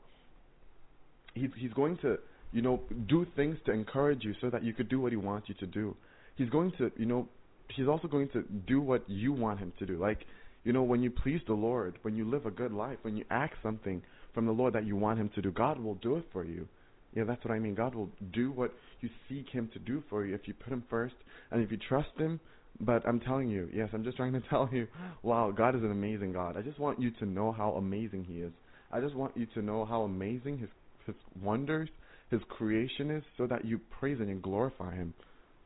He's, he's going to, you know, do things to encourage you so that you could do what He wants you to do. He's going to, you know, He's also going to do what you want Him to do. Like, you know, when you please the Lord, when you live a good life, when you act something from the Lord that you want Him to do, God will do it for you. Yeah, that's what I mean. God will do what you seek Him to do for you if you put Him first and if you trust Him. But I'm telling you, yes, I'm just trying to tell you, wow, God is an amazing God. I just want you to know how amazing He is. I just want you to know how amazing His His wonders, His creation is, so that you praise and glorify Him.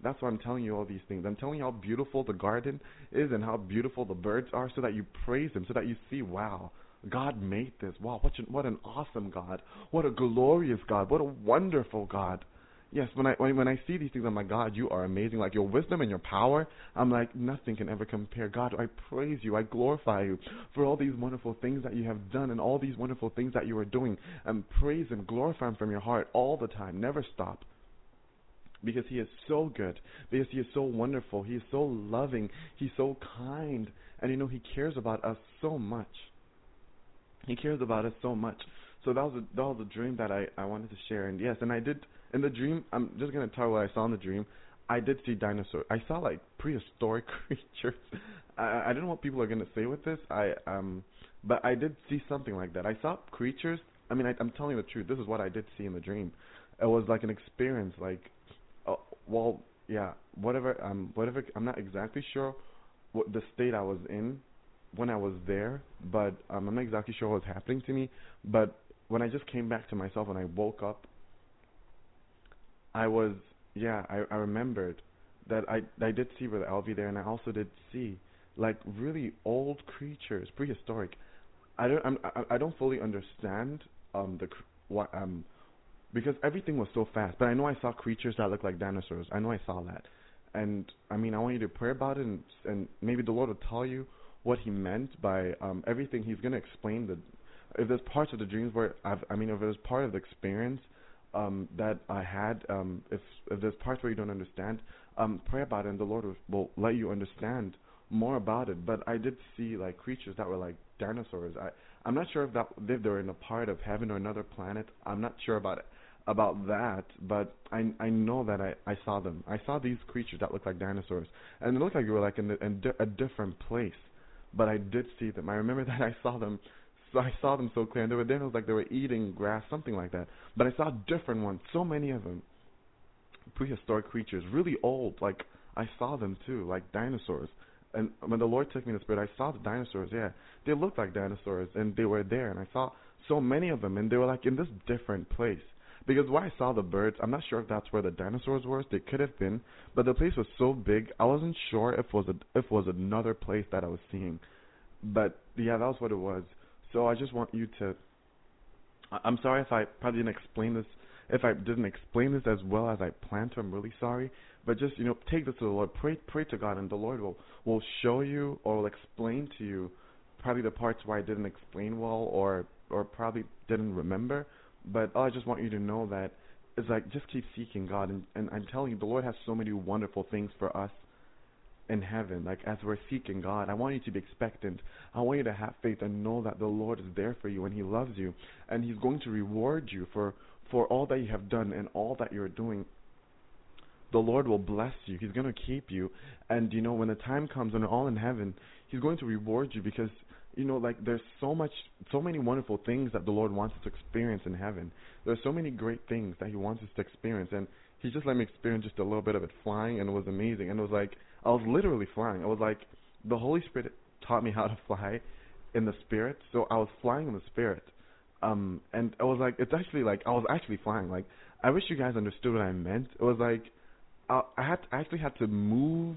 That's why I'm telling you all these things. I'm telling you how beautiful the garden is and how beautiful the birds are, so that you praise Him, so that you see, wow, God made this. Wow, what what an awesome God. What a glorious God. What a wonderful God. Yes, when I when, when I see these things, I'm like, God, you are amazing. Like your wisdom and your power, I'm like, nothing can ever compare. God, I praise you. I glorify you for all these wonderful things that you have done and all these wonderful things that you are doing. And praise and glorify Him from your heart all the time. Never stop because he is so good, because he is so wonderful, he is so loving, he's so kind, and you know he cares about us so much. He cares about us so much. So that was a, that was a dream that I I wanted to share, and yes, and I did in the dream. I'm just gonna tell what I saw in the dream. I did see dinosaurs. I saw like prehistoric creatures. I I don't know what people are gonna say with this. I um, but I did see something like that. I saw creatures. I mean, I, I'm telling you the truth. This is what I did see in the dream. It was like an experience. Like, uh, well, yeah, whatever. Um, whatever. I'm not exactly sure what the state I was in when I was there, but um, I'm not exactly sure what was happening to me. But when I just came back to myself and I woke up, I was yeah, I I remembered that I I did see Brother Elvi there, and I also did see like really old creatures, prehistoric. I don't I'm, I I don't fully understand um the what um because everything was so fast. But I know I saw creatures that looked like dinosaurs. I know I saw that, and I mean I want you to pray about it, and and maybe the Lord will tell you what He meant by um everything. He's gonna explain the if there's parts of the dreams where I've I mean if there's part of the experience um that I had um if if there's parts where you don't understand um pray about it and the Lord will, let you understand more about it. But I did see like creatures that were like dinosaurs. I I'm not sure if that if they were in a part of heaven or another planet. I'm not sure about it. about that, but I I know that I I saw them. I saw these creatures that looked like dinosaurs, and it looked like they were like in, the, in di- a different place. But I did see them. I remember that I saw them. So I saw them so clear, and they were there. It was like they were eating grass, something like that. But I saw different ones, so many of them, prehistoric creatures, really old. Like I saw them too, like dinosaurs. And when the Lord took me the spirit, I saw the dinosaurs. Yeah, they looked like dinosaurs, and they were there. And I saw so many of them, and they were like in this different place. Because where I saw the birds, I'm not sure if that's where the dinosaurs were. They could have been, but the place was so big, I wasn't sure if was a, if was another place that I was seeing. But yeah, that was what it was. So I just want you to. I'm sorry if I probably didn't explain this. If I didn't explain this as well as I planned to, I'm really sorry. But just you know, take this to the Lord. Pray, pray to God, and the Lord will will show you or will explain to you probably the parts where I didn't explain well or or probably didn't remember. But I just want you to know that it's like just keep seeking God, and and I'm telling you, the Lord has so many wonderful things for us in heaven. Like as we're seeking God, I want you to be expectant. I want you to have faith and know that the Lord is there for you and He loves you, and He's going to reward you for for all that you have done and all that you're doing. The Lord will bless you. He's going to keep you, and you know when the time comes when we're all in heaven, He's going to reward you because you know like there's so much, so many wonderful things that the Lord wants us to experience in heaven. There's so many great things that He wants us to experience, and He just let me experience just a little bit of it flying, and it was amazing. And it was like I was literally flying. I was like the Holy Spirit taught me how to fly in the spirit, so I was flying in the spirit. Um, and I was like, it's actually like I was actually flying. Like I wish you guys understood what I meant. It was like I, I had I actually had to move.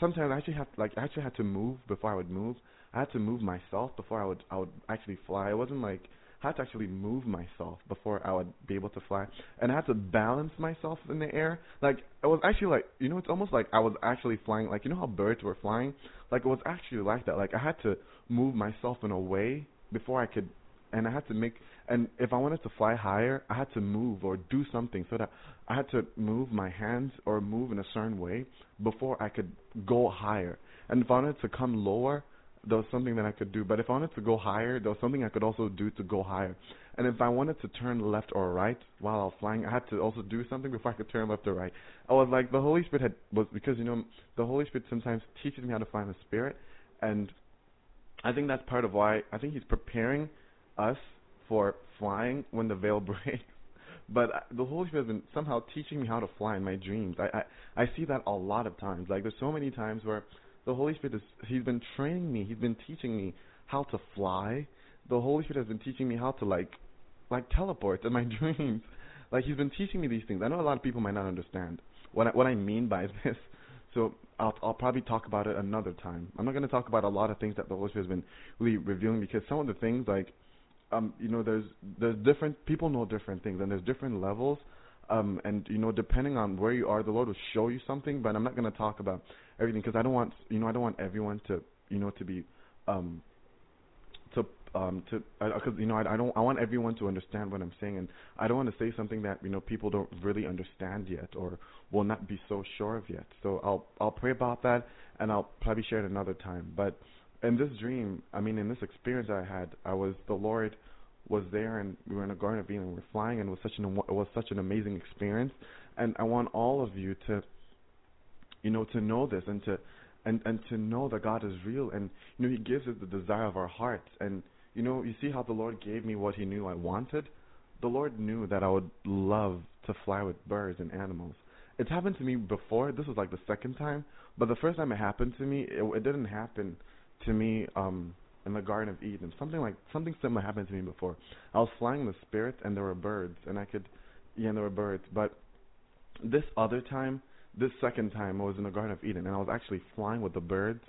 Sometimes I actually have like I actually had to move before I would move. I had to move myself before I would I would actually fly. It wasn't like I had to actually move myself before I would be able to fly, and I had to balance myself in the air. Like it was actually like you know it's almost like I was actually flying. Like you know how birds were flying. Like it was actually like that. Like I had to move myself in a way before I could and I had to make and if I wanted to fly higher, I had to move or do something so that I had to move my hands or move in a certain way before I could go higher. And if I wanted to come lower, there was something that I could do. But if I wanted to go higher, there was something I could also do to go higher. And if I wanted to turn left or right while I was flying, I had to also do something before I could turn left or right. I was like the Holy Spirit had was because you know the Holy Spirit sometimes teaches me how to fly in the Spirit, and I think that's part of why I think He's preparing us for flying when the veil breaks. But the Holy Spirit has been somehow teaching me how to fly in my dreams. I, I I see that a lot of times. Like there's so many times where the Holy Spirit is He's been training me. He's been teaching me how to fly. The Holy Spirit has been teaching me how to like like teleport in my dreams. Like He's been teaching me these things. I know a lot of people might not understand what I, what I mean by this. So I'll I'll probably talk about it another time. I'm not going to talk about a lot of things that the Holy Spirit has been really revealing because some of the things like um you know there's there's different people know different things and there's different levels um and you know depending on where you are the lord will show you something but i'm not going to talk about everything because i don't want you know i don't want everyone to you know to be um to um to because you know I, I don't I want everyone to understand what I'm saying and I don't want to say something that you know people don't really understand yet or will not be so sure of yet. So I'll I'll pray about that and I'll probably share it another time. But in this dream, I mean in this experience I had, I was the Lord was there and we were in a garden of Eden. We were flying and it was such an it was such an amazing experience. And I want all of you to you know to know this and to and and to know that God is real and you know He gives us the desire of our hearts and you know you see how the Lord gave me what He knew I wanted. The Lord knew that I would love to fly with birds and animals. It's happened to me before. This was like the second time, but the first time it happened to me, it, it didn't happen to me um in the Garden of Eden. Something like something similar happened to me before. I was flying in the spirit and there were birds and I could yeah, and there were birds, but this other time this second time I was in the Garden of Eden and I was actually flying with the birds.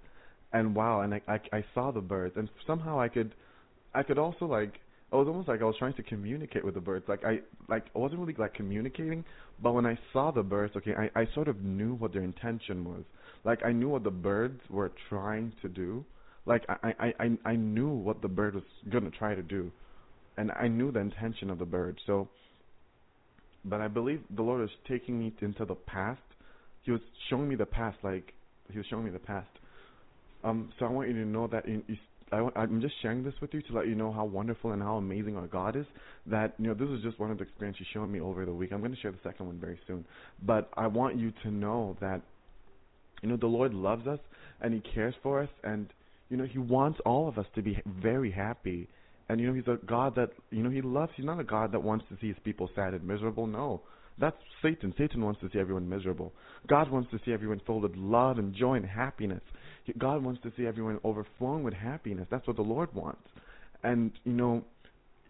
And wow and I, I I saw the birds and somehow I could I could also like it was almost like I was trying to communicate with the birds. Like I like I wasn't really like communicating but when I saw the birds okay I I sort of knew what their intention was. Like I knew what the birds were trying to do like I I I I knew what the bird was gonna try to do and I knew the intention of the bird so but I believe the Lord is taking me into the past he was showing me the past like he was showing me the past um so i want you to know that in, I, I'm just sharing this with you to let you know how wonderful and how amazing our God is. That you know this is just one of the experiences He showed me over the week. I'm going to share the second one very soon, but I want you to know that you know the Lord loves us and He cares for us, and you know He wants all of us to be very happy. And you know He's a God that you know He loves. He's not a God that wants to see His people sad and miserable. No, that's Satan. Satan wants to see everyone miserable. God wants to see everyone filled with love and joy and happiness. God wants to see everyone overflowing with happiness. That's what the Lord wants. And you know,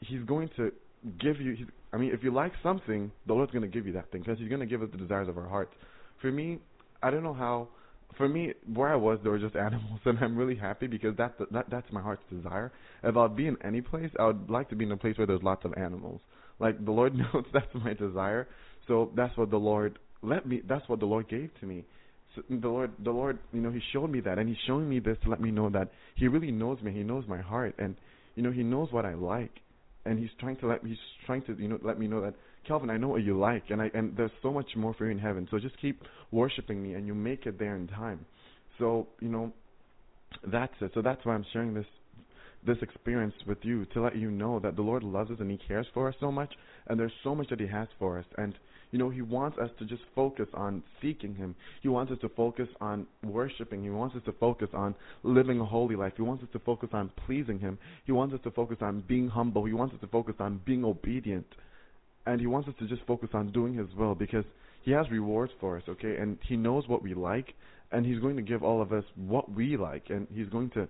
He's going to give you. He's, I mean, if you like something, the Lord's going to give you that thing because He's going to give us the desires of our heart. For me, I don't know how. For me, where I was, there were just animals, and I'm really happy because that's the, that that's my heart's desire. If I'd be in any place, I would like to be in a place where there's lots of animals. Like the Lord knows that's my desire, so that's what the Lord let me. That's what the Lord gave to me. So the Lord, the Lord, you know, He showed me that, and He's showing me this to let me know that He really knows me. He knows my heart, and you know, He knows what I like, and He's trying to let me. He's trying to, you know, let me know that Kelvin, I know what you like, and I and there's so much more for you in heaven. So just keep worshiping me, and you make it there in time. So you know, that's it. So that's why I'm sharing this this experience with you to let you know that the Lord loves us and He cares for us so much, and there's so much that He has for us, and you know He wants us to just focus on seeking Him. He wants us to focus on worshiping. He wants us to focus on living a holy life. He wants us to focus on pleasing Him. He wants us to focus on being humble. He wants us to focus on being obedient, and He wants us to just focus on doing His will because He has rewards for us. Okay, and He knows what we like, and He's going to give all of us what we like, and He's going to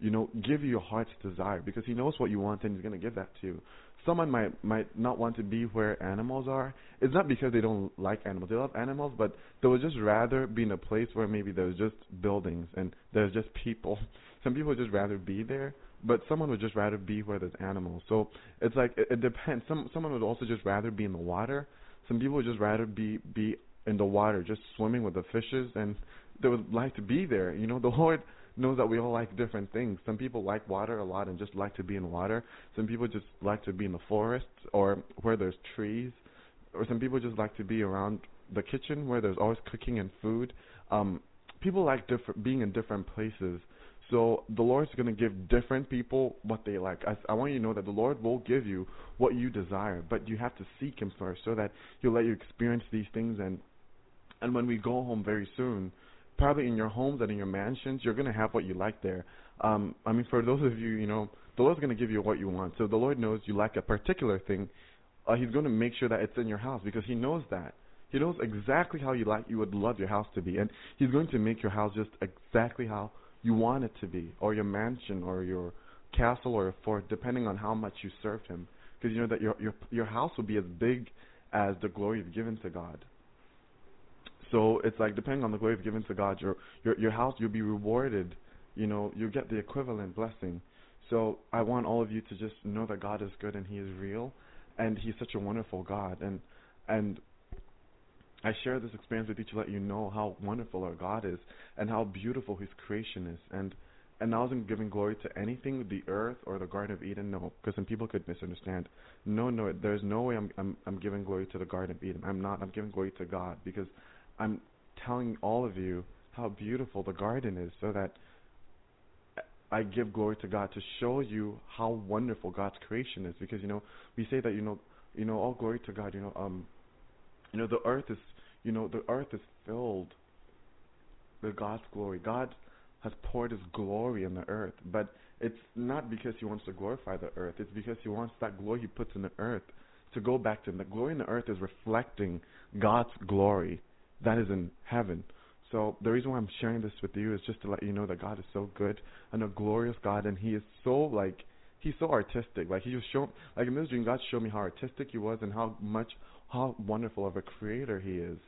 you know, give you your heart's desire because he knows what you want and he's going to give that to you. Someone might might not want to be where animals are. It's not because they don't like animals. They love animals, but they would just rather be in a place where maybe there's just buildings and there's just people. Some people would just rather be there, but someone would just rather be where there's animals. So it's like it, it depends. Some someone would also just rather be in the water. Some people would just rather be be in the water, just swimming with the fishes, and they would like to be there. You know, the Lord knows that we all like different things. Some people like water a lot and just like to be in water. Some people just like to be in the forest or where there's trees. Or some people just like to be around the kitchen where there's always cooking and food. Um, people like different being in different places. So the Lord's going to give different people what they like. I, I want you to know that the Lord will give you what you desire, but you have to seek Him first so that He'll let you experience these things. And and when we go home very soon, probably in your homes and in your mansions, you're going to have what you like there. Um, I mean, for those of you, you know, the Lord's going to give you what you want. So the Lord knows you like a particular thing. Uh, he's going to make sure that it's in your house because He knows that. He knows exactly how you like, you would love your house to be, and He's going to make your house just exactly how you want it to be, or your mansion, or your castle, or a fort, depending on how much you served Him. Because you know that your your your house will be as big as the glory you've given to God. So it's like depending on the glory you've given to God, your your your house you'll be rewarded. You know, you get the equivalent blessing. So I want all of you to just know that God is good and He is real, and He's such a wonderful God. And and I share this experience with you to let you know how wonderful our God is and how beautiful His creation is. And and I wasn't giving glory to anything, the earth or the Garden of Eden, no, because some people could misunderstand. No, no, there's no way I'm I'm I'm giving glory to the Garden of Eden. I'm not. I'm giving glory to God because I'm telling all of you how beautiful the garden is, so that I give glory to God to show you how wonderful God's creation is. Because you know we say that you know you know all glory to God. You know um you know the earth is you know the earth is filled with God's glory. God has poured His glory in the earth, but it's not because He wants to glorify the earth. It's because He wants that glory He puts in the earth to go back to Him. The glory in the earth is reflecting God's glory that is in heaven. So the reason why I'm sharing this with you is just to let you know that God is so good and a glorious God, and He is so like He's so artistic. Like He just showed, like in this dream, God showed me how artistic He was and how much, how wonderful of a Creator He is.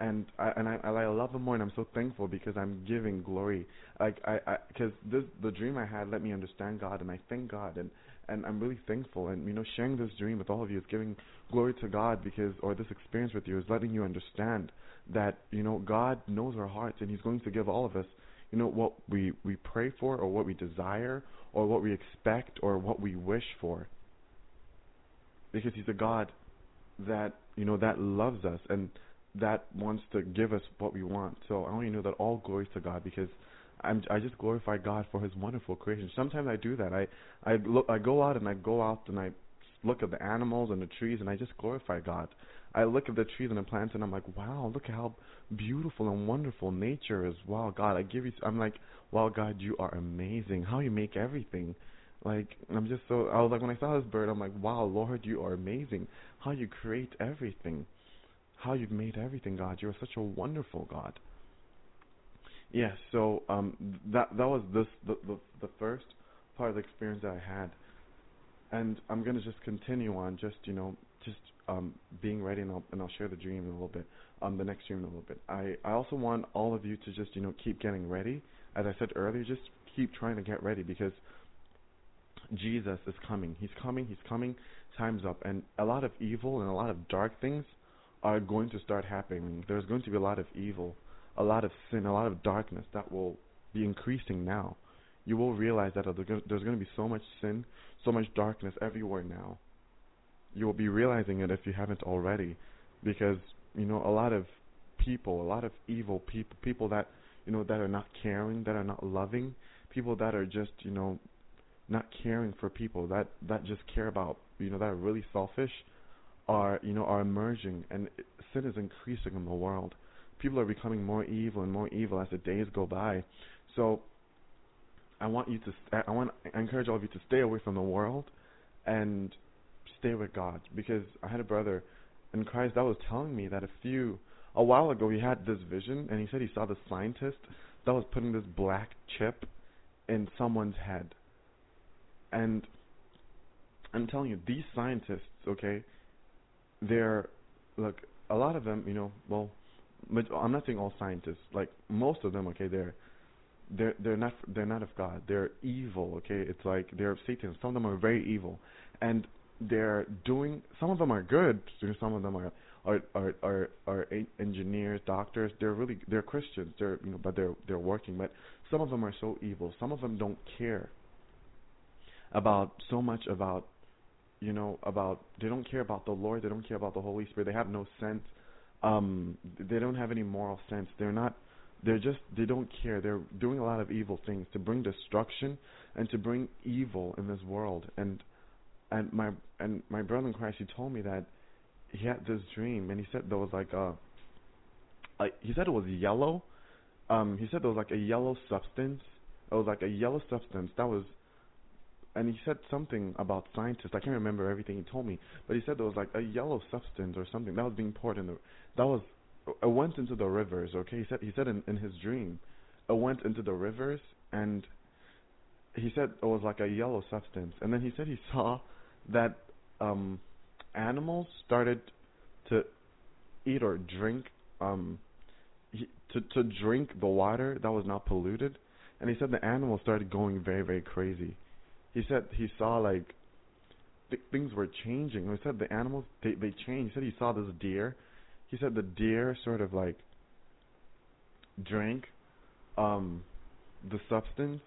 And I and I I love Him more, and I'm so thankful because I'm giving glory. Like I because this the dream I had let me understand God, and I thank God, and and I'm really thankful. And you know, sharing this dream with all of you is giving glory to God because, or this experience with you is letting you understand that you know God knows our hearts, and He's going to give all of us, you know, what we we pray for, or what we desire, or what we expect, or what we wish for. Because He's a God that you know that loves us, and that wants to give us what we want. So I only know that all glory to God because I'm I just glorify God for His wonderful creation. Sometimes I do that. I I look I go out and I go out and I look at the animals and the trees and I just glorify God. I look at the trees and the plants and I'm like, wow, look at how beautiful and wonderful nature is. Wow, God, I give you. I'm like, wow, God, you are amazing. How you make everything. Like I'm just so. I was like when I saw this bird, I'm like, wow, Lord, you are amazing. How you create everything. How you've made everything, God. You are such a wonderful God. Yes. Yeah, so um, that that was this the, the the first part of the experience that I had and I'm gonna just continue on, just you know, just um, being ready, and I'll and I'll share the dream in a little bit, um, the next dream in a little bit. I I also want all of you to just you know keep getting ready. As I said earlier, just keep trying to get ready because Jesus is coming. He's coming. He's coming. Time's up, and a lot of evil and a lot of dark things are going to start happening. There's going to be a lot of evil, a lot of sin, a lot of darkness that will be increasing now. You will realize that there's going to be so much sin, so much darkness everywhere now. You will be realizing it if you haven't already, because you know a lot of people, a lot of evil people, people that you know that are not caring, that are not loving, people that are just you know not caring for people, that that just care about you know that are really selfish, are you know are emerging, and sin is increasing in the world. People are becoming more evil and more evil as the days go by. So I want you to I want I encourage all of you to stay away from the world and stay with God because I had a brother in Christ that was telling me that a few a while ago he had this vision and he said he saw the scientist that was putting this black chip in someone's head. And I'm telling you, these scientists, okay, they're look a lot of them, you know, well, I'm not saying all scientists, like most of them, okay, they're they're they're not they're not of God. They're evil. Okay, it's like they're Satan. Some of them are very evil, and they're doing. Some of them are good. Some of them are are are are, are engineers, doctors. They're really they're Christians. They're you know, but they're they're working. But some of them are so evil. Some of them don't care about so much about you know about they don't care about the Lord. They don't care about the Holy Spirit. They have no sense. Um, they don't have any moral sense. They're not they're just they don't care. They're doing a lot of evil things to bring destruction and to bring evil in this world. And and my and my brother in Christ he told me that he had this dream and he said there was like a, a he said it was yellow. Um he said there was like a yellow substance. It was like a yellow substance that was and he said something about scientists. I can't remember everything he told me, but he said there was like a yellow substance or something that was being poured in the that was I went into the rivers. Okay, he said he said in, in his dream, I went into the rivers and he said it was like a yellow substance. And then he said he saw that um animals started to eat or drink um he, to to drink the water that was not polluted. And he said the animals started going very very crazy. He said he saw like th- things were changing. He said the animals they they changed. He said he saw this deer he said the deer sort of like drank um the substance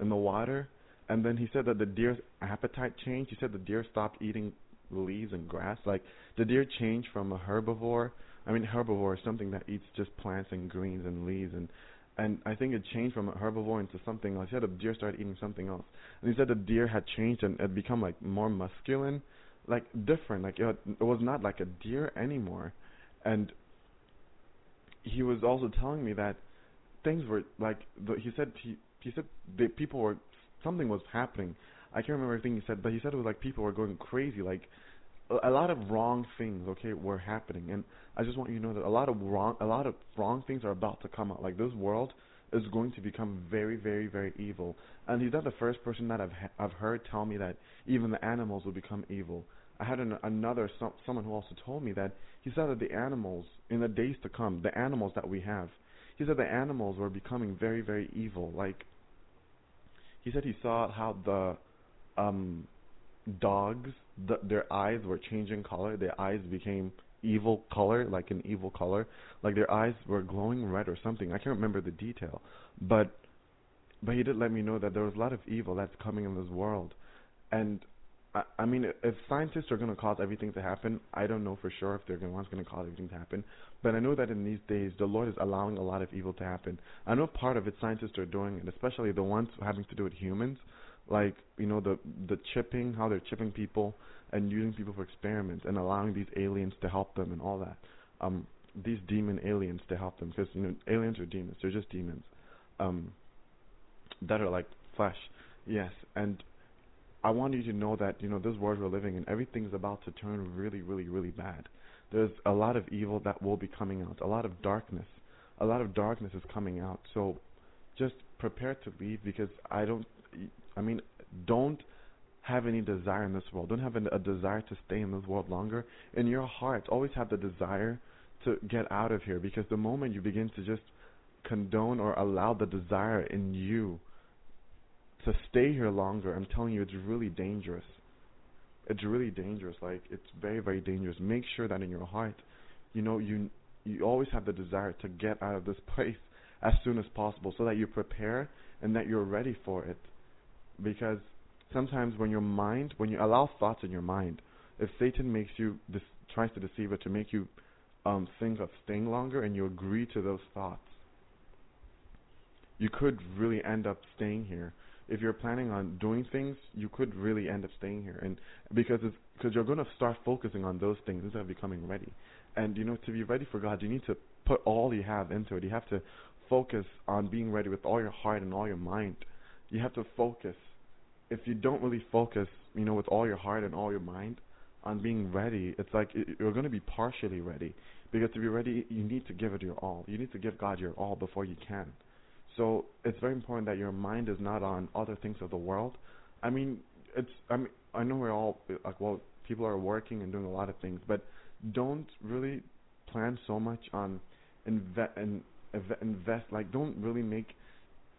in the water and then he said that the deer's appetite changed. He said the deer stopped eating leaves and grass. Like the deer changed from a herbivore. I mean herbivore is something that eats just plants and greens and leaves and and I think it changed from a herbivore into something else. He said the deer started eating something else. And he said the deer had changed and had become like more masculine, like different. Like it, it was not like a deer anymore and he was also telling me that things were like the, he said he he said the people were something was happening. I can't remember everything he said, but he said it was like people were going crazy, like a, lot of wrong things, okay, were happening. And I just want you to know that a lot of wrong a lot of wrong things are about to come out. Like this world is going to become very, very, very evil. And he's not the first person that I've I've heard tell me that even the animals will become evil. I had an, another some, someone who also told me that he said that the animals in the days to come, the animals that we have, he said the animals were becoming very very evil. Like he said he saw how the um dogs the, their eyes were changing color. Their eyes became evil color, like an evil color, like their eyes were glowing red or something. I can't remember the detail, but but he did let me know that there was a lot of evil that's coming in this world, and I, I mean, if scientists are going to cause everything to happen, I don't know for sure if they're going to cause everything to happen. But I know that in these days, the Lord is allowing a lot of evil to happen. I know part of it scientists are doing, and especially the ones having to do with humans, like you know the the chipping, how they're chipping people and using people for experiments, and allowing these aliens to help them and all that. Um, these demon aliens to help them, because you know aliens are demons. They're just demons. Um, that are like flesh. Yes, and I want you to know that you know this world we're living in, everything's about to turn really, really, really bad. There's a lot of evil that will be coming out, a lot of darkness, a lot of darkness is coming out. So just prepare to leave because I don't. I mean, don't have any desire in this world. Don't have a desire to stay in this world longer. In your heart, always have the desire to get out of here because the moment you begin to just condone or allow the desire in you to stay here longer, I'm telling you, it's really dangerous. It's really dangerous. Like it's very, very dangerous. Make sure that in your heart, you know, you you always have the desire to get out of this place as soon as possible, so that you prepare and that you're ready for it. Because sometimes when your mind, when you allow thoughts in your mind, if Satan makes you tries to deceive it to make you um, think of staying longer, and you agree to those thoughts, you could really end up staying here if you're planning on doing things, you could really end up staying here, and because it's because you're going to start focusing on those things instead of becoming ready. And you know, to be ready for God, you need to put all you have into it. You have to focus on being ready with all your heart and all your mind. You have to focus. If you don't really focus, you know, with all your heart and all your mind on being ready, it's like you're going to be partially ready. Because to be ready, you need to give it your all. You need to give God your all before you can. So it's very important that your mind is not on other things of the world. I mean, it's I mean I know we're all like well people are working and doing a lot of things, but don't really plan so much on invest and invest like don't really make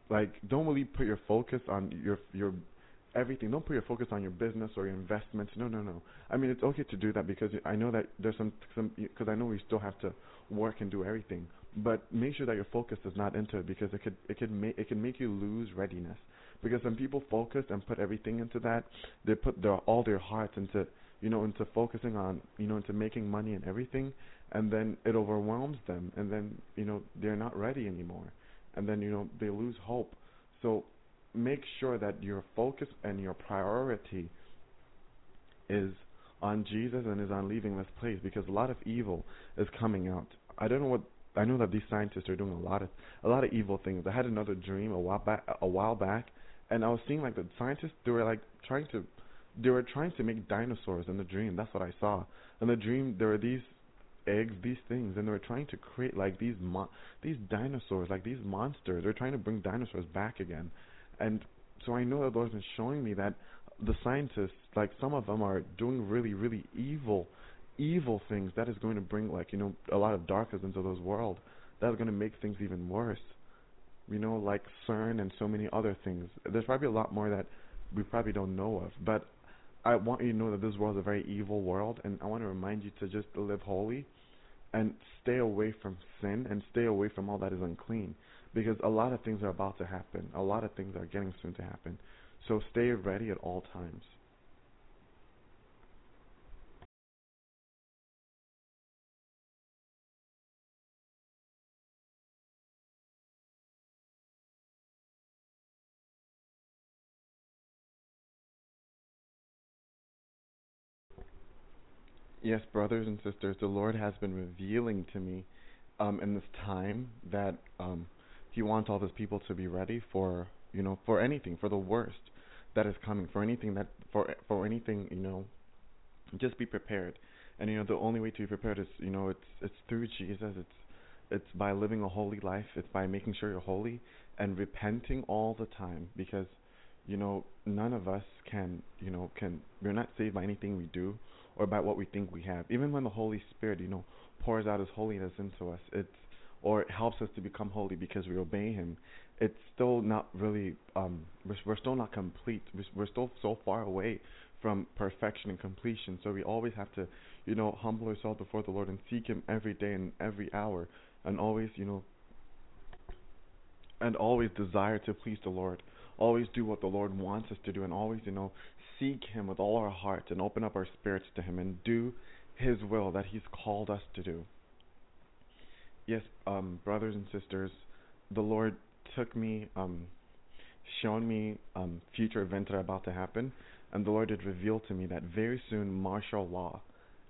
like don't really put your focus on your your everything. Don't put your focus on your business or your investments. No, no, no. I mean, it's okay to do that because I know that there's some some because I know we still have to work and do everything. But make sure that your focus is not into it because it could it could make it can make you lose readiness. Because when people focus and put everything into that, they put their all their hearts into you know into focusing on you know into making money and everything, and then it overwhelms them, and then you know they're not ready anymore, and then you know they lose hope. So make sure that your focus and your priority is on Jesus and is on leaving this place because a lot of evil is coming out. I don't know what I know that these scientists are doing a lot of a lot of evil things. I had another dream a while back a while back and I was seeing like the scientists they were like trying to they were trying to make dinosaurs in the dream. That's what I saw. In the dream there were these eggs, these things, and they were trying to create like these mo- these dinosaurs, like these monsters. They're trying to bring dinosaurs back again. And so I know that Lord's been showing me that the scientists, like some of them, are doing really, really evil, evil things. That is going to bring, like you know, a lot of darkness into this world. That is going to make things even worse. You know, like CERN and so many other things. There's probably a lot more that we probably don't know of. But I want you to know that this world is a very evil world, and I want to remind you to just live holy and stay away from sin and stay away from all that is unclean because a lot of things are about to happen. A lot of things are getting soon to happen. So stay ready at all times. Yes, brothers and sisters, the Lord has been revealing to me um, in this time that um, He wants all His people to be ready for you know for anything, for the worst that is coming, for anything that for for anything you know. Just be prepared, and you know the only way to be prepared is you know it's it's through Jesus. It's it's by living a holy life. It's by making sure you're holy and repenting all the time because you know none of us can you know can we're not saved by anything we do or by what we think we have. Even when the Holy Spirit, you know, pours out His holiness into us, it's or it helps us to become holy because we obey Him. It's still not really. Um, we're, we're still not complete. We're still so far away from perfection and completion. So we always have to, you know, humble ourselves before the Lord and seek Him every day and every hour, and always, you know, and always desire to please the Lord always do what the Lord wants us to do and always, you know, seek Him with all our heart and open up our spirits to Him and do His will that He's called us to do. Yes, um, brothers and sisters, the Lord took me, um, shown me um, future events that are about to happen, and the Lord did reveal to me that very soon martial law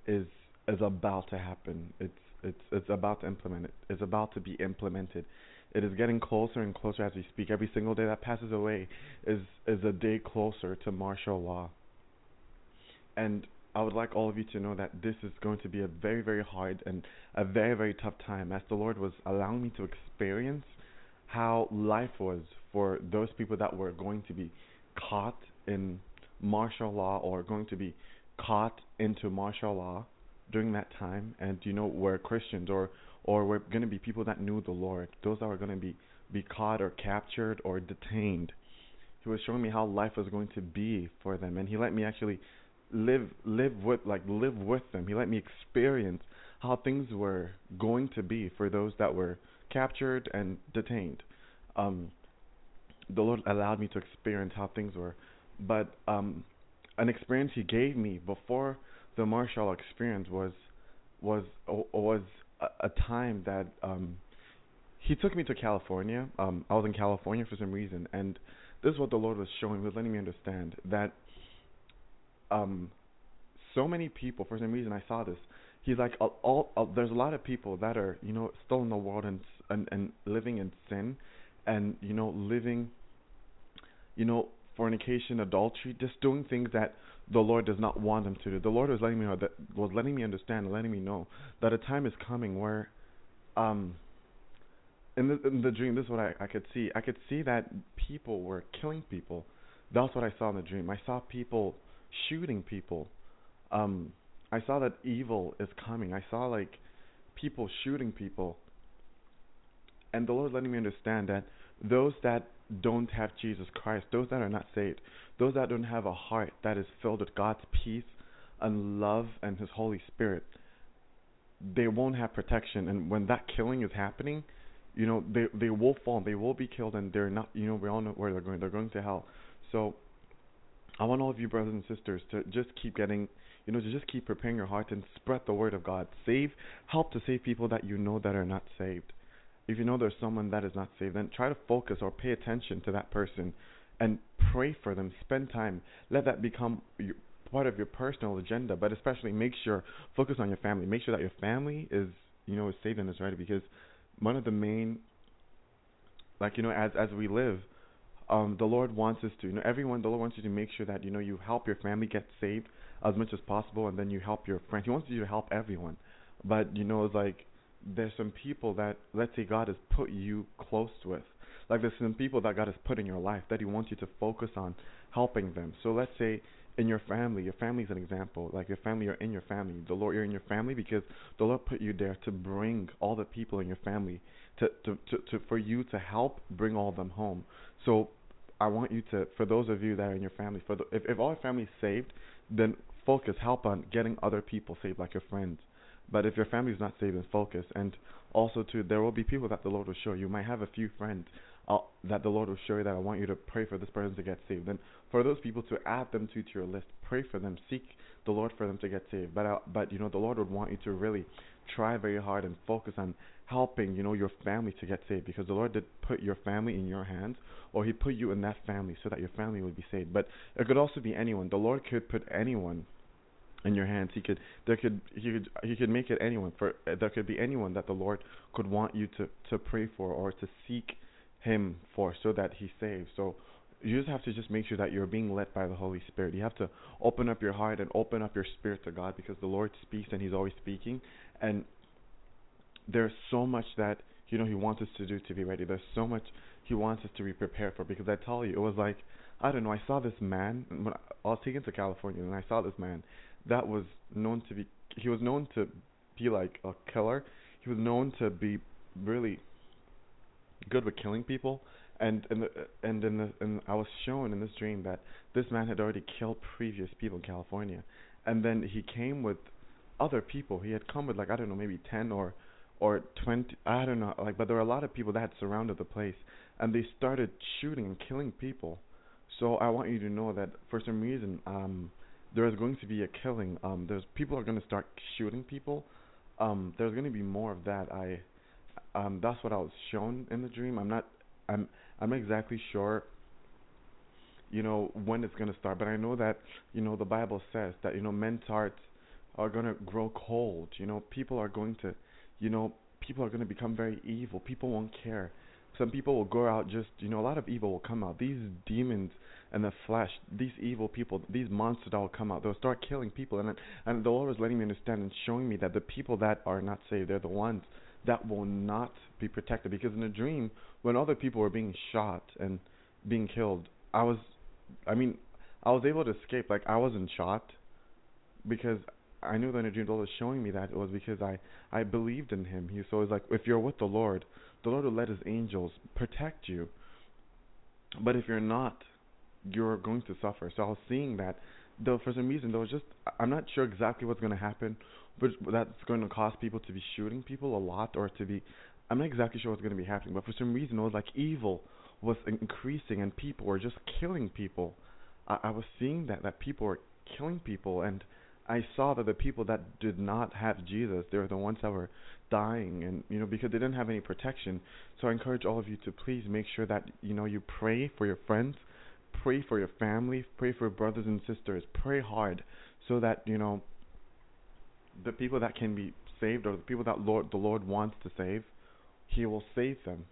is is about to happen. It's it's it's about to implement it. It's about to be implemented. It is getting closer and closer as we speak. Every single day that passes away is is a day closer to martial law. And I would like all of you to know that this is going to be a very very hard and a very very tough time as the Lord was allowing me to experience how life was for those people that were going to be caught in martial law or going to be caught into martial law during that time. And you know were Christians or or were going to be people that knew the Lord. Those that were going to be be caught or captured or detained. He was showing me how life was going to be for them. And he let me actually live live with like live with them. He let me experience how things were going to be for those that were captured and detained. Um the Lord allowed me to experience how things were. But um an experience he gave me before the martial experience was was was a, time that um he took me to California. Um I was in California for some reason and this is what the Lord was showing, was letting me understand that um so many people for some reason I saw this. He's like all, all, all there's a lot of people that are, you know, still in the world and and and living in sin and you know living you know fornication, adultery, just doing things that the Lord does not want them to do. The Lord was letting me know that was letting me understand, letting me know that a time is coming where, um, in the in the dream, this is what I I could see. I could see that people were killing people. That's what I saw in the dream. I saw people shooting people. Um, I saw that evil is coming. I saw like people shooting people. And the Lord letting me understand that those that don't have Jesus Christ, those that are not saved, those that don't have a heart that is filled with God's peace and love and His Holy Spirit, they won't have protection. And when that killing is happening, you know, they they will fall, they will be killed, and they're not. You know, we all know where they're going. They're going to hell. So, I want all of you brothers and sisters to just keep getting, you know, to just keep preparing your heart and spread the word of God. Save, help to save people that you know that are not saved if you know there's someone that is not saved, then try to focus or pay attention to that person and pray for them. Spend time. Let that become your, part of your personal agenda, but especially make sure focus on your family. Make sure that your family is you know is saved and is ready because one of the main like you know as as we live um the Lord wants us to you know everyone the Lord wants you to make sure that you know you help your family get saved as much as possible and then you help your friends. He wants you to help everyone. But you know it's like there's some people that let's say God has put you close with. Like there's some people that God has put in your life that He wants you to focus on helping them. So let's say in your family, your family is an example. Like your family, you're in your family. The Lord, you're in your family because the Lord put you there to bring all the people in your family to to to, to for you to help bring all of them home. So I want you to, for those of you that are in your family, for the, if if all your family is saved, then focus, help on getting other people saved, like your friends but if your family is not saved, then focus. And also, too, there will be people that the Lord will show you. You might have a few friends uh, that the Lord will show you that I want you to pray for this person to get saved. Then for those people to add them to, to your list, pray for them, seek the Lord for them to get saved. But uh, but you know the Lord would want you to really try very hard and focus on helping you know your family to get saved because the Lord did put your family in your hands or He put you in that family so that your family would be saved. But it could also be anyone. The Lord could put anyone in your hands. He could there could he could he could make it anyone for there could be anyone that the Lord could want you to to pray for or to seek him for so that he saves. So you just have to just make sure that you're being led by the Holy Spirit. You have to open up your heart and open up your spirit to God because the Lord speaks and he's always speaking and there's so much that you know he wants us to do to be ready. There's so much he wants us to be prepared for because I tell you it was like I don't know, I saw this man when I was taken to California and I saw this man that was known to be he was known to be like a killer. He was known to be really good with killing people and and the, and in the and I was shown in this dream that this man had already killed previous people in California and then he came with other people. He had come with like I don't know maybe 10 or or 20 I don't know like but there were a lot of people that had surrounded the place and they started shooting and killing people. So I want you to know that for some reason um there is going to be a killing um there's people are going to start shooting people. Um there's going to be more of that. I um that's what I was shown in the dream. I'm not I'm I'm exactly sure you know when it's going to start but I know that you know the Bible says that you know men's hearts are going to grow cold you know people are going to you know, people are going to become very evil. People won't care. Some people will go out just, you know, a lot of evil will come out. These demons and the flesh, these evil people, these monsters that will come out. They'll start killing people. And and the Lord was letting me understand and showing me that the people that are not saved, they're the ones that will not be protected. Because in a dream, when other people were being shot and being killed, I was, I mean, I was able to escape. Like I wasn't shot because I knew that the Lord was showing me that it was because I I believed in Him. He was like if you're with the Lord, the Lord will let His angels protect you. But if you're not, you're going to suffer. So I was seeing that. Though for some reason, there was just I'm not sure exactly what's going to happen, but that's going to cause people to be shooting people a lot or to be. I'm not exactly sure what's going to be happening, but for some reason, it was like evil was increasing and people were just killing people. I, I was seeing that that people were killing people and I saw that the people that did not have Jesus, they were the ones that were dying, and you know because they didn't have any protection. So I encourage all of you to please make sure that you know you pray for your friends, pray for your family, pray for your brothers and sisters, pray hard, so that you know the people that can be saved or the people that Lord the Lord wants to save, He will save them.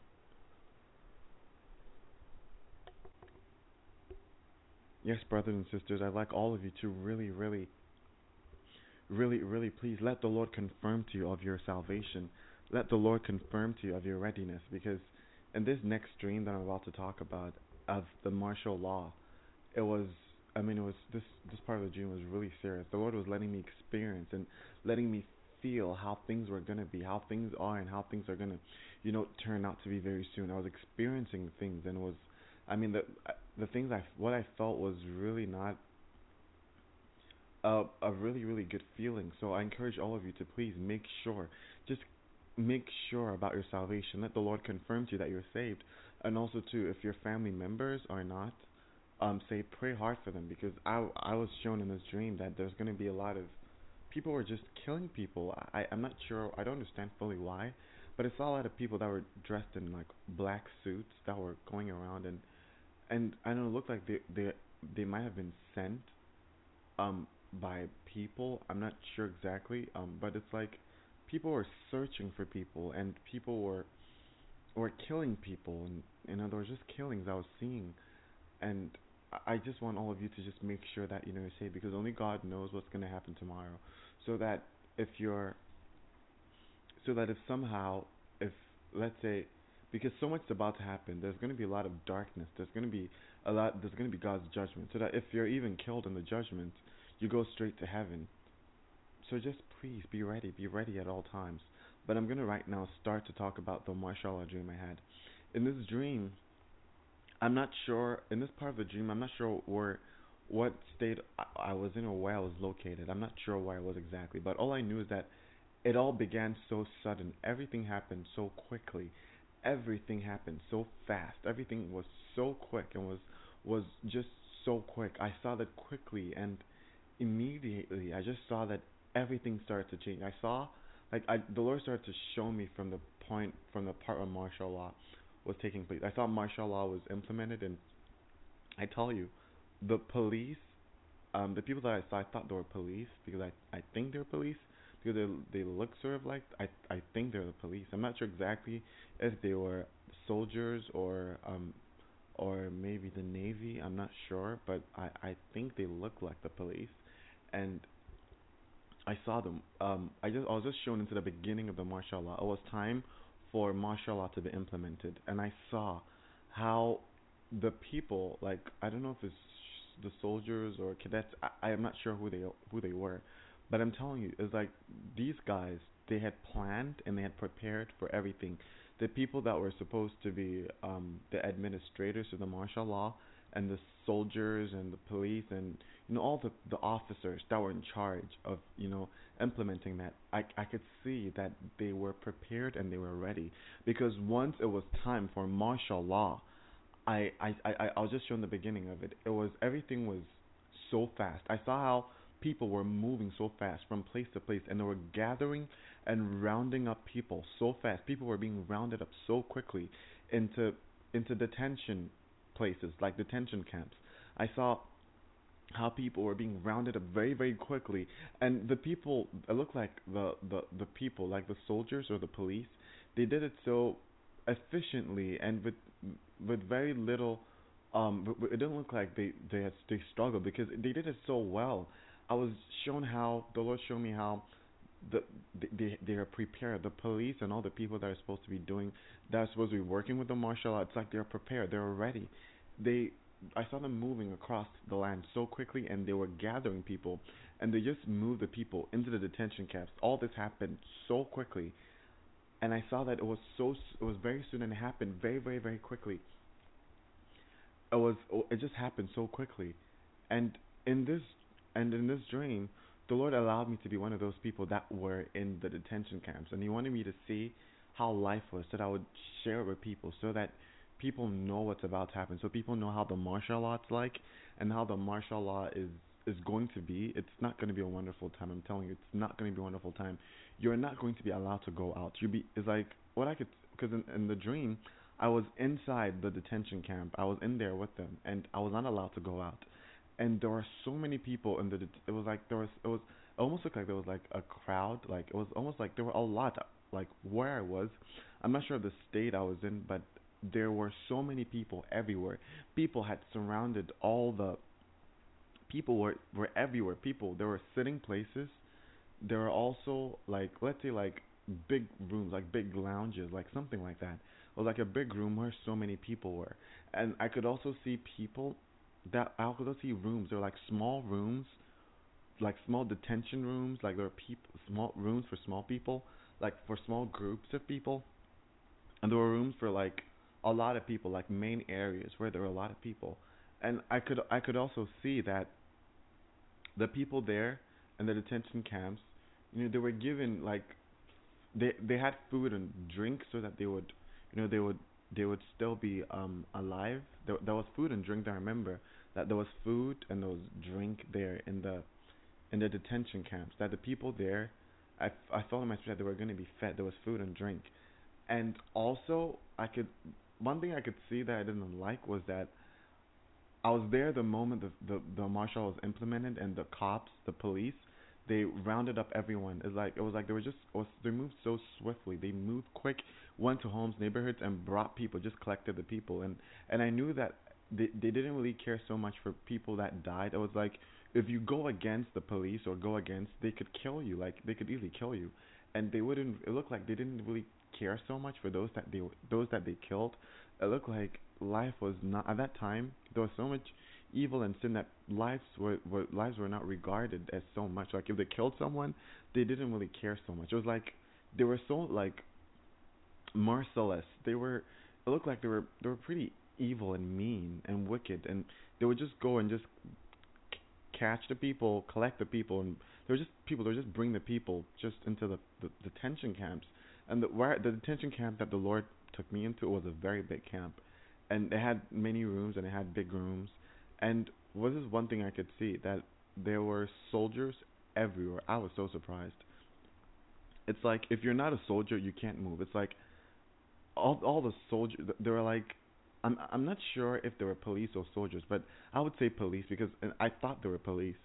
Yes, brothers and sisters, I'd like all of you to really, really really, really please let the Lord confirm to you of your salvation. Let the Lord confirm to you of your readiness because in this next dream that I'm about to talk about of the martial law, it was I mean it was this this part of the dream was really serious. The Lord was letting me experience and letting me feel how things were gonna be, how things are and how things are gonna, you know, turn out to be very soon. I was experiencing things and it was I mean the the things I what I felt was really not a a really really good feeling. So I encourage all of you to please make sure, just make sure about your salvation. Let the Lord confirm to you that you're saved, and also too, if your family members are not, um, say pray hard for them because I I was shown in this dream that there's going to be a lot of people were just killing people. I I'm not sure. I don't understand fully why, but I saw a lot of people that were dressed in like black suits that were going around and and I know it looked like they they they might have been sent um by people. I'm not sure exactly, um, but it's like people were searching for people, and people were were killing people, and know there was just killings I was seeing, and I just want all of you to just make sure that you know you're safe because only God knows what's going to happen tomorrow, so that if you're so that if somehow if let's say because so much is about to happen there's going to be a lot of darkness. There's going to be a lot there's going to be God's judgment. So that if you're even killed in the judgment you go straight to heaven. So just please be ready, be ready at all times. But I'm going to right now start to talk about the martial dream I had. In this dream, I'm not sure, in this part of the dream, I'm not sure where, what state I, I was in or where I was located. I'm not sure where I was exactly. But all I knew is that it all began so sudden. Everything happened so quickly. Everything happened so fast. Everything was so quick and was was just so quick. I saw that quickly and immediately I just saw that everything started to change. I saw like I the Lord started to show me from the point from the part where martial law was taking place. I saw martial law was implemented and I tell you, the police um the people that I saw I thought they were police because I I think they're police because they they look sort of like I I think they're the police. I'm not sure exactly if they were soldiers or um or maybe the navy. I'm not sure, but I I think they look like the police and I saw them. Um, I just I was just shown into the beginning of the martial law. It was time for martial law to be implemented, and I saw how the people, like I don't know if it's the soldiers or cadets, I, I am not sure who they who they were, but I'm telling you, it's like these guys they had planned and they had prepared for everything. The people that were supposed to be um, the administrators of the martial law, and the soldiers and the police and you know all the the officers that were in charge of you know implementing that I I could see that they were prepared and they were ready. Because once it was time for martial law I I I I was just showing the beginning of it. It was everything was so fast. I saw how people were moving so fast from place to place and they were gathering and rounding up people so fast. People were being rounded up so quickly into into detention places like detention camps. I saw how people were being rounded up very very quickly. And the people it looked like the the the people like the soldiers or the police they did it so efficiently and with with very little um w- w- it didn't look like they they had they struggled because they did it so well. I was shown how the lord showed me how the they they are prepared the police and all the people that are supposed to be doing that are supposed to be working with the martial arts like they're prepared they're ready. They I saw them moving across the land so quickly, and they were gathering people, and they just moved the people into the detention camps. All this happened so quickly, and I saw that it was so it was very soon, and it happened very, very, very quickly. It was it just happened so quickly, and in this and in this dream, the Lord allowed me to be one of those people that were in the detention camps, and He wanted me to see how life was, so that I would share it with people, so that people know what's about to happen. So people know how the martial law's like and how the martial law is is going to be. It's not going to be a wonderful time. I'm telling you, it's not going to be a wonderful time. You're not going to be allowed to go out. You be it's like what I could because in, in the dream I was inside the detention camp. I was in there with them and I was not allowed to go out. And there were so many people in the. det- It was like there was. It was it almost looked like there was like a crowd. Like it was almost like there were a lot. Like where I was, I'm not sure of the state I was in, but there were so many people everywhere. People had surrounded all the people were were everywhere. People there were sitting places. There were also like let's say like big rooms, like big lounges, like something like that. Was like a big room where so many people were. And I could also see people that I could also see rooms. There were like small rooms like small detention rooms, like there were people small rooms for small people, like for small groups of people. And there were rooms for like a lot of people, like main areas where there were a lot of people. And I could I could also see that the people there in the detention camps, you know, they were given like they they had food and drink so that they would you know they would they would still be um alive. There there was food and drink. I remember that there was food and there was drink there in the in the detention camps. That the people there, I I felt in my spirit that they were going to be fed. There was food and drink, and also I could one thing I could see that I didn't like was that I was there the moment the the, the martial was implemented and the cops, the police, they rounded up everyone. It's like it was like they were just was, they moved so swiftly. They moved quick, went to homes, neighborhoods, and brought people, just collected the people. And and I knew that they they didn't really care so much for people that died. It was like if you go against the police or go against, they could kill you. Like they could easily kill you, and they wouldn't. It looked like they didn't really care so much for those that they those that they killed. It looked like life was not at that time. There was so much evil and sin that lives were, were lives were not regarded as so much. Like if they killed someone, they didn't really care so much. It was like they were so like merciless. They were. It looked like they were they were pretty evil and mean and wicked, and they would just go and just catch the people, collect the people, and they were just people. They would just bring the people just into the the detention camps. And the where the detention camp that the Lord took me into was a very big camp, and it had many rooms and it had big rooms, and what is one thing I could see that there were soldiers everywhere. I was so surprised. It's like if you're not a soldier, you can't move. It's like all all the soldiers. They were like, I'm I'm not sure if they were police or soldiers, but I would say police because I thought they were police.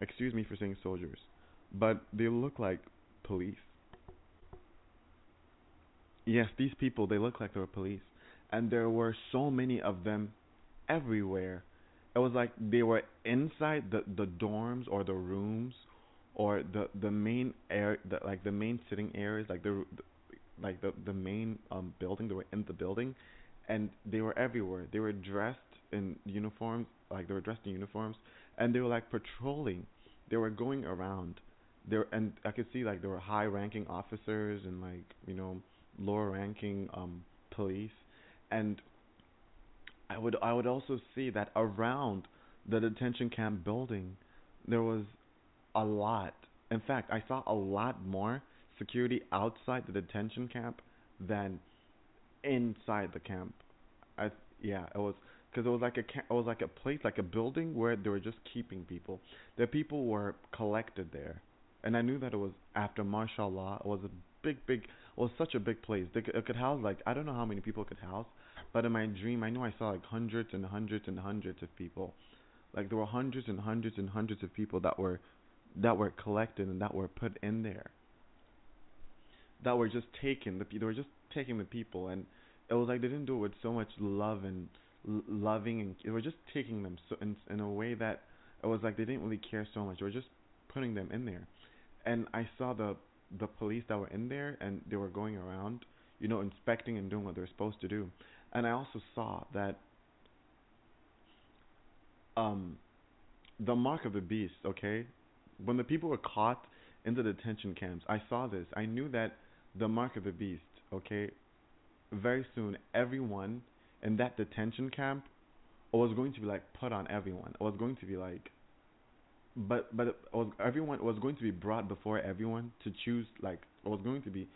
Excuse me for saying soldiers, but they look like police. Yes, these people they look like they were police, and there were so many of them everywhere. It was like they were inside the the dorms or the rooms or the the main air the like the main sitting areas like the, the like the the main um building they were in the building. And they were everywhere. They were dressed in uniforms like they were dressed in uniforms. And they were like patrolling. They were going around. There and I could see like there were high ranking officers and like you know lower ranking um police and I would I would also see that around the detention camp building there was a lot. In fact, I saw a lot more security outside the detention camp than inside the camp. I yeah, it was because it was like a it was like a place like a building where they were just keeping people. The people were collected there, and I knew that it was after martial law. It was a big, big. Was such a big place. They could, it could house like I don't know how many people it could house, but in my dream I knew I saw like hundreds and hundreds and hundreds of people. Like there were hundreds and hundreds and hundreds of people that were that were collected and that were put in there. That were just taken. The they were just taking the people, and it was like they didn't do it with so much love and l- loving, and they were just taking them so in in a way that it was like they didn't really care so much. They were just putting them in there, and I saw the the police that were in there, and they were going around, you know, inspecting and doing what they're supposed to do, and I also saw that um the mark of the beast, okay? When the people were caught in the detention camps, I saw this. I knew that the mark of the beast, okay? Very soon everyone in that detention camp was going to be like put on everyone. It was going to be like but but was everyone was going to be brought before everyone to choose like it was going to be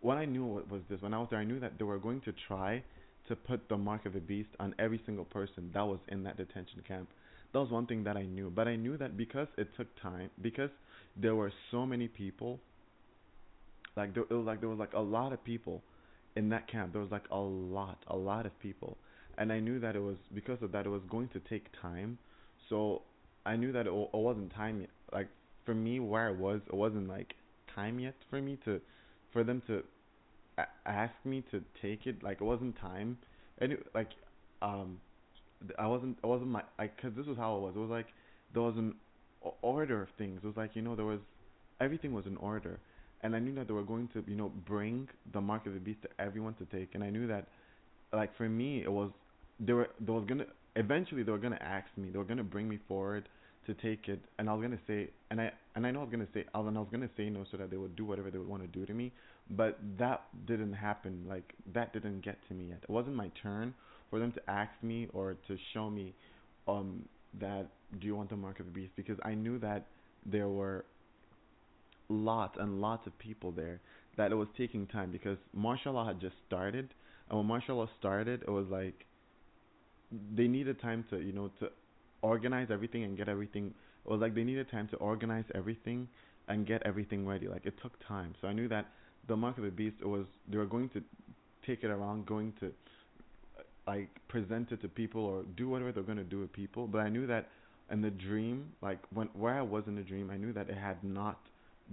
what I knew wa- was this when I was there I knew that they were going to try to put the mark of the beast on every single person that was in that detention camp that was one thing that I knew. But I knew that because it took time, because there were so many people, like there, it was like there was like a lot of people in that camp. There was like a lot, a lot of people, and I knew that it was because of that it was going to take time. So I knew that it, it wasn't time yet. Like for me, where I was, it wasn't like time yet for me to, for them to a- ask me to take it. Like it wasn't time. And it, like um I wasn't I wasn't my I cuz this was how it was. It was like there was an order of things. It was like, you know, there was everything was in order. And I knew that they were going to, you know, bring the mark of the beast to everyone to take. And I knew that like for me it was there were they was to eventually they were going to ask me. They were going to bring me forward to take it and I was going to say and I and I know I was going to say I was, and I was going to say no so that they would do whatever they would want to do to me, but that didn't happen. Like that didn't get to me yet. It wasn't my turn for them to ask me or to show me um that do you want the mark of the beast because I knew that there were lots and lots of people there that it was taking time because martial law had just started and when martial law started it was like they needed time to you know to organize everything and get everything was like they needed time to organize everything and get everything ready. Like it took time. So I knew that the mark of the beast was they were going to take it around going to like present it to people or do whatever they're going to do with people. But i knew that in the dream like when where i was in the dream i knew that it had not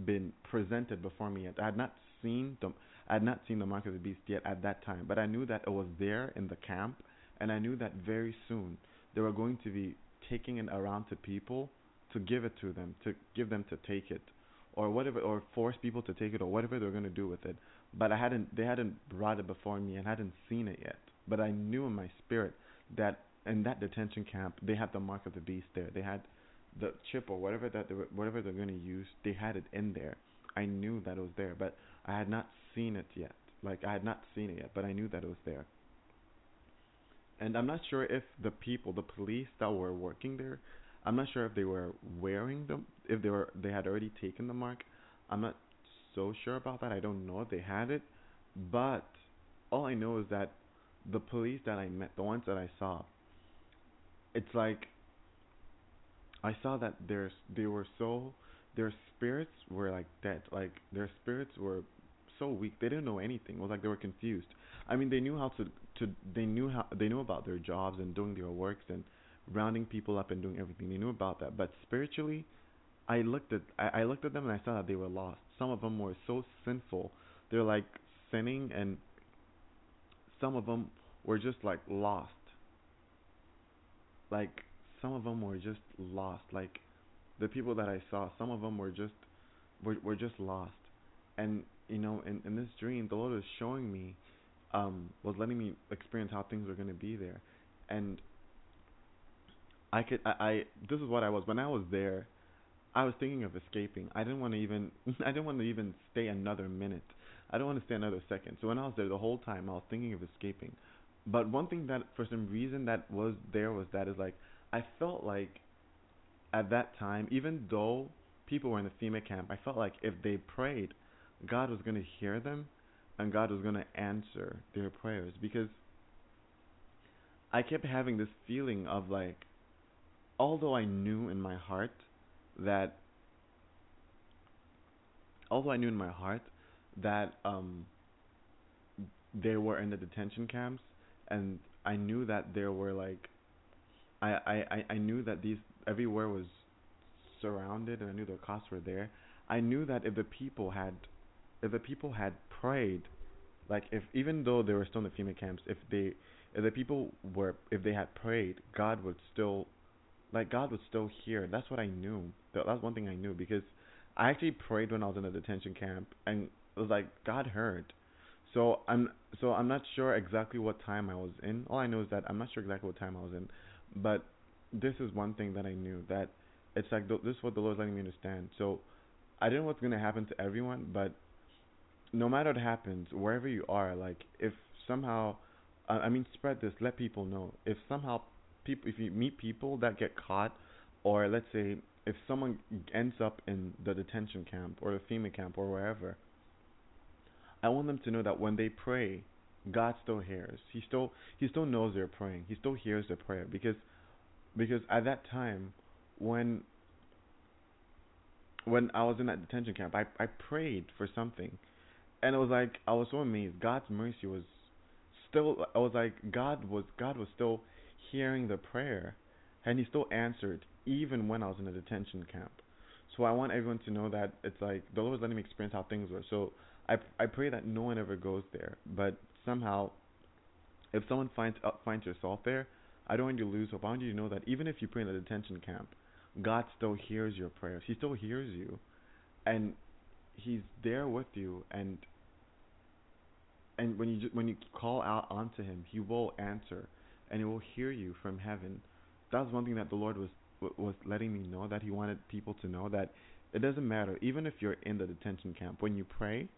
been presented before me yet. I had not seen the i had not seen the mark of the beast yet at that time but i knew that it was there in the camp and i knew that very soon they were going to be taking it around to people to give it to them to give them to take it or whatever or force people to take it or whatever they're going to do with it but i hadn't they hadn't brought it before me and hadn't seen it yet but I knew in my spirit that in that detention camp they had the mark of the beast there. They had the chip or whatever that they were, whatever they're going to use. They had it in there. I knew that it was there, but I had not seen it yet. Like I had not seen it yet, but I knew that it was there. And I'm not sure if the people, the police that were working there, I'm not sure if they were wearing them, if they were they had already taken the mark. I'm not so sure about that. I don't know if they had it, but all I know is that the police that I met, the ones that I saw, it's like I saw that their they were so their spirits were like dead. Like their spirits were so weak. They didn't know anything. It was like they were confused. I mean, they knew how to to they knew how they knew about their jobs and doing their works and rounding people up and doing everything. They knew about that. But spiritually, I looked at I, I looked at them and I saw that they were lost. Some of them were so sinful. They're like sinning and some of them were just like lost. Like some of them were just lost. Like the people that I saw, some of them were just were were just lost. And you know, in in this dream, the Lord was showing me, um, was letting me experience how things were going to be there, and I could I, I this is what I was when I was there. I was thinking of escaping. I didn't want to even I didn't want to even stay another minute. I don't want to stay another second. So when I was there the whole time, I was thinking of escaping. but one thing that for some reason that was there was that is like I felt like at that time, even though people were in the FEMA camp, I felt like if they prayed, God was going to hear them and God was going to answer their prayers because I kept having this feeling of like, although I knew in my heart that, although I knew in my heart that um, they were in the detention camps, and I knew that there were like, I I I knew that these everywhere was surrounded, and I knew the costs were there. I knew that if the people had, if the people had prayed, like if even though they were still in the FEMA camps, if they if the people were if they had prayed, God would still like God would still hear. That's what I knew. That that's one thing I knew because I actually prayed when I was in a detention camp and it was like God heard. So I'm so I'm not sure exactly what time I was in. All I know is that I'm not sure exactly what time I was in, but this is one thing that I knew that it's like th- this is what the Lord's letting me understand. So I don't know what's gonna happen to everyone, but no matter what happens, wherever you are, like if somehow I mean, spread this. Let people know. If somehow people, if you meet people that get caught, or let's say if someone ends up in the detention camp or the FEMA camp or wherever, I want them to know that when they pray, God still hears. He still He still knows they're praying. He still hears their prayer because because at that time when when I was in that detention camp, I I prayed for something, and it was like I was so amazed. God's mercy was still I was like God was God was still hearing the prayer and he still answered even when I was in a detention camp. So I want everyone to know that it's like the Lord was letting me experience how things were. So I I pray that no one ever goes there, but somehow if someone finds uh, finds yourself there, I don't want you to lose hope. I want you to know that even if you pray in a detention camp, God still hears your prayers. He still hears you, and He's there with you. And and when you when you call out onto him, he will answer, and he will hear you from heaven. That's one thing that the Lord was was letting me know that he wanted people to know that it doesn't matter even if you're in the detention camp when you pray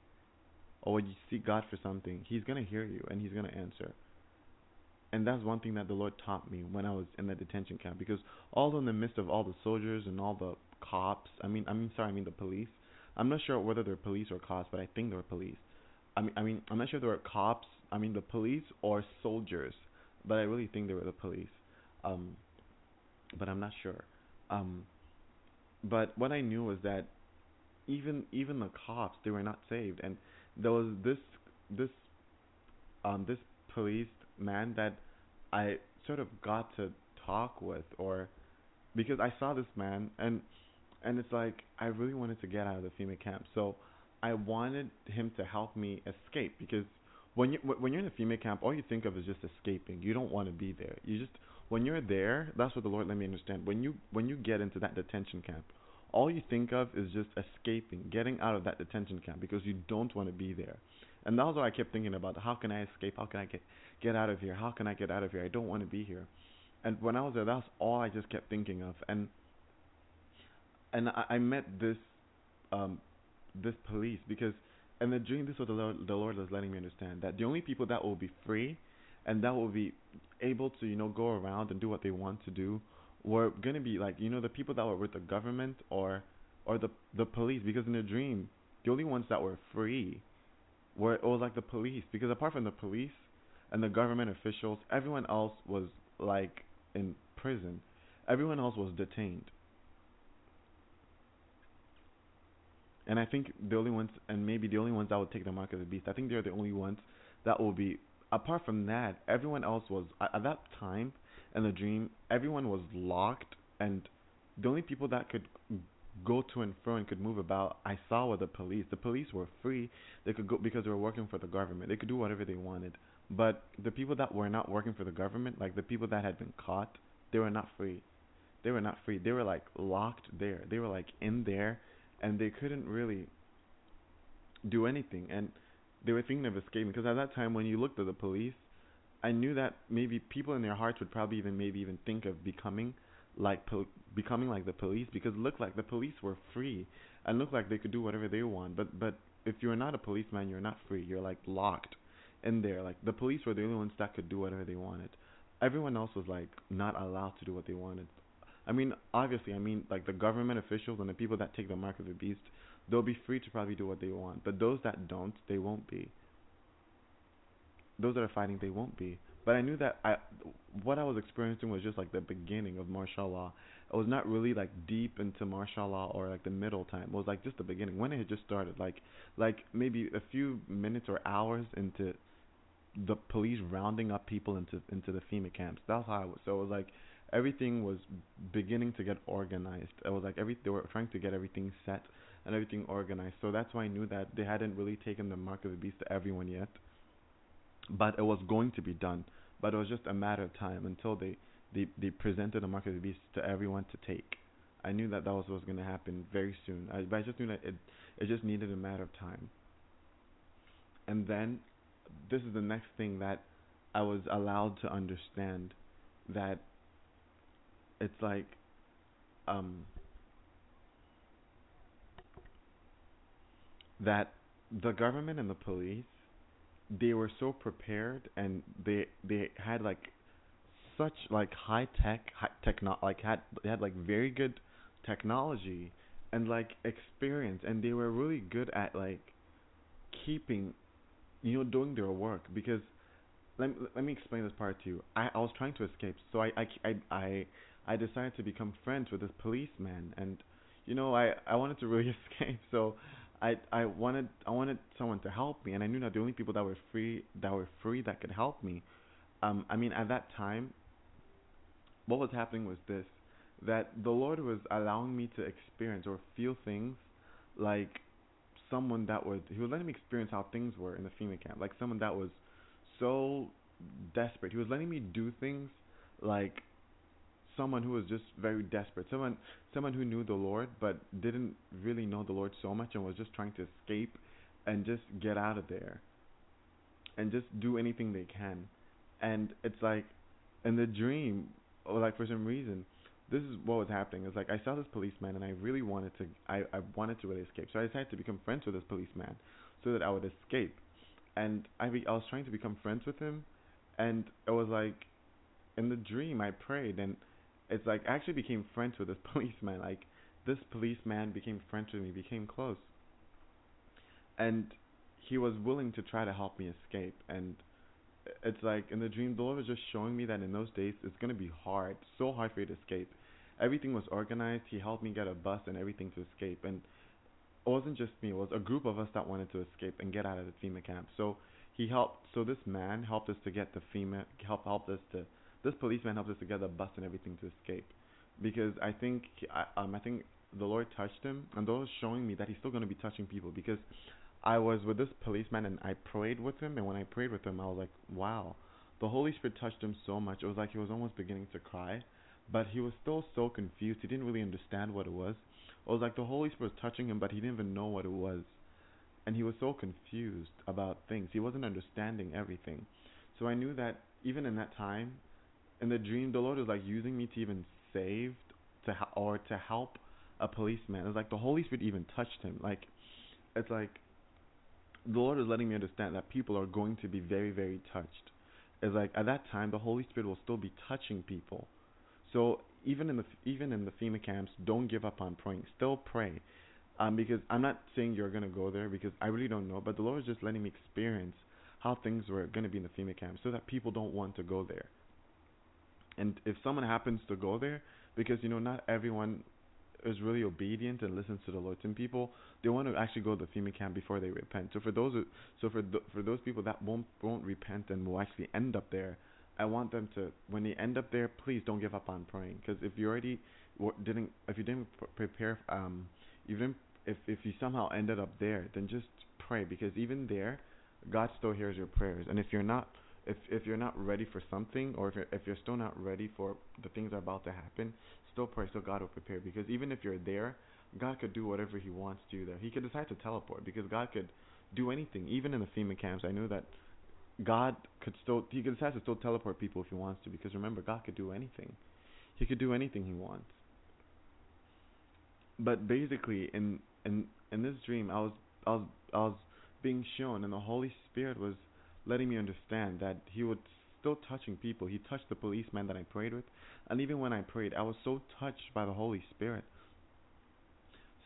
or when you seek God for something, He's gonna hear you and He's gonna answer. And that's one thing that the Lord taught me when I was in the detention camp because although in the midst of all the soldiers and all the cops, I mean I mean sorry, I mean the police. I'm not sure whether they're police or cops, but I think they're police I mean, I mean, I'm not sure if they were cops. I mean, the police or soldiers, but I really think they were the police. Um, but I'm not sure. Um, but what I knew was that even even the cops, they were not saved, and there was this this um this police man that I sort of got to talk with, or because I saw this man, and and it's like I really wanted to get out of the FEMA camp, so I wanted him to help me escape because when you when you're in a FEMA camp, all you think of is just escaping. You don't want to be there. You just when you're there, that's what the Lord let me understand. When you when you get into that detention camp, all you think of is just escaping, getting out of that detention camp because you don't want to be there. And that was what I kept thinking about. How can I escape? How can I get get out of here? How can I get out of here? I don't want to be here. And when I was there, that's all I just kept thinking of. And and I, I met this um this police because and the dream this was the Lord, the Lord was letting me understand that the only people that will be free and that will be able to you know go around and do what they want to do were to be like you know the people that were with the government or or the the police because in the dream the only ones that were free were it was like the police because apart from the police and the government officials everyone else was like in prison. Everyone else was detained And I think the only ones, and maybe the only ones that would take the mark of the beast, I think they're the only ones that will be. Apart from that, everyone else was at that time in the dream. Everyone was locked, and the only people that could go to and fro and could move about, I saw were the police. The police were free; they could go because they were working for the government. They could do whatever they wanted. But the people that were not working for the government, like the people that had been caught, they were not free. They were not free. They were like locked there. They were like in there and they couldn't really do anything and they were thinking of escaping because at that time when you looked at the police I knew that maybe people in their hearts would probably even maybe even think of becoming like pol- becoming like the police because it looked like the police were free and looked like they could do whatever they want but but if you're not a policeman you're not free you're like locked in there. Like the police were the only ones that could do whatever they wanted. Everyone else was like not allowed to do what they wanted. I mean, obviously, I mean like the government officials and the people that take the mark of the beast, they'll be free to probably do what they want. But those that don't, they won't be. Those that are fighting, they won't be. But I knew that I, what I was experiencing was just like the beginning of martial law. It was not really like deep into martial law or like the middle time. It was like just the beginning when it had just started. Like, like maybe a few minutes or hours into the police rounding up people into into the FEMA camps. That's how I was. So it was like everything was beginning to get organized. It was like every they were trying to get everything set and everything organized. So that's why I knew that they hadn't really taken the mark of the beast to everyone yet. But it was going to be done. But it was just a matter of time until they they, they presented the mark of the beast to everyone to take. I knew that that was what was going to happen very soon. I, but I just knew that it it just needed a matter of time. And then this is the next thing that I was allowed to understand that it's like um that the government and the police they were so prepared and they they had like such like high tech high techno like had they had like very good technology and like experience. And they were really good at like keeping you know doing their work. Because let let me explain this part to you. I i was trying to escape. So i i i i, I decided to become friends with this policeman and you know i i wanted to really escape so I I wanted I wanted someone to help me, and I knew that the only people that were free that were free that could help me. Um, I mean, at that time, what was happening was this: that the Lord was allowing me to experience or feel things like someone that would He was letting me experience how things were in the FEMA camp, like someone that was so desperate. He was letting me do things like someone who was just very desperate, someone someone who knew the Lord but didn't really know the Lord so much and was just trying to escape and just get out of there and just do anything they can. And it's like in the dream or like for some reason this is what was happening. It's like I saw this policeman and I really wanted to I, I wanted to really escape. So I decided to become friends with this policeman so that I would escape. And I be, I was trying to become friends with him and it was like in the dream I prayed and it's like I actually became friends with this policeman. Like this policeman became friends with me, became close, and he was willing to try to help me escape. And it's like in the dream, the Lord was just showing me that in those days it's gonna be hard, so hard for you to escape. Everything was organized. He helped me get a bus and everything to escape, and it wasn't just me. It was a group of us that wanted to escape and get out of the FEMA camp. So he helped. So this man helped us to get the FEMA. Helped helped us to this policeman helped us to get the bus and everything to escape, because I think I, um I think the Lord touched him, and the Lord was showing me that He's still going to be touching people because I was with this policeman and I prayed with him, and when I prayed with him, I was like, wow, the Holy Spirit touched him so much. It was like he was almost beginning to cry, but he was still so confused. He didn't really understand what it was. It was like the Holy Spirit was touching him, but he didn't even know what it was, and he was so confused about things. He wasn't understanding everything. So I knew that even in that time, in the dream, the Lord was like using me to even save to ha- or to help a policeman. It's like the Holy Spirit even touched him. Like it's like the Lord is letting me understand that people are going to be very, very touched. It's like at that time the Holy Spirit will still be touching people. So even in the even in the FEMA camps, don't give up on praying. Still pray, um, because I'm not saying you're gonna go there because I really don't know. But the Lord is just letting me experience how things were gonna be in the FEMA camps, so that people don't want to go there. And if someone happens to go there, because you know not everyone is really obedient and listens to the Lord. Some people they want to actually go to the FEMA camp before they repent. So for those so for th- for those people that won't won't repent and will actually end up there, I want them to when they end up there, please don't give up on praying. Because if you already didn't if you didn't pr- prepare um even if if you somehow ended up there, then just pray because even there, God still hears your prayers. And if you're not if if you're not ready for something or if you're, if you're still not ready for the things that are about to happen, still pray so God will prepare because even if you're there, God could do whatever he wants to you there. He could decide to teleport because God could do anything. Even in the FEMA camps, I knew that God could still he could decide to still teleport people if he wants to because remember God could do anything. He could do anything he wants. But basically in in in this dream I was I was I was being shown and the Holy Spirit was letting me understand that He was still touching people. He touched the policeman that I prayed with, and even when I prayed, I was so touched by the Holy Spirit.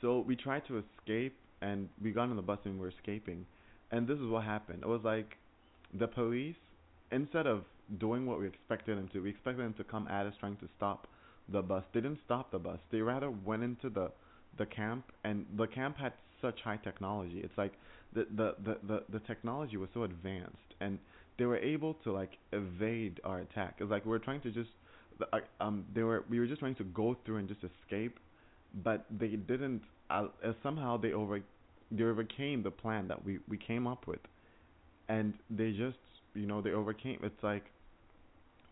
So we tried to escape, and we got on the bus and we were escaping, and this is what happened. It was like the police, instead of doing what we expected them to, we expected them to come at us trying to stop the bus. They didn't stop the bus. They rather went into the the camp, and the camp had such high technology. It's like the the the the, the technology was so advanced, and they were able to like evade our attack. It's like we were trying to just um they were we were just trying to go through and just escape, but they didn't. Uh, uh, somehow they over they overcame the plan that we we came up with, and they just you know they overcame. It's like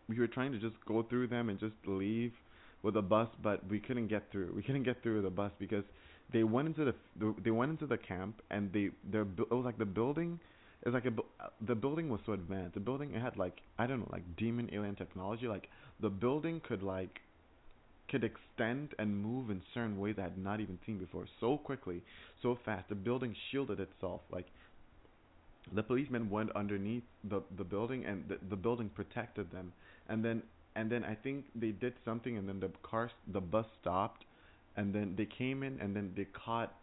we were trying to just go through them and just leave with a bus, but we couldn't get through. We couldn't get through with the bus because they went into the they went into the camp and they their it was like the building it was like a uh, the building was so advanced. The building it had like I don't know like demon alien technology. Like the building could like could extend and move in certain ways I had not even seen before so quickly, so fast. The building shielded itself like the policemen went underneath the the building and the, the building protected them and then and then I think they did something and then the car the bus stopped and then they came in and then they caught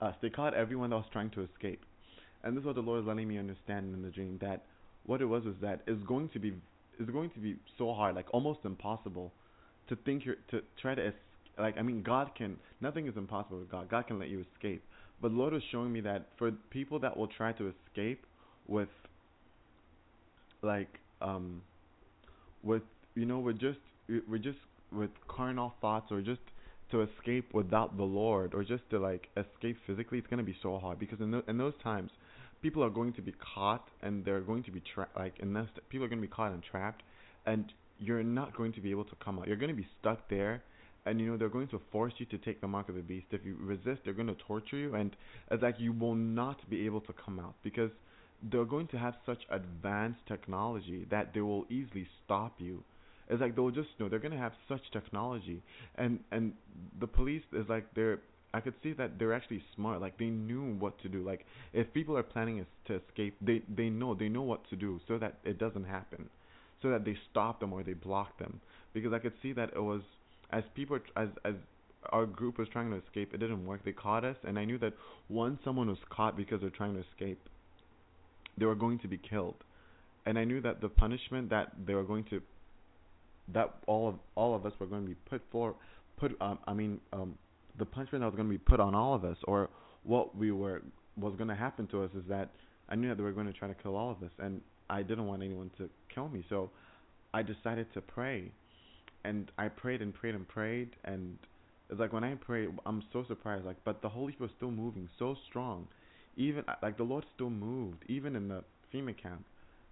us they caught everyone that was trying to escape and this is what the Lord is letting me understand in the dream that what it was is that it's going to be it's going to be so hard like almost impossible to think you're to try to es- like I mean God can nothing is impossible with God. God can let you escape. But Lord is showing me that for people that will try to escape with like um with you know with just with just with carnal thoughts or just to escape without the Lord or just to like escape physically it's to be so hard. Because in, tho- in those times people are going to be caught and they're going to be trapped. like this people are going to be caught and trapped and you're not going to be able to come out you're going to be stuck there and you know they're going to force you to take the mark of the beast if you resist they're going to torture you and it's like you will not be able to come out because they're going to have such advanced technology that they will easily stop you it's like they'll just you know they're going to have such technology and and the police is like they're I could see that they're actually smart. Like they knew what to do. Like if people are planning to escape, they they know they know what to do so that it doesn't happen, so that they stop them or they block them. Because I could see that it was as people as as our group was trying to escape, it didn't work. They caught us, and I knew that once someone was caught because they're trying to escape, they were going to be killed, and I knew that the punishment that they were going to that all of all of us were going to be put for put um I mean um the punishment that was going to be put on all of us or what we were was going to happen to us is that I knew that they were going to try to kill all of us and I didn't want anyone to kill me. So I decided to pray. And I prayed and prayed and prayed and it's like when I prayed I'm so surprised like but the Holy Spirit was still moving so strong. Even uh, like the Lord still moved even in the FEMA camp.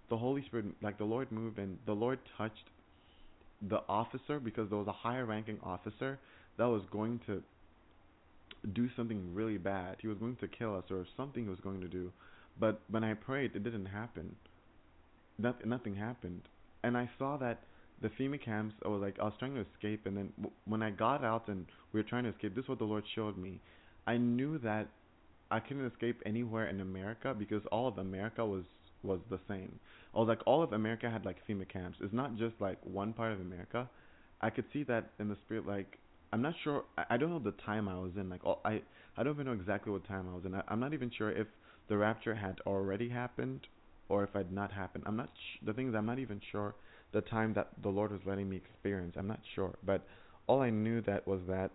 The Holy Spirit like the Lord moved and the Lord touched the officer because there was a higher ranking officer that was going to do something really bad. He was going to kill us or something he was going to do. But when I prayed, it didn't happen. Not, nothing happened. And I saw that the FEMA camps, I was like, I was trying to escape. And then w- when I got out and we were trying to escape, this is what the Lord showed me. I knew that I couldn't escape anywhere in America because all of America was was the same. I was like, all of America had like FEMA camps. It's not just like one part of America. I could see that in the spirit. Like, I'm not sure. I, I don't know the time I was in. Like, all, I I don't even know exactly what time I was in. I, I'm not even sure if the rapture had already happened or if it had not happened. I'm not. Sh- the thing is, I'm not even sure the time that the Lord was letting me experience. I'm not sure. But all I knew that was that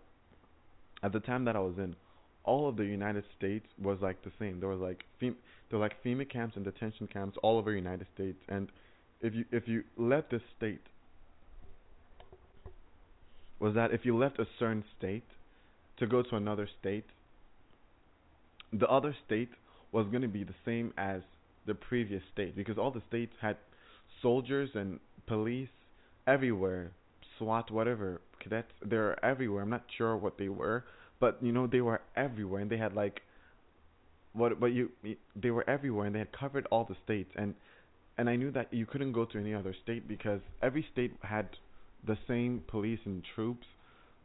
at the time that I was in, all of the United States was like the same. There was like fem- there were like FEMA camps and detention camps all over the United States. And if you if you left this state, was that if you left a certain state to go to another state, the other state was going to be the same as the previous state because all the states had soldiers and police everywhere, SWAT, whatever, cadets. They're everywhere. I'm not sure what they were, but you know they were everywhere and they had like what but you they were everywhere and they had covered all the states and and I knew that you couldn't go to any other state because every state had the same police and troops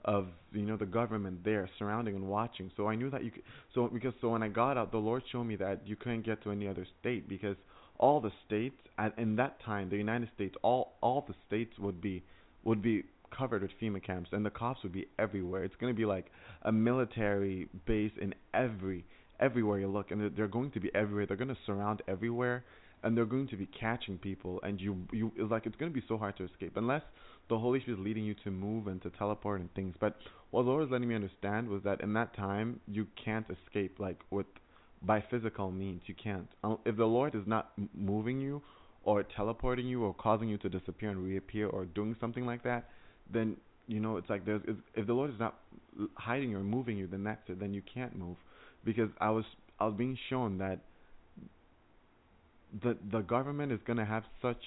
of you know the government there surrounding and watching so I knew that you could so because so when I got out the Lord showed me that you couldn't get to any other state because all the states at in that time, the United States, all all the states would be would be covered with FEMA camps, and the cops would be everywhere. It's going to be like a military base in every everywhere you look, and they're, they're going to be everywhere. They're going to surround everywhere, and they're going to be catching people, and you you like it's going to be so hard to escape unless the Holy Spirit is leading you to move and to teleport and things. But what the Lord was letting me understand was that in that time you can't escape like with by physical means. You can't. Um, If the Lord is not moving you or teleporting you or causing you to disappear and reappear or doing something like that, then you know it's like there's if, the Lord is not hiding or moving you, then that's it. Then you can't move because I was I was being shown that the the government is to have such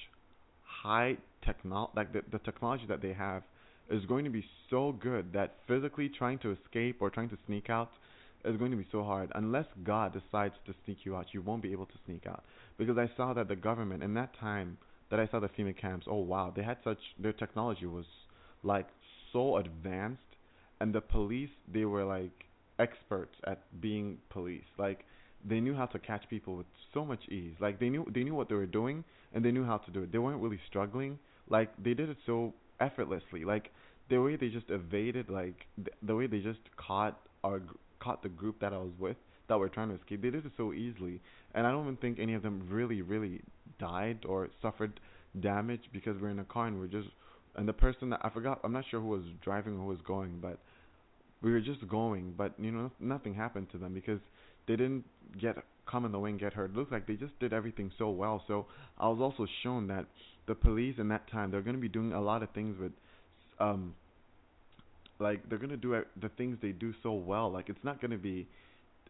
high technology, like the the technology that they have is going to be so good that physically trying to escape or trying to sneak out is going to be so hard. Unless God decides to sneak you out you won't be able to sneak out. Because I saw that the government in that time that I saw the FEMA camps oh wow they had such their technology was like so advanced. And the police they were like experts at being police. Like they knew how to catch people with so much ease. Like they knew they knew what they were doing and they knew how to do it. They weren't really struggling. Like they did it so effortlessly. Like the way they just evaded like the, way they just caught our caught the group that I was with that were trying to escape they did it so easily. And I don't even think any of them really really died or suffered damage because we're in a car and we're just and the person that I forgot I'm not sure who was driving or who was going but we were just going but you know nothing happened to them because they didn't get come in the way and get hurt. It looks like they just did everything so well. So I was also shown that the police in that time they're going to be doing a lot of things with um like they're going to do the things they do so well. Like it's not going to be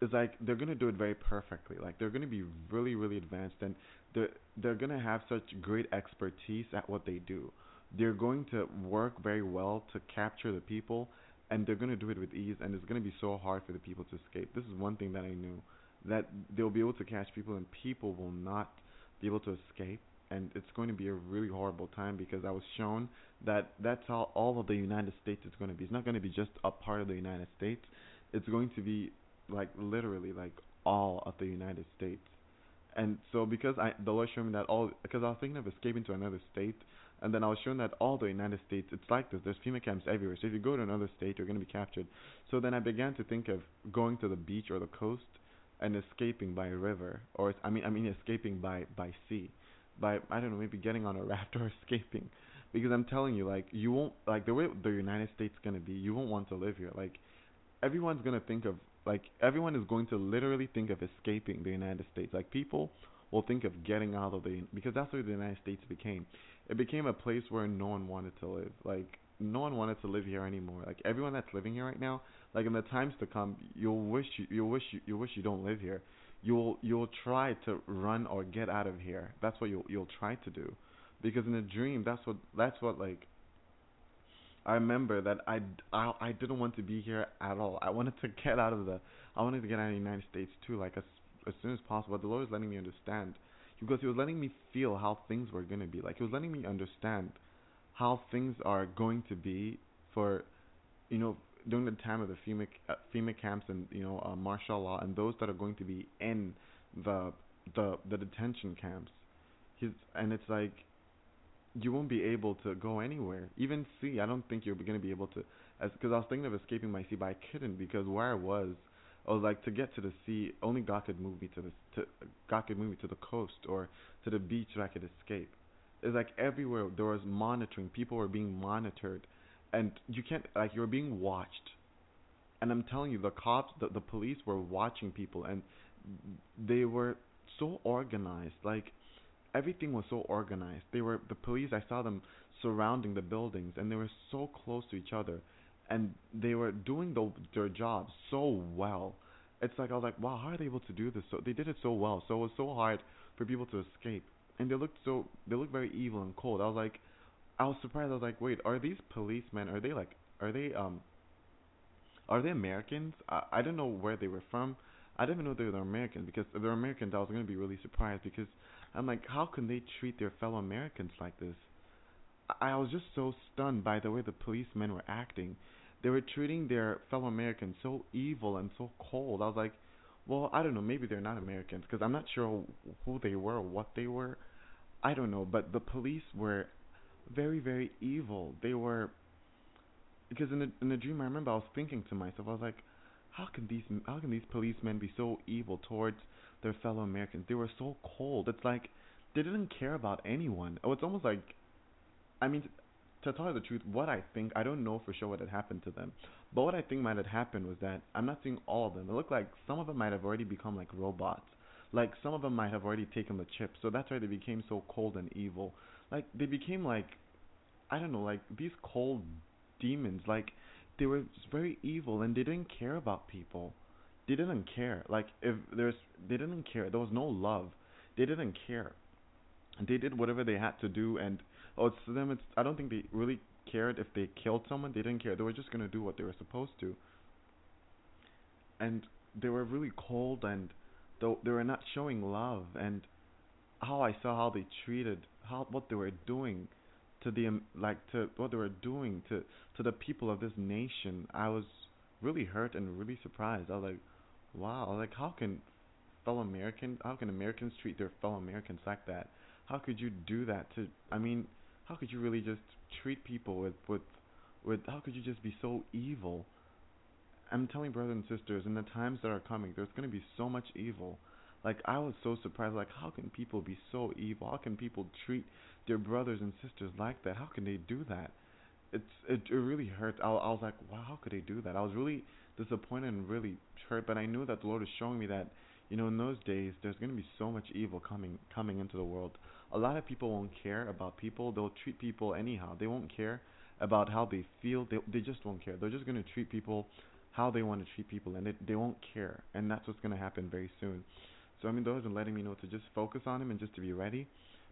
it's like they're going to do it very perfectly. Like they're going to be really really advanced and they're they're going to have such great expertise at what they do. They're going to work very well to capture the people and they're going to do it with ease and it's going to be so hard for the people to escape. This is one thing that I knew that they'll be able to catch people and people will not be able to escape and it's going to be a really horrible time because I was shown that that's how all of the United States is going to be. It's not going to be just a part of the United States. It's going to be like literally like all of the United States. And so because I the Lord showed me that all because I was thinking of escaping to another state and then I was shown that all the United States it's like this. There's FEMA camps everywhere. So if you go to another state you're gonna be captured. So then I began to think of going to the beach or the coast and escaping by a river or I mean I mean escaping by by sea. By I don't know, maybe getting on a raft or escaping. Because I'm telling you, like you won't like the way the United States gonna be, you won't want to live here. Like everyone's gonna think of like everyone is going to literally think of escaping the United States. Like people will think of getting out of the because that's where the United States became. It became a place where no one wanted to live. Like no one wanted to live here anymore. Like everyone that's living here right now, like in the times to come, you'll wish you you'll wish you you wish you don't live here. You'll you'll try to run or get out of here. That's what you'll you'll try to do. Because in a dream, that's what that's what like I remember that I, I I didn't want to be here at all. I wanted to get out of the I wanted to get out of the United States too, like as as soon as possible. But the Lord was letting me understand because He was letting me feel how things were gonna be. Like He was letting me understand how things are going to be for you know during the time of the FEMA uh, FEMA camps and you know uh, martial law and those that are going to be in the the the detention camps. He's and it's like you won't be able to go anywhere. Even sea, I don't think you're going to be able to. As because I was thinking of escaping my sea, but I couldn't because where I was, I was like to get to the sea. Only God could move me to the to God could move me to the coast or to the beach so I could escape. It's like everywhere there was monitoring. People were being monitored, and you can't like you're being watched. And I'm telling you, the cops, the the police were watching people, and they were so organized. Like everything was so organized. They were the police. I saw them surrounding the buildings, and they were so close to each other, and they were doing the, their job so well. It's like I was like, wow, how are they able to do this? So they did it so well. So it was so hard for people to escape, and they looked so they looked very evil and cold. I was like, I was surprised. I was like, wait, are these policemen? Are they like, are they um, are they Americans? I I didn't know where they were from. I didn't even know they were Americans because if they're Americans, I was to be really surprised because I'm like, how can they treat their fellow Americans like this? I, I was just so stunned by the way the policemen were acting. They were treating their fellow Americans so evil and so cold. I was like, well, I don't know, maybe they're not Americans because I'm not sure who they were or what they were. I don't know, but the police were very, very evil. They were because in the in the dream I remember I was thinking to myself, I was like, how can these how can these policemen be so evil towards their fellow Americans? They were so cold. It's like they didn't care about anyone. Oh, it's almost like, I mean, to tell you the truth, what I think I don't know for sure what had happened to them, but what I think might have happened was that I'm not seeing all of them. It looked like some of them might have already become like robots. Like some of them might have already taken the chip, so that's why they became so cold and evil. Like they became like, I don't know, like these cold demons. Like they were very evil and they didn't care about people. They didn't care. Like if there's, they didn't care. There was no love. They didn't care. They did whatever they had to do, and oh, it's to them. It's I don't think they really cared if they killed someone. They didn't care. They were just gonna do what they were supposed to. And they were really cold, and though they were not showing love. And how I saw how they treated, how what they were doing to the um, like to what they were doing to to the people of this nation. I was really hurt and really surprised. I was like, wow, like how can fellow Americans, how can Americans treat their fellow Americans like that? How could you do that to? I mean, how could you really just treat people with with with? How could you just be so evil? I'm telling brothers and sisters, in the times that are coming, there's going to be so much evil. Like I was so surprised. Like how can people be so evil? How can people treat their brothers and sisters like that? How can they do that? It's it, it really hurt. I, I was like, wow, how could they do that? I was really disappointed and really hurt. But I knew that the Lord was showing me that you know in those days there's going to be so much evil coming coming into the world. A lot of people won't care about people. They'll treat people anyhow. They won't care about how they feel. They they just won't care. They're just going to treat people how they want to treat people, and they they won't care. And that's what's going to happen very soon. So I mean, those are letting me know to just focus on him and just to be ready,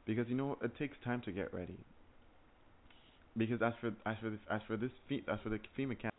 because you know it takes time to get ready. Because as for as for this, as for this as for the FEMA camp.